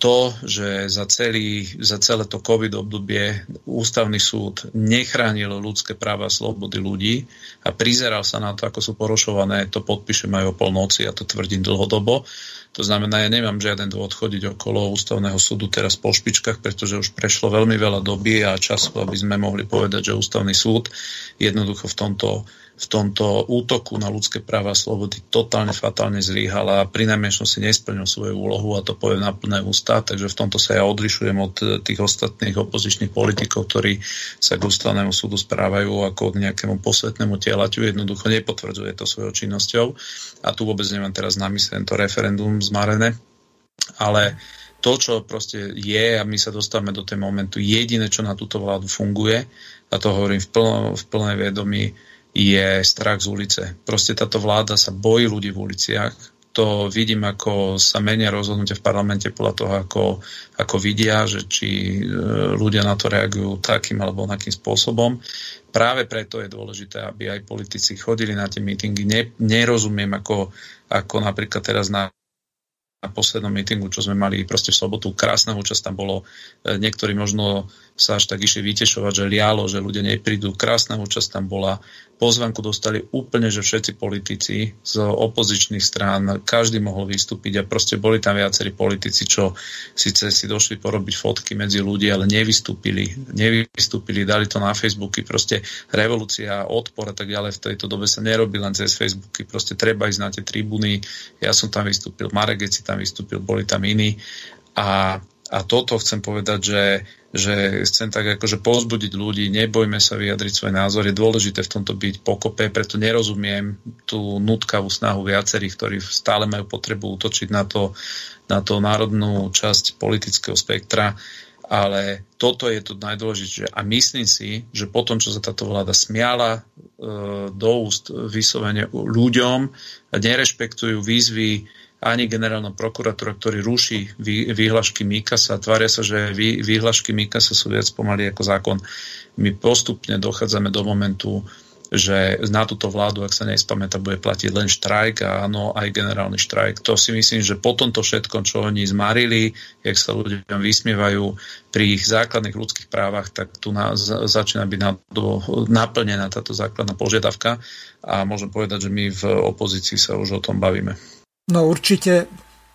Speaker 2: to, že za, celý, za celé to COVID obdobie ústavný súd nechránil ľudské práva a slobody ľudí a prizeral sa na to, ako sú porušované, to podpíšem aj o polnoci a to tvrdím dlhodobo. To znamená, ja nemám žiaden dôvod chodiť okolo ústavného súdu teraz po špičkách, pretože už prešlo veľmi veľa doby a času, aby sme mohli povedať, že ústavný súd jednoducho v tomto v tomto útoku na ľudské práva a slobody totálne fatálne zlyhal a pri najmenšom si nesplnil svoju úlohu a to poviem na plné ústa, takže v tomto sa ja odlišujem od tých ostatných opozičných politikov, ktorí sa k ústavnému súdu správajú ako k nejakému posvetnému telaťu, jednoducho nepotvrdzuje to svojou činnosťou. A tu vôbec nemám teraz na mysle to referendum zmarené, ale to, čo proste je, a my sa dostávame do tej momentu, jediné, čo na túto vládu funguje, a to hovorím v, plno, v plnej vedomí, je strach z ulice. Proste táto vláda sa bojí ľudí v uliciach. To vidím, ako sa menia rozhodnutia v parlamente podľa toho, ako, ako vidia, že či e, ľudia na to reagujú takým alebo onakým spôsobom. Práve preto je dôležité, aby aj politici chodili na tie mítingy. Ne, nerozumiem, ako, ako napríklad teraz na na poslednom mítingu, čo sme mali proste v sobotu, krásna účasť tam bolo. E, niektorí možno sa až tak išli vytešovať, že lialo, že ľudia neprídu. Krásna účasť tam bola. Pozvanku dostali úplne, že všetci politici z opozičných strán, každý mohol vystúpiť a proste boli tam viacerí politici, čo síce si došli porobiť fotky medzi ľudí, ale nevystúpili, nevystúpili, dali to na Facebooky, proste revolúcia, odpor a tak ďalej v tejto dobe sa nerobí len cez Facebooky, proste treba ísť na tie tribúny, ja som tam vystúpil, Marek si tam vystúpil, boli tam iní. A a toto chcem povedať, že, že chcem tak akože pozbudiť ľudí, nebojme sa vyjadriť svoj názor, je dôležité v tomto byť pokope, preto nerozumiem tú nutkavú snahu viacerých, ktorí stále majú potrebu útočiť na to, na to národnú časť politického spektra, ale toto je to najdôležitejšie. A myslím si, že potom, čo sa táto vláda smiala e, do úst vyslovene ľuďom, nerešpektujú výzvy ani generálna prokuratúra, ktorý ruší výhľašky Mikasa. Tvária sa, že výhľašky Mikasa sú viac pomaly ako zákon. My postupne dochádzame do momentu, že na túto vládu, ak sa nespamätá, bude platiť len štrajk a áno, aj generálny štrajk. To si myslím, že po tomto všetkom, čo oni zmarili, jak sa ľuďom vysmievajú pri ich základných ľudských právach, tak tu na, začína byť na, do, naplnená táto základná požiadavka a môžem povedať, že my v opozícii sa už o tom bavíme.
Speaker 1: No určite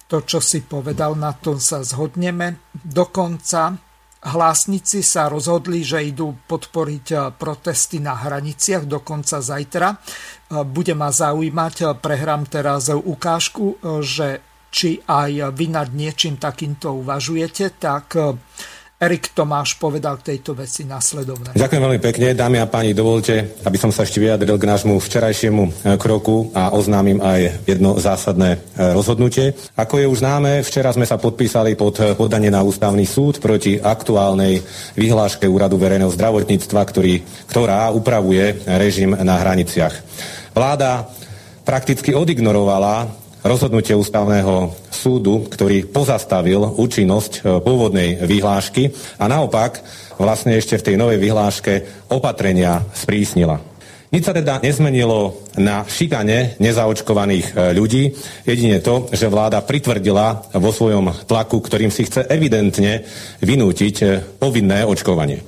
Speaker 1: to, čo si povedal, na tom sa zhodneme. Dokonca hlásnici sa rozhodli, že idú podporiť eh, protesty na hraniciach dokonca zajtra. Eh, bude ma zaujímať, eh, prehrám teraz ukážku, že či aj vy nad niečím takýmto uvažujete, tak Erik Tomáš povedal k tejto veci nasledovne.
Speaker 13: Ďakujem veľmi pekne. Dámy a páni, dovolte, aby som sa ešte vyjadril k nášmu včerajšiemu e, kroku a oznámim aj jedno zásadné e, rozhodnutie. Ako je už známe, včera sme sa podpísali pod e, podanie na ústavný súd proti aktuálnej vyhláške Úradu verejného zdravotníctva, ktorý, ktorá upravuje režim na hraniciach. Vláda prakticky odignorovala rozhodnutie ústavného súdu, ktorý pozastavil účinnosť e, pôvodnej vyhlášky a naopak vlastne ešte v tej novej vyhláške opatrenia sprísnila. Nič sa teda nezmenilo na šikane nezaočkovaných e, ľudí, jedine to, že vláda pritvrdila vo svojom tlaku, ktorým si chce evidentne vynútiť e, povinné očkovanie.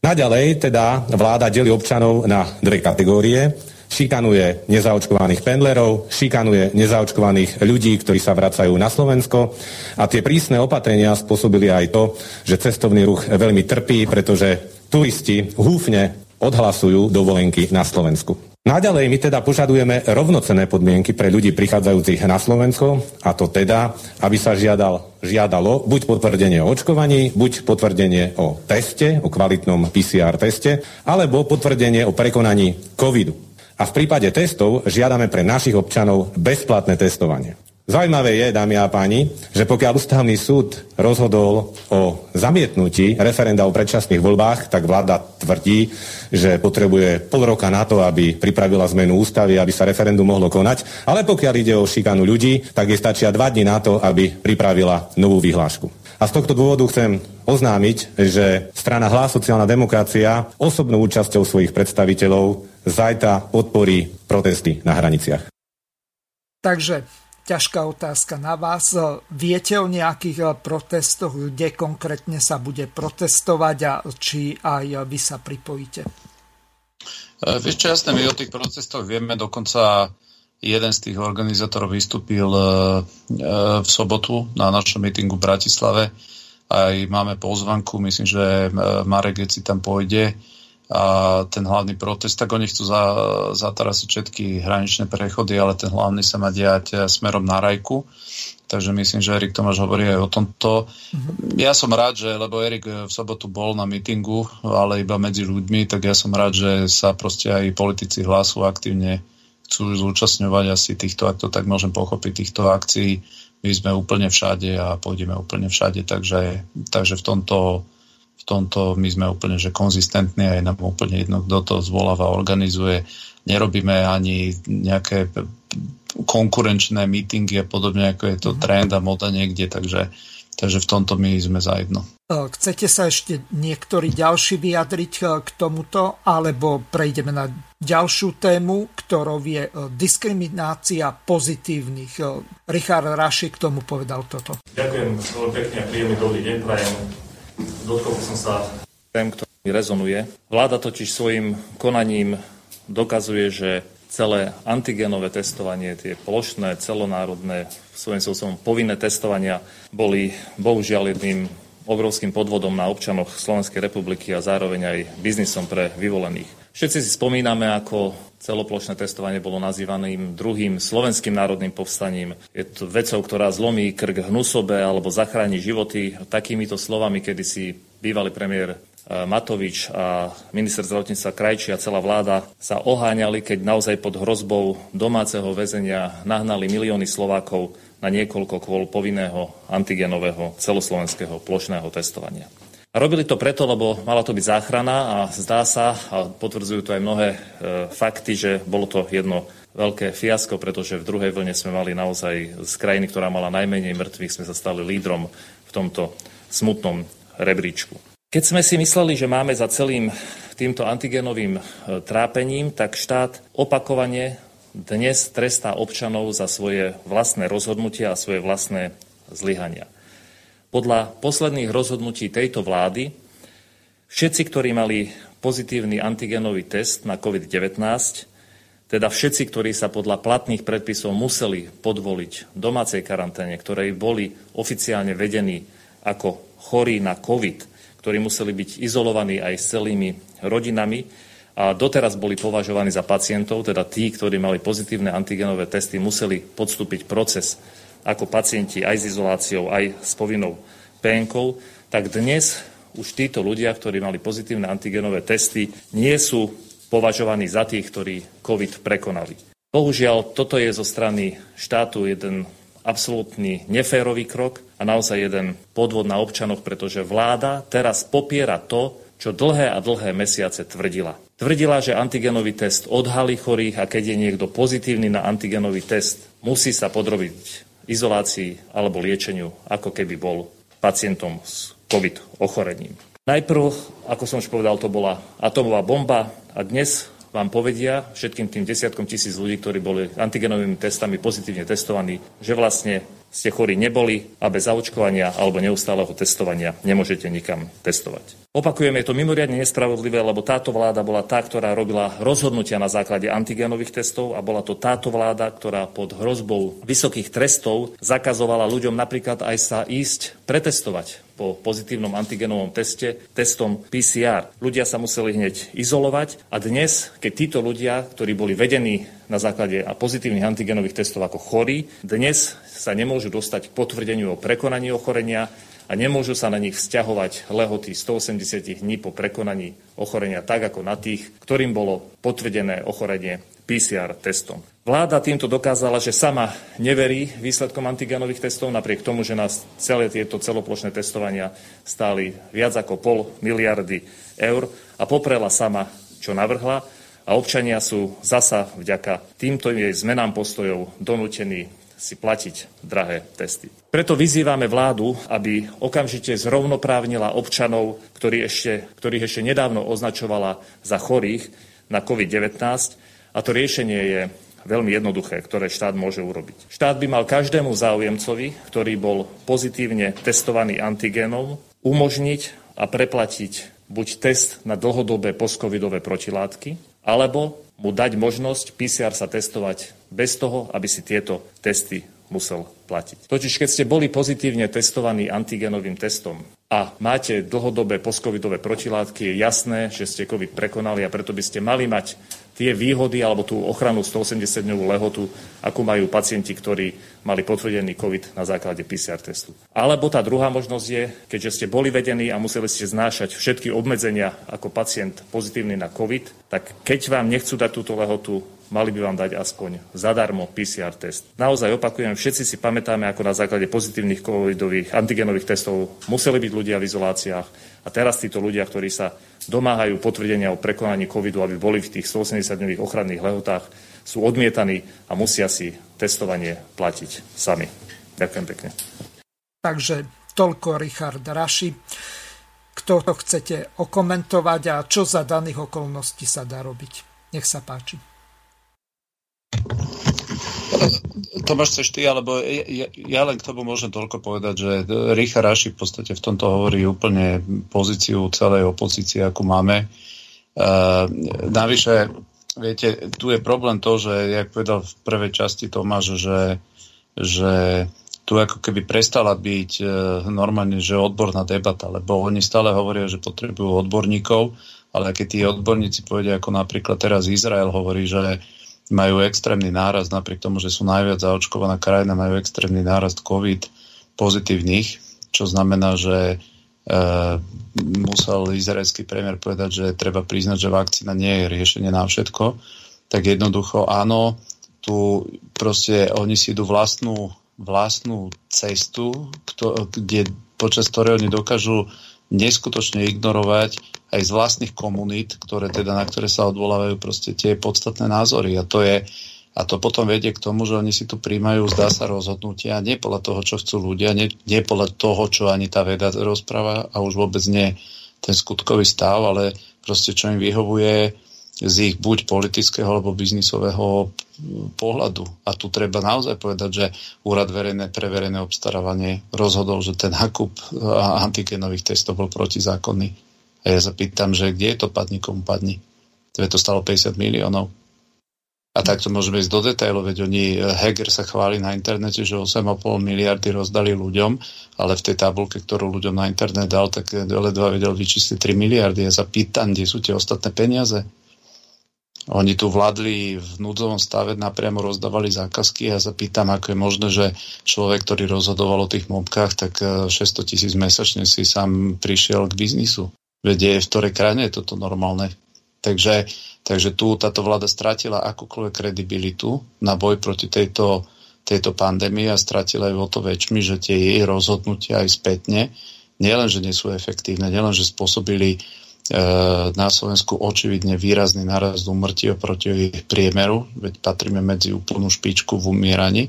Speaker 13: Naďalej teda vláda delí občanov na dve kategórie šikanuje nezaočkovaných pendlerov, šikanuje nezaočkovaných ľudí, ktorí sa vracajú na Slovensko a tie prísne opatrenia spôsobili aj to, že cestovný ruch veľmi trpí, pretože turisti húfne odhlasujú dovolenky na Slovensku. Naďalej my teda požadujeme rovnocené podmienky pre ľudí prichádzajúcich na Slovensko a to teda, aby sa žiadal, žiadalo buď potvrdenie o očkovaní, buď potvrdenie o teste, o kvalitnom PCR teste, alebo potvrdenie o prekonaní covidu. A v prípade testov žiadame pre našich občanov bezplatné testovanie. Zaujímavé je, dámy a páni, že pokiaľ ústavný súd rozhodol o zamietnutí referenda o predčasných voľbách, tak vláda tvrdí, že potrebuje pol roka na to, aby pripravila zmenu ústavy, aby sa referendum mohlo konať. Ale pokiaľ ide o šikanu ľudí, tak je stačia dva dní na to, aby pripravila novú vyhlášku. A z tohto dôvodu chcem oznámiť, že strana Hlas sociálna demokracia osobnou účasťou svojich predstaviteľov zajtra podporí protesty na hraniciach.
Speaker 1: Takže ťažká otázka na vás. Viete o nejakých protestoch, kde konkrétne sa bude protestovať a či aj vy sa pripojíte?
Speaker 2: Vieš čo, jasné, my o tých protestoch vieme, dokonca jeden z tých organizátorov vystúpil eh, v sobotu na našom mítingu v Bratislave. Aj máme pozvanku, myslím, že Marek si tam pôjde a ten hlavný protest, tak oni chcú za, zatarasiť všetky hraničné prechody, ale ten hlavný sa má diať smerom na Rajku. Takže myslím, že Erik Tomáš hovorí aj o tomto. Mm-hmm. Ja som rád, že, lebo Erik v sobotu bol na mítingu, ale iba medzi ľuďmi, tak ja som rád, že sa proste aj politici hlasu aktívne chcú zúčastňovať asi týchto, ak to tak môžem pochopiť, týchto akcií. My sme úplne všade a pôjdeme úplne všade, takže, takže v tomto v tomto my sme úplne že konzistentní a je nám úplne jedno, kto to zvoláva, organizuje. Nerobíme ani nejaké konkurenčné mítingy a podobne, ako je to mhm. trend a moda niekde, takže, takže v tomto my sme zajedno.
Speaker 1: E, chcete sa ešte niektorý ďalší vyjadriť e, k tomuto, alebo prejdeme na ďalšiu tému, ktorou je e, diskriminácia pozitívnych. Richard Raši k tomu povedal toto.
Speaker 11: Ďakujem veľmi pekne a príjemný dobrý deň prajem dotkol som sa tém, ktorý rezonuje. Vláda totiž svojim konaním dokazuje, že celé antigenové testovanie, tie plošné, celonárodné, svojím spôsobom povinné testovania boli bohužiaľ jedným obrovským podvodom na občanoch Slovenskej republiky a zároveň aj biznisom pre vyvolených. Všetci si spomíname, ako celoplošné testovanie bolo nazývaným druhým slovenským národným povstaním. Je to vecou, ktorá zlomí krk hnusobe alebo zachráni životy. Takýmito slovami, kedy si bývalý premiér e, Matovič a minister zdravotníctva Krajči a celá vláda sa oháňali, keď naozaj pod hrozbou domáceho väzenia nahnali milióny Slovákov na niekoľko kvôl povinného antigenového celoslovenského plošného testovania. Robili to preto, lebo mala to byť záchrana a zdá sa, a potvrdzujú to aj mnohé e, fakty, že bolo to jedno veľké fiasko, pretože v druhej vlne sme mali naozaj z krajiny, ktorá mala najmenej mŕtvych, sme sa stali lídrom v tomto smutnom rebríčku. Keď sme si mysleli, že máme za celým týmto antigenovým e, trápením, tak štát opakovane dnes trestá občanov za svoje vlastné rozhodnutia a svoje vlastné zlyhania. Podľa posledných rozhodnutí tejto vlády všetci, ktorí mali pozitívny antigenový test na COVID-19, teda všetci, ktorí sa podľa platných predpisov museli podvoliť domácej karanténe, ktorí boli oficiálne vedení ako chorí na COVID, ktorí museli byť izolovaní aj s celými rodinami, a doteraz boli považovaní za pacientov, teda tí, ktorí mali pozitívne antigenové testy, museli podstúpiť proces ako pacienti aj s izoláciou, aj s povinnou PNK, tak dnes už títo ľudia, ktorí mali pozitívne antigenové testy, nie sú považovaní za tých, ktorí COVID prekonali. Bohužiaľ, toto je zo strany štátu jeden absolútny neférový krok a naozaj jeden podvod na občanoch, pretože vláda teraz popiera to, čo dlhé a dlhé mesiace tvrdila. Tvrdila, že antigenový test odhalí chorých a keď je niekto pozitívny na antigenový test, musí sa podrobiť izolácii alebo liečeniu, ako keby bol pacientom s COVID ochorením. Najprv, ako som už povedal, to bola atomová bomba a dnes vám povedia všetkým tým desiatkom tisíc ľudí, ktorí boli antigenovými testami pozitívne testovaní, že vlastne ste chorí neboli a bez zaočkovania alebo neustáleho testovania nemôžete nikam testovať. Opakujem, je to mimoriadne nespravodlivé, lebo táto vláda bola tá, ktorá robila rozhodnutia na základe antigenových testov a bola to táto vláda, ktorá pod hrozbou vysokých trestov zakazovala ľuďom napríklad aj sa ísť pretestovať po pozitívnom antigenovom teste testom PCR. Ľudia sa museli hneď izolovať a dnes, keď títo ľudia, ktorí boli vedení na základe pozitívnych antigenových testov ako chorí, dnes sa nemôžu dostať k potvrdeniu o prekonaní ochorenia a nemôžu sa na nich vzťahovať lehoty 180 dní po prekonaní ochorenia tak ako na tých, ktorým bolo potvrdené ochorenie PCR testom. Vláda týmto dokázala, že sama neverí výsledkom antigenových testov, napriek tomu, že nás celé tieto celoplošné testovania stáli viac ako pol miliardy eur a poprela sama, čo navrhla a občania sú zasa vďaka týmto jej zmenám postojov donútení si platiť drahé testy. Preto vyzývame vládu, aby okamžite zrovnoprávnila občanov, ktorí ešte, ktorých ešte nedávno označovala za chorých na COVID-19 a to riešenie je veľmi jednoduché, ktoré štát môže urobiť. Štát by mal každému záujemcovi, ktorý bol pozitívne testovaný antigénom, umožniť a preplatiť buď test na dlhodobé postcovidové protilátky, alebo mu dať možnosť PCR sa testovať bez toho, aby si tieto testy musel platiť. Totiž keď ste boli pozitívne testovaní antigenovým testom a máte dlhodobé postcovidové protilátky, je jasné, že ste COVID prekonali a preto by ste mali mať tie výhody alebo tú ochranu 180-dňovú lehotu, ako majú pacienti, ktorí mali potvrdený COVID na základe PCR testu. Alebo tá druhá možnosť je, keďže ste boli vedení a museli ste znášať všetky obmedzenia ako pacient pozitívny na COVID, tak keď vám nechcú dať túto lehotu, mali by vám dať aspoň zadarmo PCR test. Naozaj opakujem, všetci si pamätáme, ako na základe pozitívnych covidových antigenových testov museli byť ľudia v izoláciách a teraz títo ľudia, ktorí sa domáhajú potvrdenia o prekonaní covidu, aby boli v tých 180-dňových ochranných lehotách, sú odmietaní a musia si testovanie platiť sami. Ďakujem pekne.
Speaker 1: Takže toľko Richard Raši. Kto to chcete okomentovať a čo za daných okolností sa dá robiť? Nech sa páči.
Speaker 2: Tomáš, chceš ty, alebo ja, ja len k tomu môžem toľko povedať, že Richard Raši v podstate v tomto hovorí úplne pozíciu celej opozície, akú máme. Uh, navyše, viete, tu je problém to, že, jak povedal v prvej časti Tomáš, že, že tu ako keby prestala byť e, normálne, že odborná debata, lebo oni stále hovoria, že potrebujú odborníkov, ale keď tí odborníci povedia, ako napríklad teraz Izrael hovorí, že majú extrémny nárast, napriek tomu, že sú najviac zaočkovaná krajina, majú extrémny nárast COVID pozitívnych, čo znamená, že e, musel izraelský premiér povedať, že treba priznať, že vakcína nie je riešenie na všetko, tak jednoducho áno, tu proste oni si idú vlastnú vlastnú cestu, kde, počas ktorej oni dokážu neskutočne ignorovať aj z vlastných komunít, ktoré teda, na ktoré sa odvolávajú proste tie podstatné názory. A to je a to potom vedie k tomu, že oni si tu príjmajú, zdá sa, rozhodnutia nie podľa toho, čo chcú ľudia, nie, nie podľa toho, čo ani tá veda rozpráva a už vôbec nie ten skutkový stav, ale proste čo im vyhovuje z ich buď politického alebo biznisového pohľadu. A tu treba naozaj povedať, že Úrad verejné pre verejné obstarávanie rozhodol, že ten nákup antigenových testov bol protizákonný. A ja sa pýtam, že kde je to padni, komu padni. To stalo 50 miliónov. A takto môžeme ísť do detailov, veď oni, Heger sa chváli na internete, že 8,5 miliardy rozdali ľuďom, ale v tej tabulke, ktorú ľuďom na internet dal, tak ledva vedel vyčísliť 3 miliardy. Ja sa pýtam, kde sú tie ostatné peniaze. Oni tu vládli v núdzovom stave, napriamo rozdávali zákazky a ja sa pýtam, ako je možné, že človek, ktorý rozhodoval o tých mobkách, tak 600 e, tisíc mesačne si sám prišiel k biznisu. Veď je v ktorej krajine je toto normálne. Takže, takže tu táto vláda stratila akúkoľvek kredibilitu na boj proti tejto, tejto pandémii a stratila ju o to väčšmi, že tie jej rozhodnutia aj spätne nielen, že nie sú efektívne, nielen, že spôsobili na Slovensku očividne výrazný nárast úmrtí oproti priemeru, veď patríme medzi úplnú špičku v umieraní,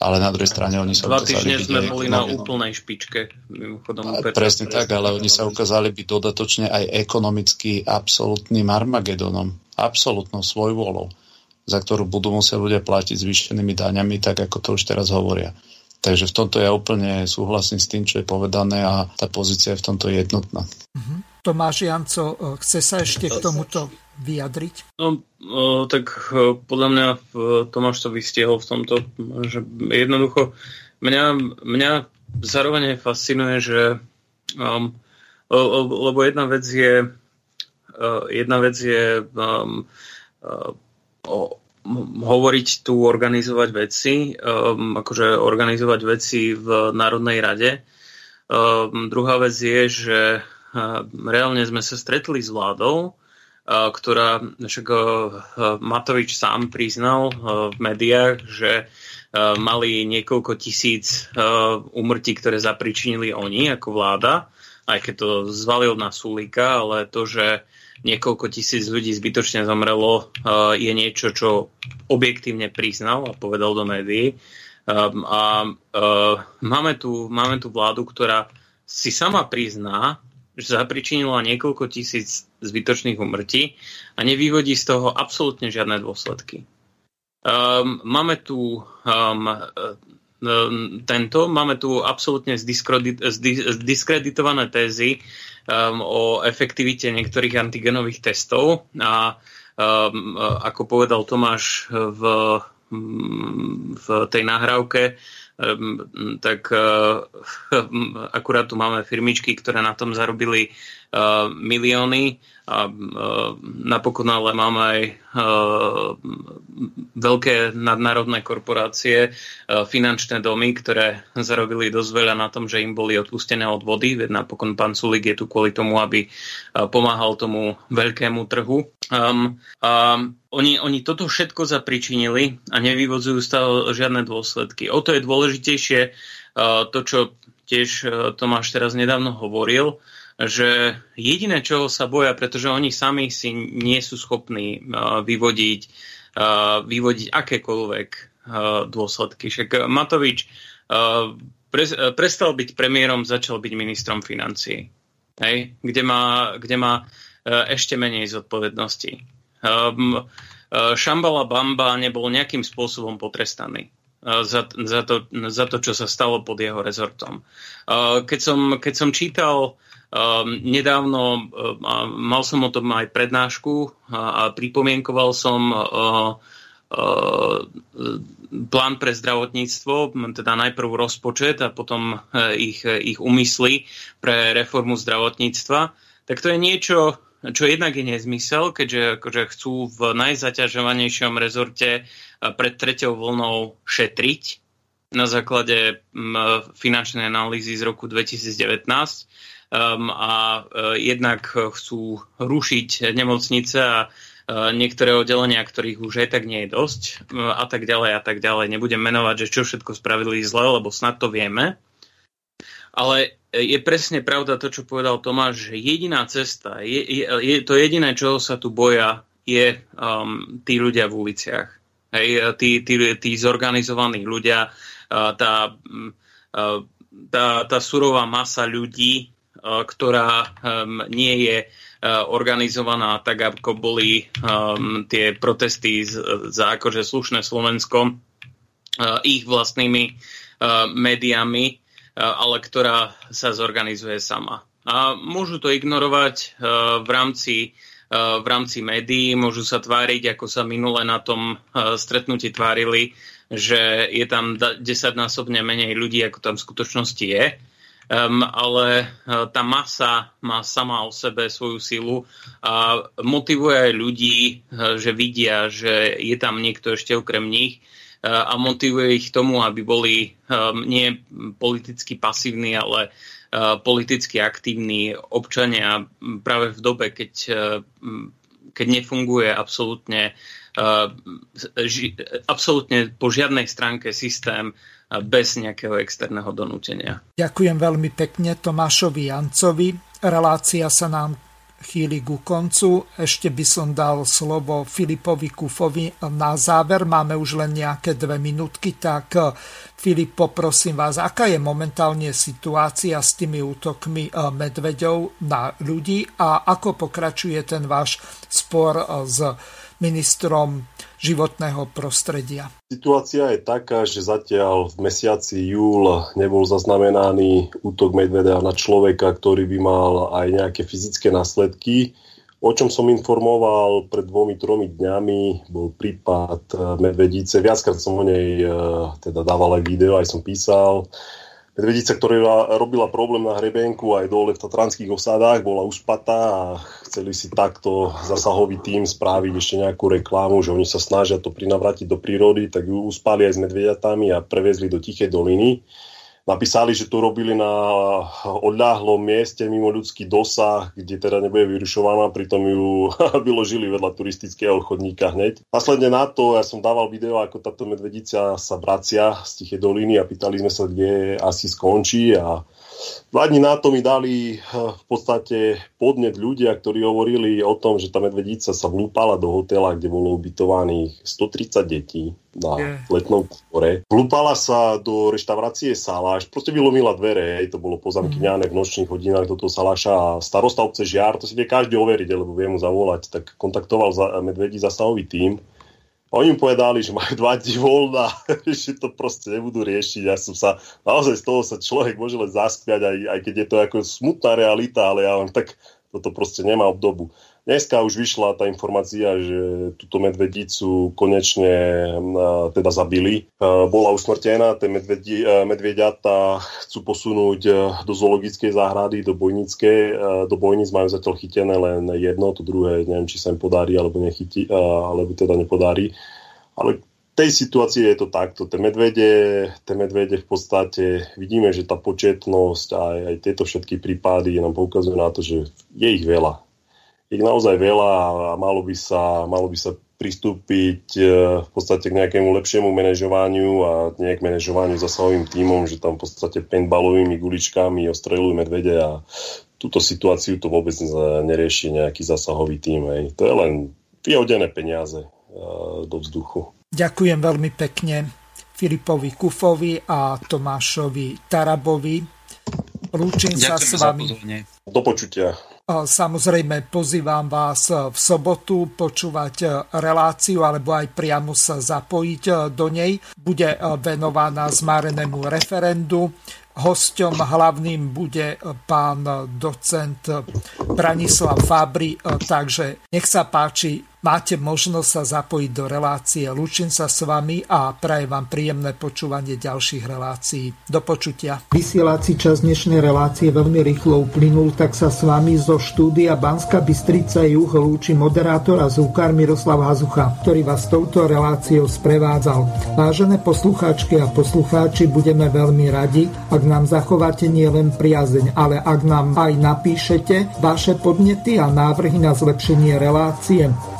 Speaker 2: ale na druhej strane oni sa
Speaker 4: Dva týždne sme boli na úplnej špičke.
Speaker 2: Mimochodom, presne tak, ale oni sa ukázali byť dodatočne aj ekonomicky absolútnym armagedonom, absolútnou svojvolou, za ktorú budú musieť ľudia platiť zvýšenými daňami, tak ako to už teraz hovoria. Takže v tomto ja úplne súhlasím s tým, čo je povedané a tá pozícia je v tomto jednotná.
Speaker 1: Mm-hmm. Tomáš Janco, e, chce sa ešte k tomuto vyjadriť?
Speaker 4: No, o, tak o, e, podľa mňa Tomáš to vystiehol v tomto, že jednoducho mňa, mňa zároveň fascinuje, že um, lebo jedna vec je uh, jedna vec je um, uh, o, hovoriť tu, organizovať veci, um, akože organizovať veci v Národnej rade. Um, druhá vec je, že reálne sme sa stretli s vládou, ktorá, však Matovič sám priznal v médiách, že mali niekoľko tisíc umrtí, ktoré zapričinili oni ako vláda, aj keď to zvalil na Sulika, ale to, že niekoľko tisíc ľudí zbytočne zomrelo, je niečo, čo objektívne priznal a povedal do médií. A máme tu, máme tu vládu, ktorá si sama prizná, že zapričinila niekoľko tisíc zbytočných umrtí a nevyvodí z toho absolútne žiadne dôsledky. Um, máme tu um, tento, máme tu absolútne zdiskreditované tézy um, o efektivite niektorých antigenových testov a um, ako povedal Tomáš v, v tej nahrávke, tak eh, (laughs) akurát tu máme firmičky, ktoré na tom zarobili eh, milióny a napokon ale máme aj veľké nadnárodné korporácie, finančné domy, ktoré zarobili dosť veľa na tom, že im boli odpustené od vody, veď napokon pán Sulik je tu kvôli tomu, aby pomáhal tomu veľkému trhu. Um, um, oni, oni toto všetko zapričinili a nevyvodzujú z toho žiadne dôsledky. O to je dôležitejšie uh, to, čo tiež uh, Tomáš teraz nedávno hovoril, že jediné, čo sa boja, pretože oni sami si nie sú schopní uh, vyvodiť, uh, vyvodiť akékoľvek uh, dôsledky. Však Matovič prestal byť premiérom, začal byť ministrom financií, hej? Kde, má, kde má ešte menej zodpovedností. Um, Šambala Bamba nebol nejakým spôsobom potrestaný. za, za, to, za to, čo sa stalo pod jeho rezortom. Keď som, keď som čítal Um, nedávno uh, mal som o tom aj prednášku a, a pripomienkoval som uh, uh, plán pre zdravotníctvo, teda najprv rozpočet a potom uh, ich, ich úmysly pre reformu zdravotníctva. Tak to je niečo, čo jednak je nezmysel, keďže akože chcú v najzaťažovanejšom rezorte pred treťou vlnou šetriť na základe finančnej analýzy z roku 2019 um, a uh, jednak chcú rušiť nemocnice a uh, niektoré oddelenia, ktorých už aj tak nie je dosť uh, a tak ďalej a tak ďalej. Nebudem menovať, že čo všetko spravili zle, lebo snad to vieme. Ale je presne pravda to, čo povedal Tomáš, že jediná cesta, je, je, je to jediné, čo sa tu boja, je um, tí ľudia v uliciach. Hej, tí, tí, tí zorganizovaní ľudia, tá, uh, tá, tá surová masa ľudí, ktorá um, nie je uh, organizovaná tak, ako boli tie protesty za akože slušné Slovensko uh, ich vlastnými médiami, ale ktorá sa zorganizuje sama. A môžu to ignorovať v rámci v rámci médií, môžu sa tváriť, ako sa minule na tom stretnutí tvárili, že je tam desaťnásobne menej ľudí, ako tam v skutočnosti je um, ale uh, tá masa má sama o sebe svoju silu a motivuje aj ľudí, uh, že vidia, že je tam niekto ešte okrem nich uh, a motivuje ich tomu, aby boli um, nie politicky pasívni, ale uh, politicky aktívni občania práve v dobe, keď, uh, keď nefunguje absolútne ži, absolútne po žiadnej stránke systém bez nejakého externého donútenia.
Speaker 1: Ďakujem veľmi pekne Tomášovi Jancovi. Relácia sa nám chýli ku koncu. Ešte by som dal slovo Filipovi Kufovi na záver. Máme už len nejaké dve minútky, tak Filip, poprosím vás, aká je momentálne situácia s tými útokmi eh, medveďov na ľudí a ako pokračuje ten váš spor eh, s ministrom životného prostredia.
Speaker 8: Situácia je taká, že zatiaľ v mesiaci júl nebol zaznamenaný útok medveda na človeka, ktorý by mal aj nejaké fyzické následky. O čom som informoval pred dvomi, tromi dňami, bol prípad medvedice. Viackrát som o nej eh, teda dával aj video, aj som písal. Medvedica, ktorá robila problém na hrebenku aj dole v tatranských osádách, bola uspatá a chceli si takto zasahový tým spraviť ešte nejakú reklamu, že oni sa snažia to prinavrátiť do prírody, tak ju uspali aj s medvediatami a prevezli do Tichej doliny napísali, že to robili na odľahlom mieste mimo ľudský dosah, kde teda nebude vyrušovaná, pritom ju (laughs) vyložili vedľa turistického chodníka hneď. Následne na to ja som dával video, ako táto medvedica sa vracia z Tichej doliny a pýtali sme sa, kde asi skončí a Dva dní na to mi dali eh, v podstate podnet ľudia, ktorí hovorili o tom, že tá medvedica sa vlúpala do hotela, kde bolo ubytovaných 130 detí na yeah. letnom kore. Vlúpala sa do reštaurácie Saláš, proste vylomila dvere, hej, to bolo pozamkyňané v nočných hodinách do toho Saláša a starosta obce Žiar, to si vie každý overiť, lebo vie mu zavolať, tak kontaktoval za, medvedí zasahový tým oni mu povedali, že majú dva dní voľna, (laughs) že to proste nebudú riešiť. Ja som sa, naozaj z toho sa človek môže len zaskviať, aj, aj keď je to ako smutná realita, ale ja len tak toto proste nemá obdobu. Dneska už vyšla tá informácia, že túto medvedicu konečne teda zabili. Bola usmrtená, tie medvedi, medvediata chcú posunúť do zoologickej záhrady, do bojnickej. Do bojnic majú zatiaľ chytené len jedno, to druhé neviem, či sa im podarí, alebo, nechytí, alebo teda nepodarí. Ale tej situácii je to takto. Tie medvede, tie medvede v podstate vidíme, že tá početnosť aj, aj tieto všetky prípady nám poukazujú na to, že je ich veľa ich naozaj veľa a malo by sa, malo by sa pristúpiť e, v podstate k nejakému lepšiemu manažovaniu a nie k manažovaniu zasahovým tímom, že tam v podstate paintballovými guličkami ostreľujú medvede a túto situáciu to vôbec nerieši nejaký zasahový tím. Hej. To je len vyhodené peniaze e, do vzduchu.
Speaker 1: Ďakujem veľmi pekne Filipovi Kufovi a Tomášovi Tarabovi. Lúčim sa s vami.
Speaker 8: Do počutia.
Speaker 1: Samozrejme pozývam vás v sobotu počúvať reláciu alebo aj priamo sa zapojiť do nej. Bude venovaná zmárenému referendu. Hosťom hlavným bude pán docent Branislav Fabri, takže nech sa páči, máte možnosť sa zapojiť do relácie. Lúčim sa s vami a prajem vám príjemné počúvanie ďalších relácií. Do počutia. Vysielací čas dnešnej relácie veľmi rýchlo uplynul, tak sa s vami zo štúdia Banska Bystrica Juh lúči moderátor a zúkar Miroslav Hazucha, ktorý vás touto reláciou sprevádzal. Vážené poslucháčky a poslucháči, budeme veľmi radi, ak nám zachováte nielen priazeň, ale ak nám aj napíšete vaše podnety a návrhy na zlepšenie relácie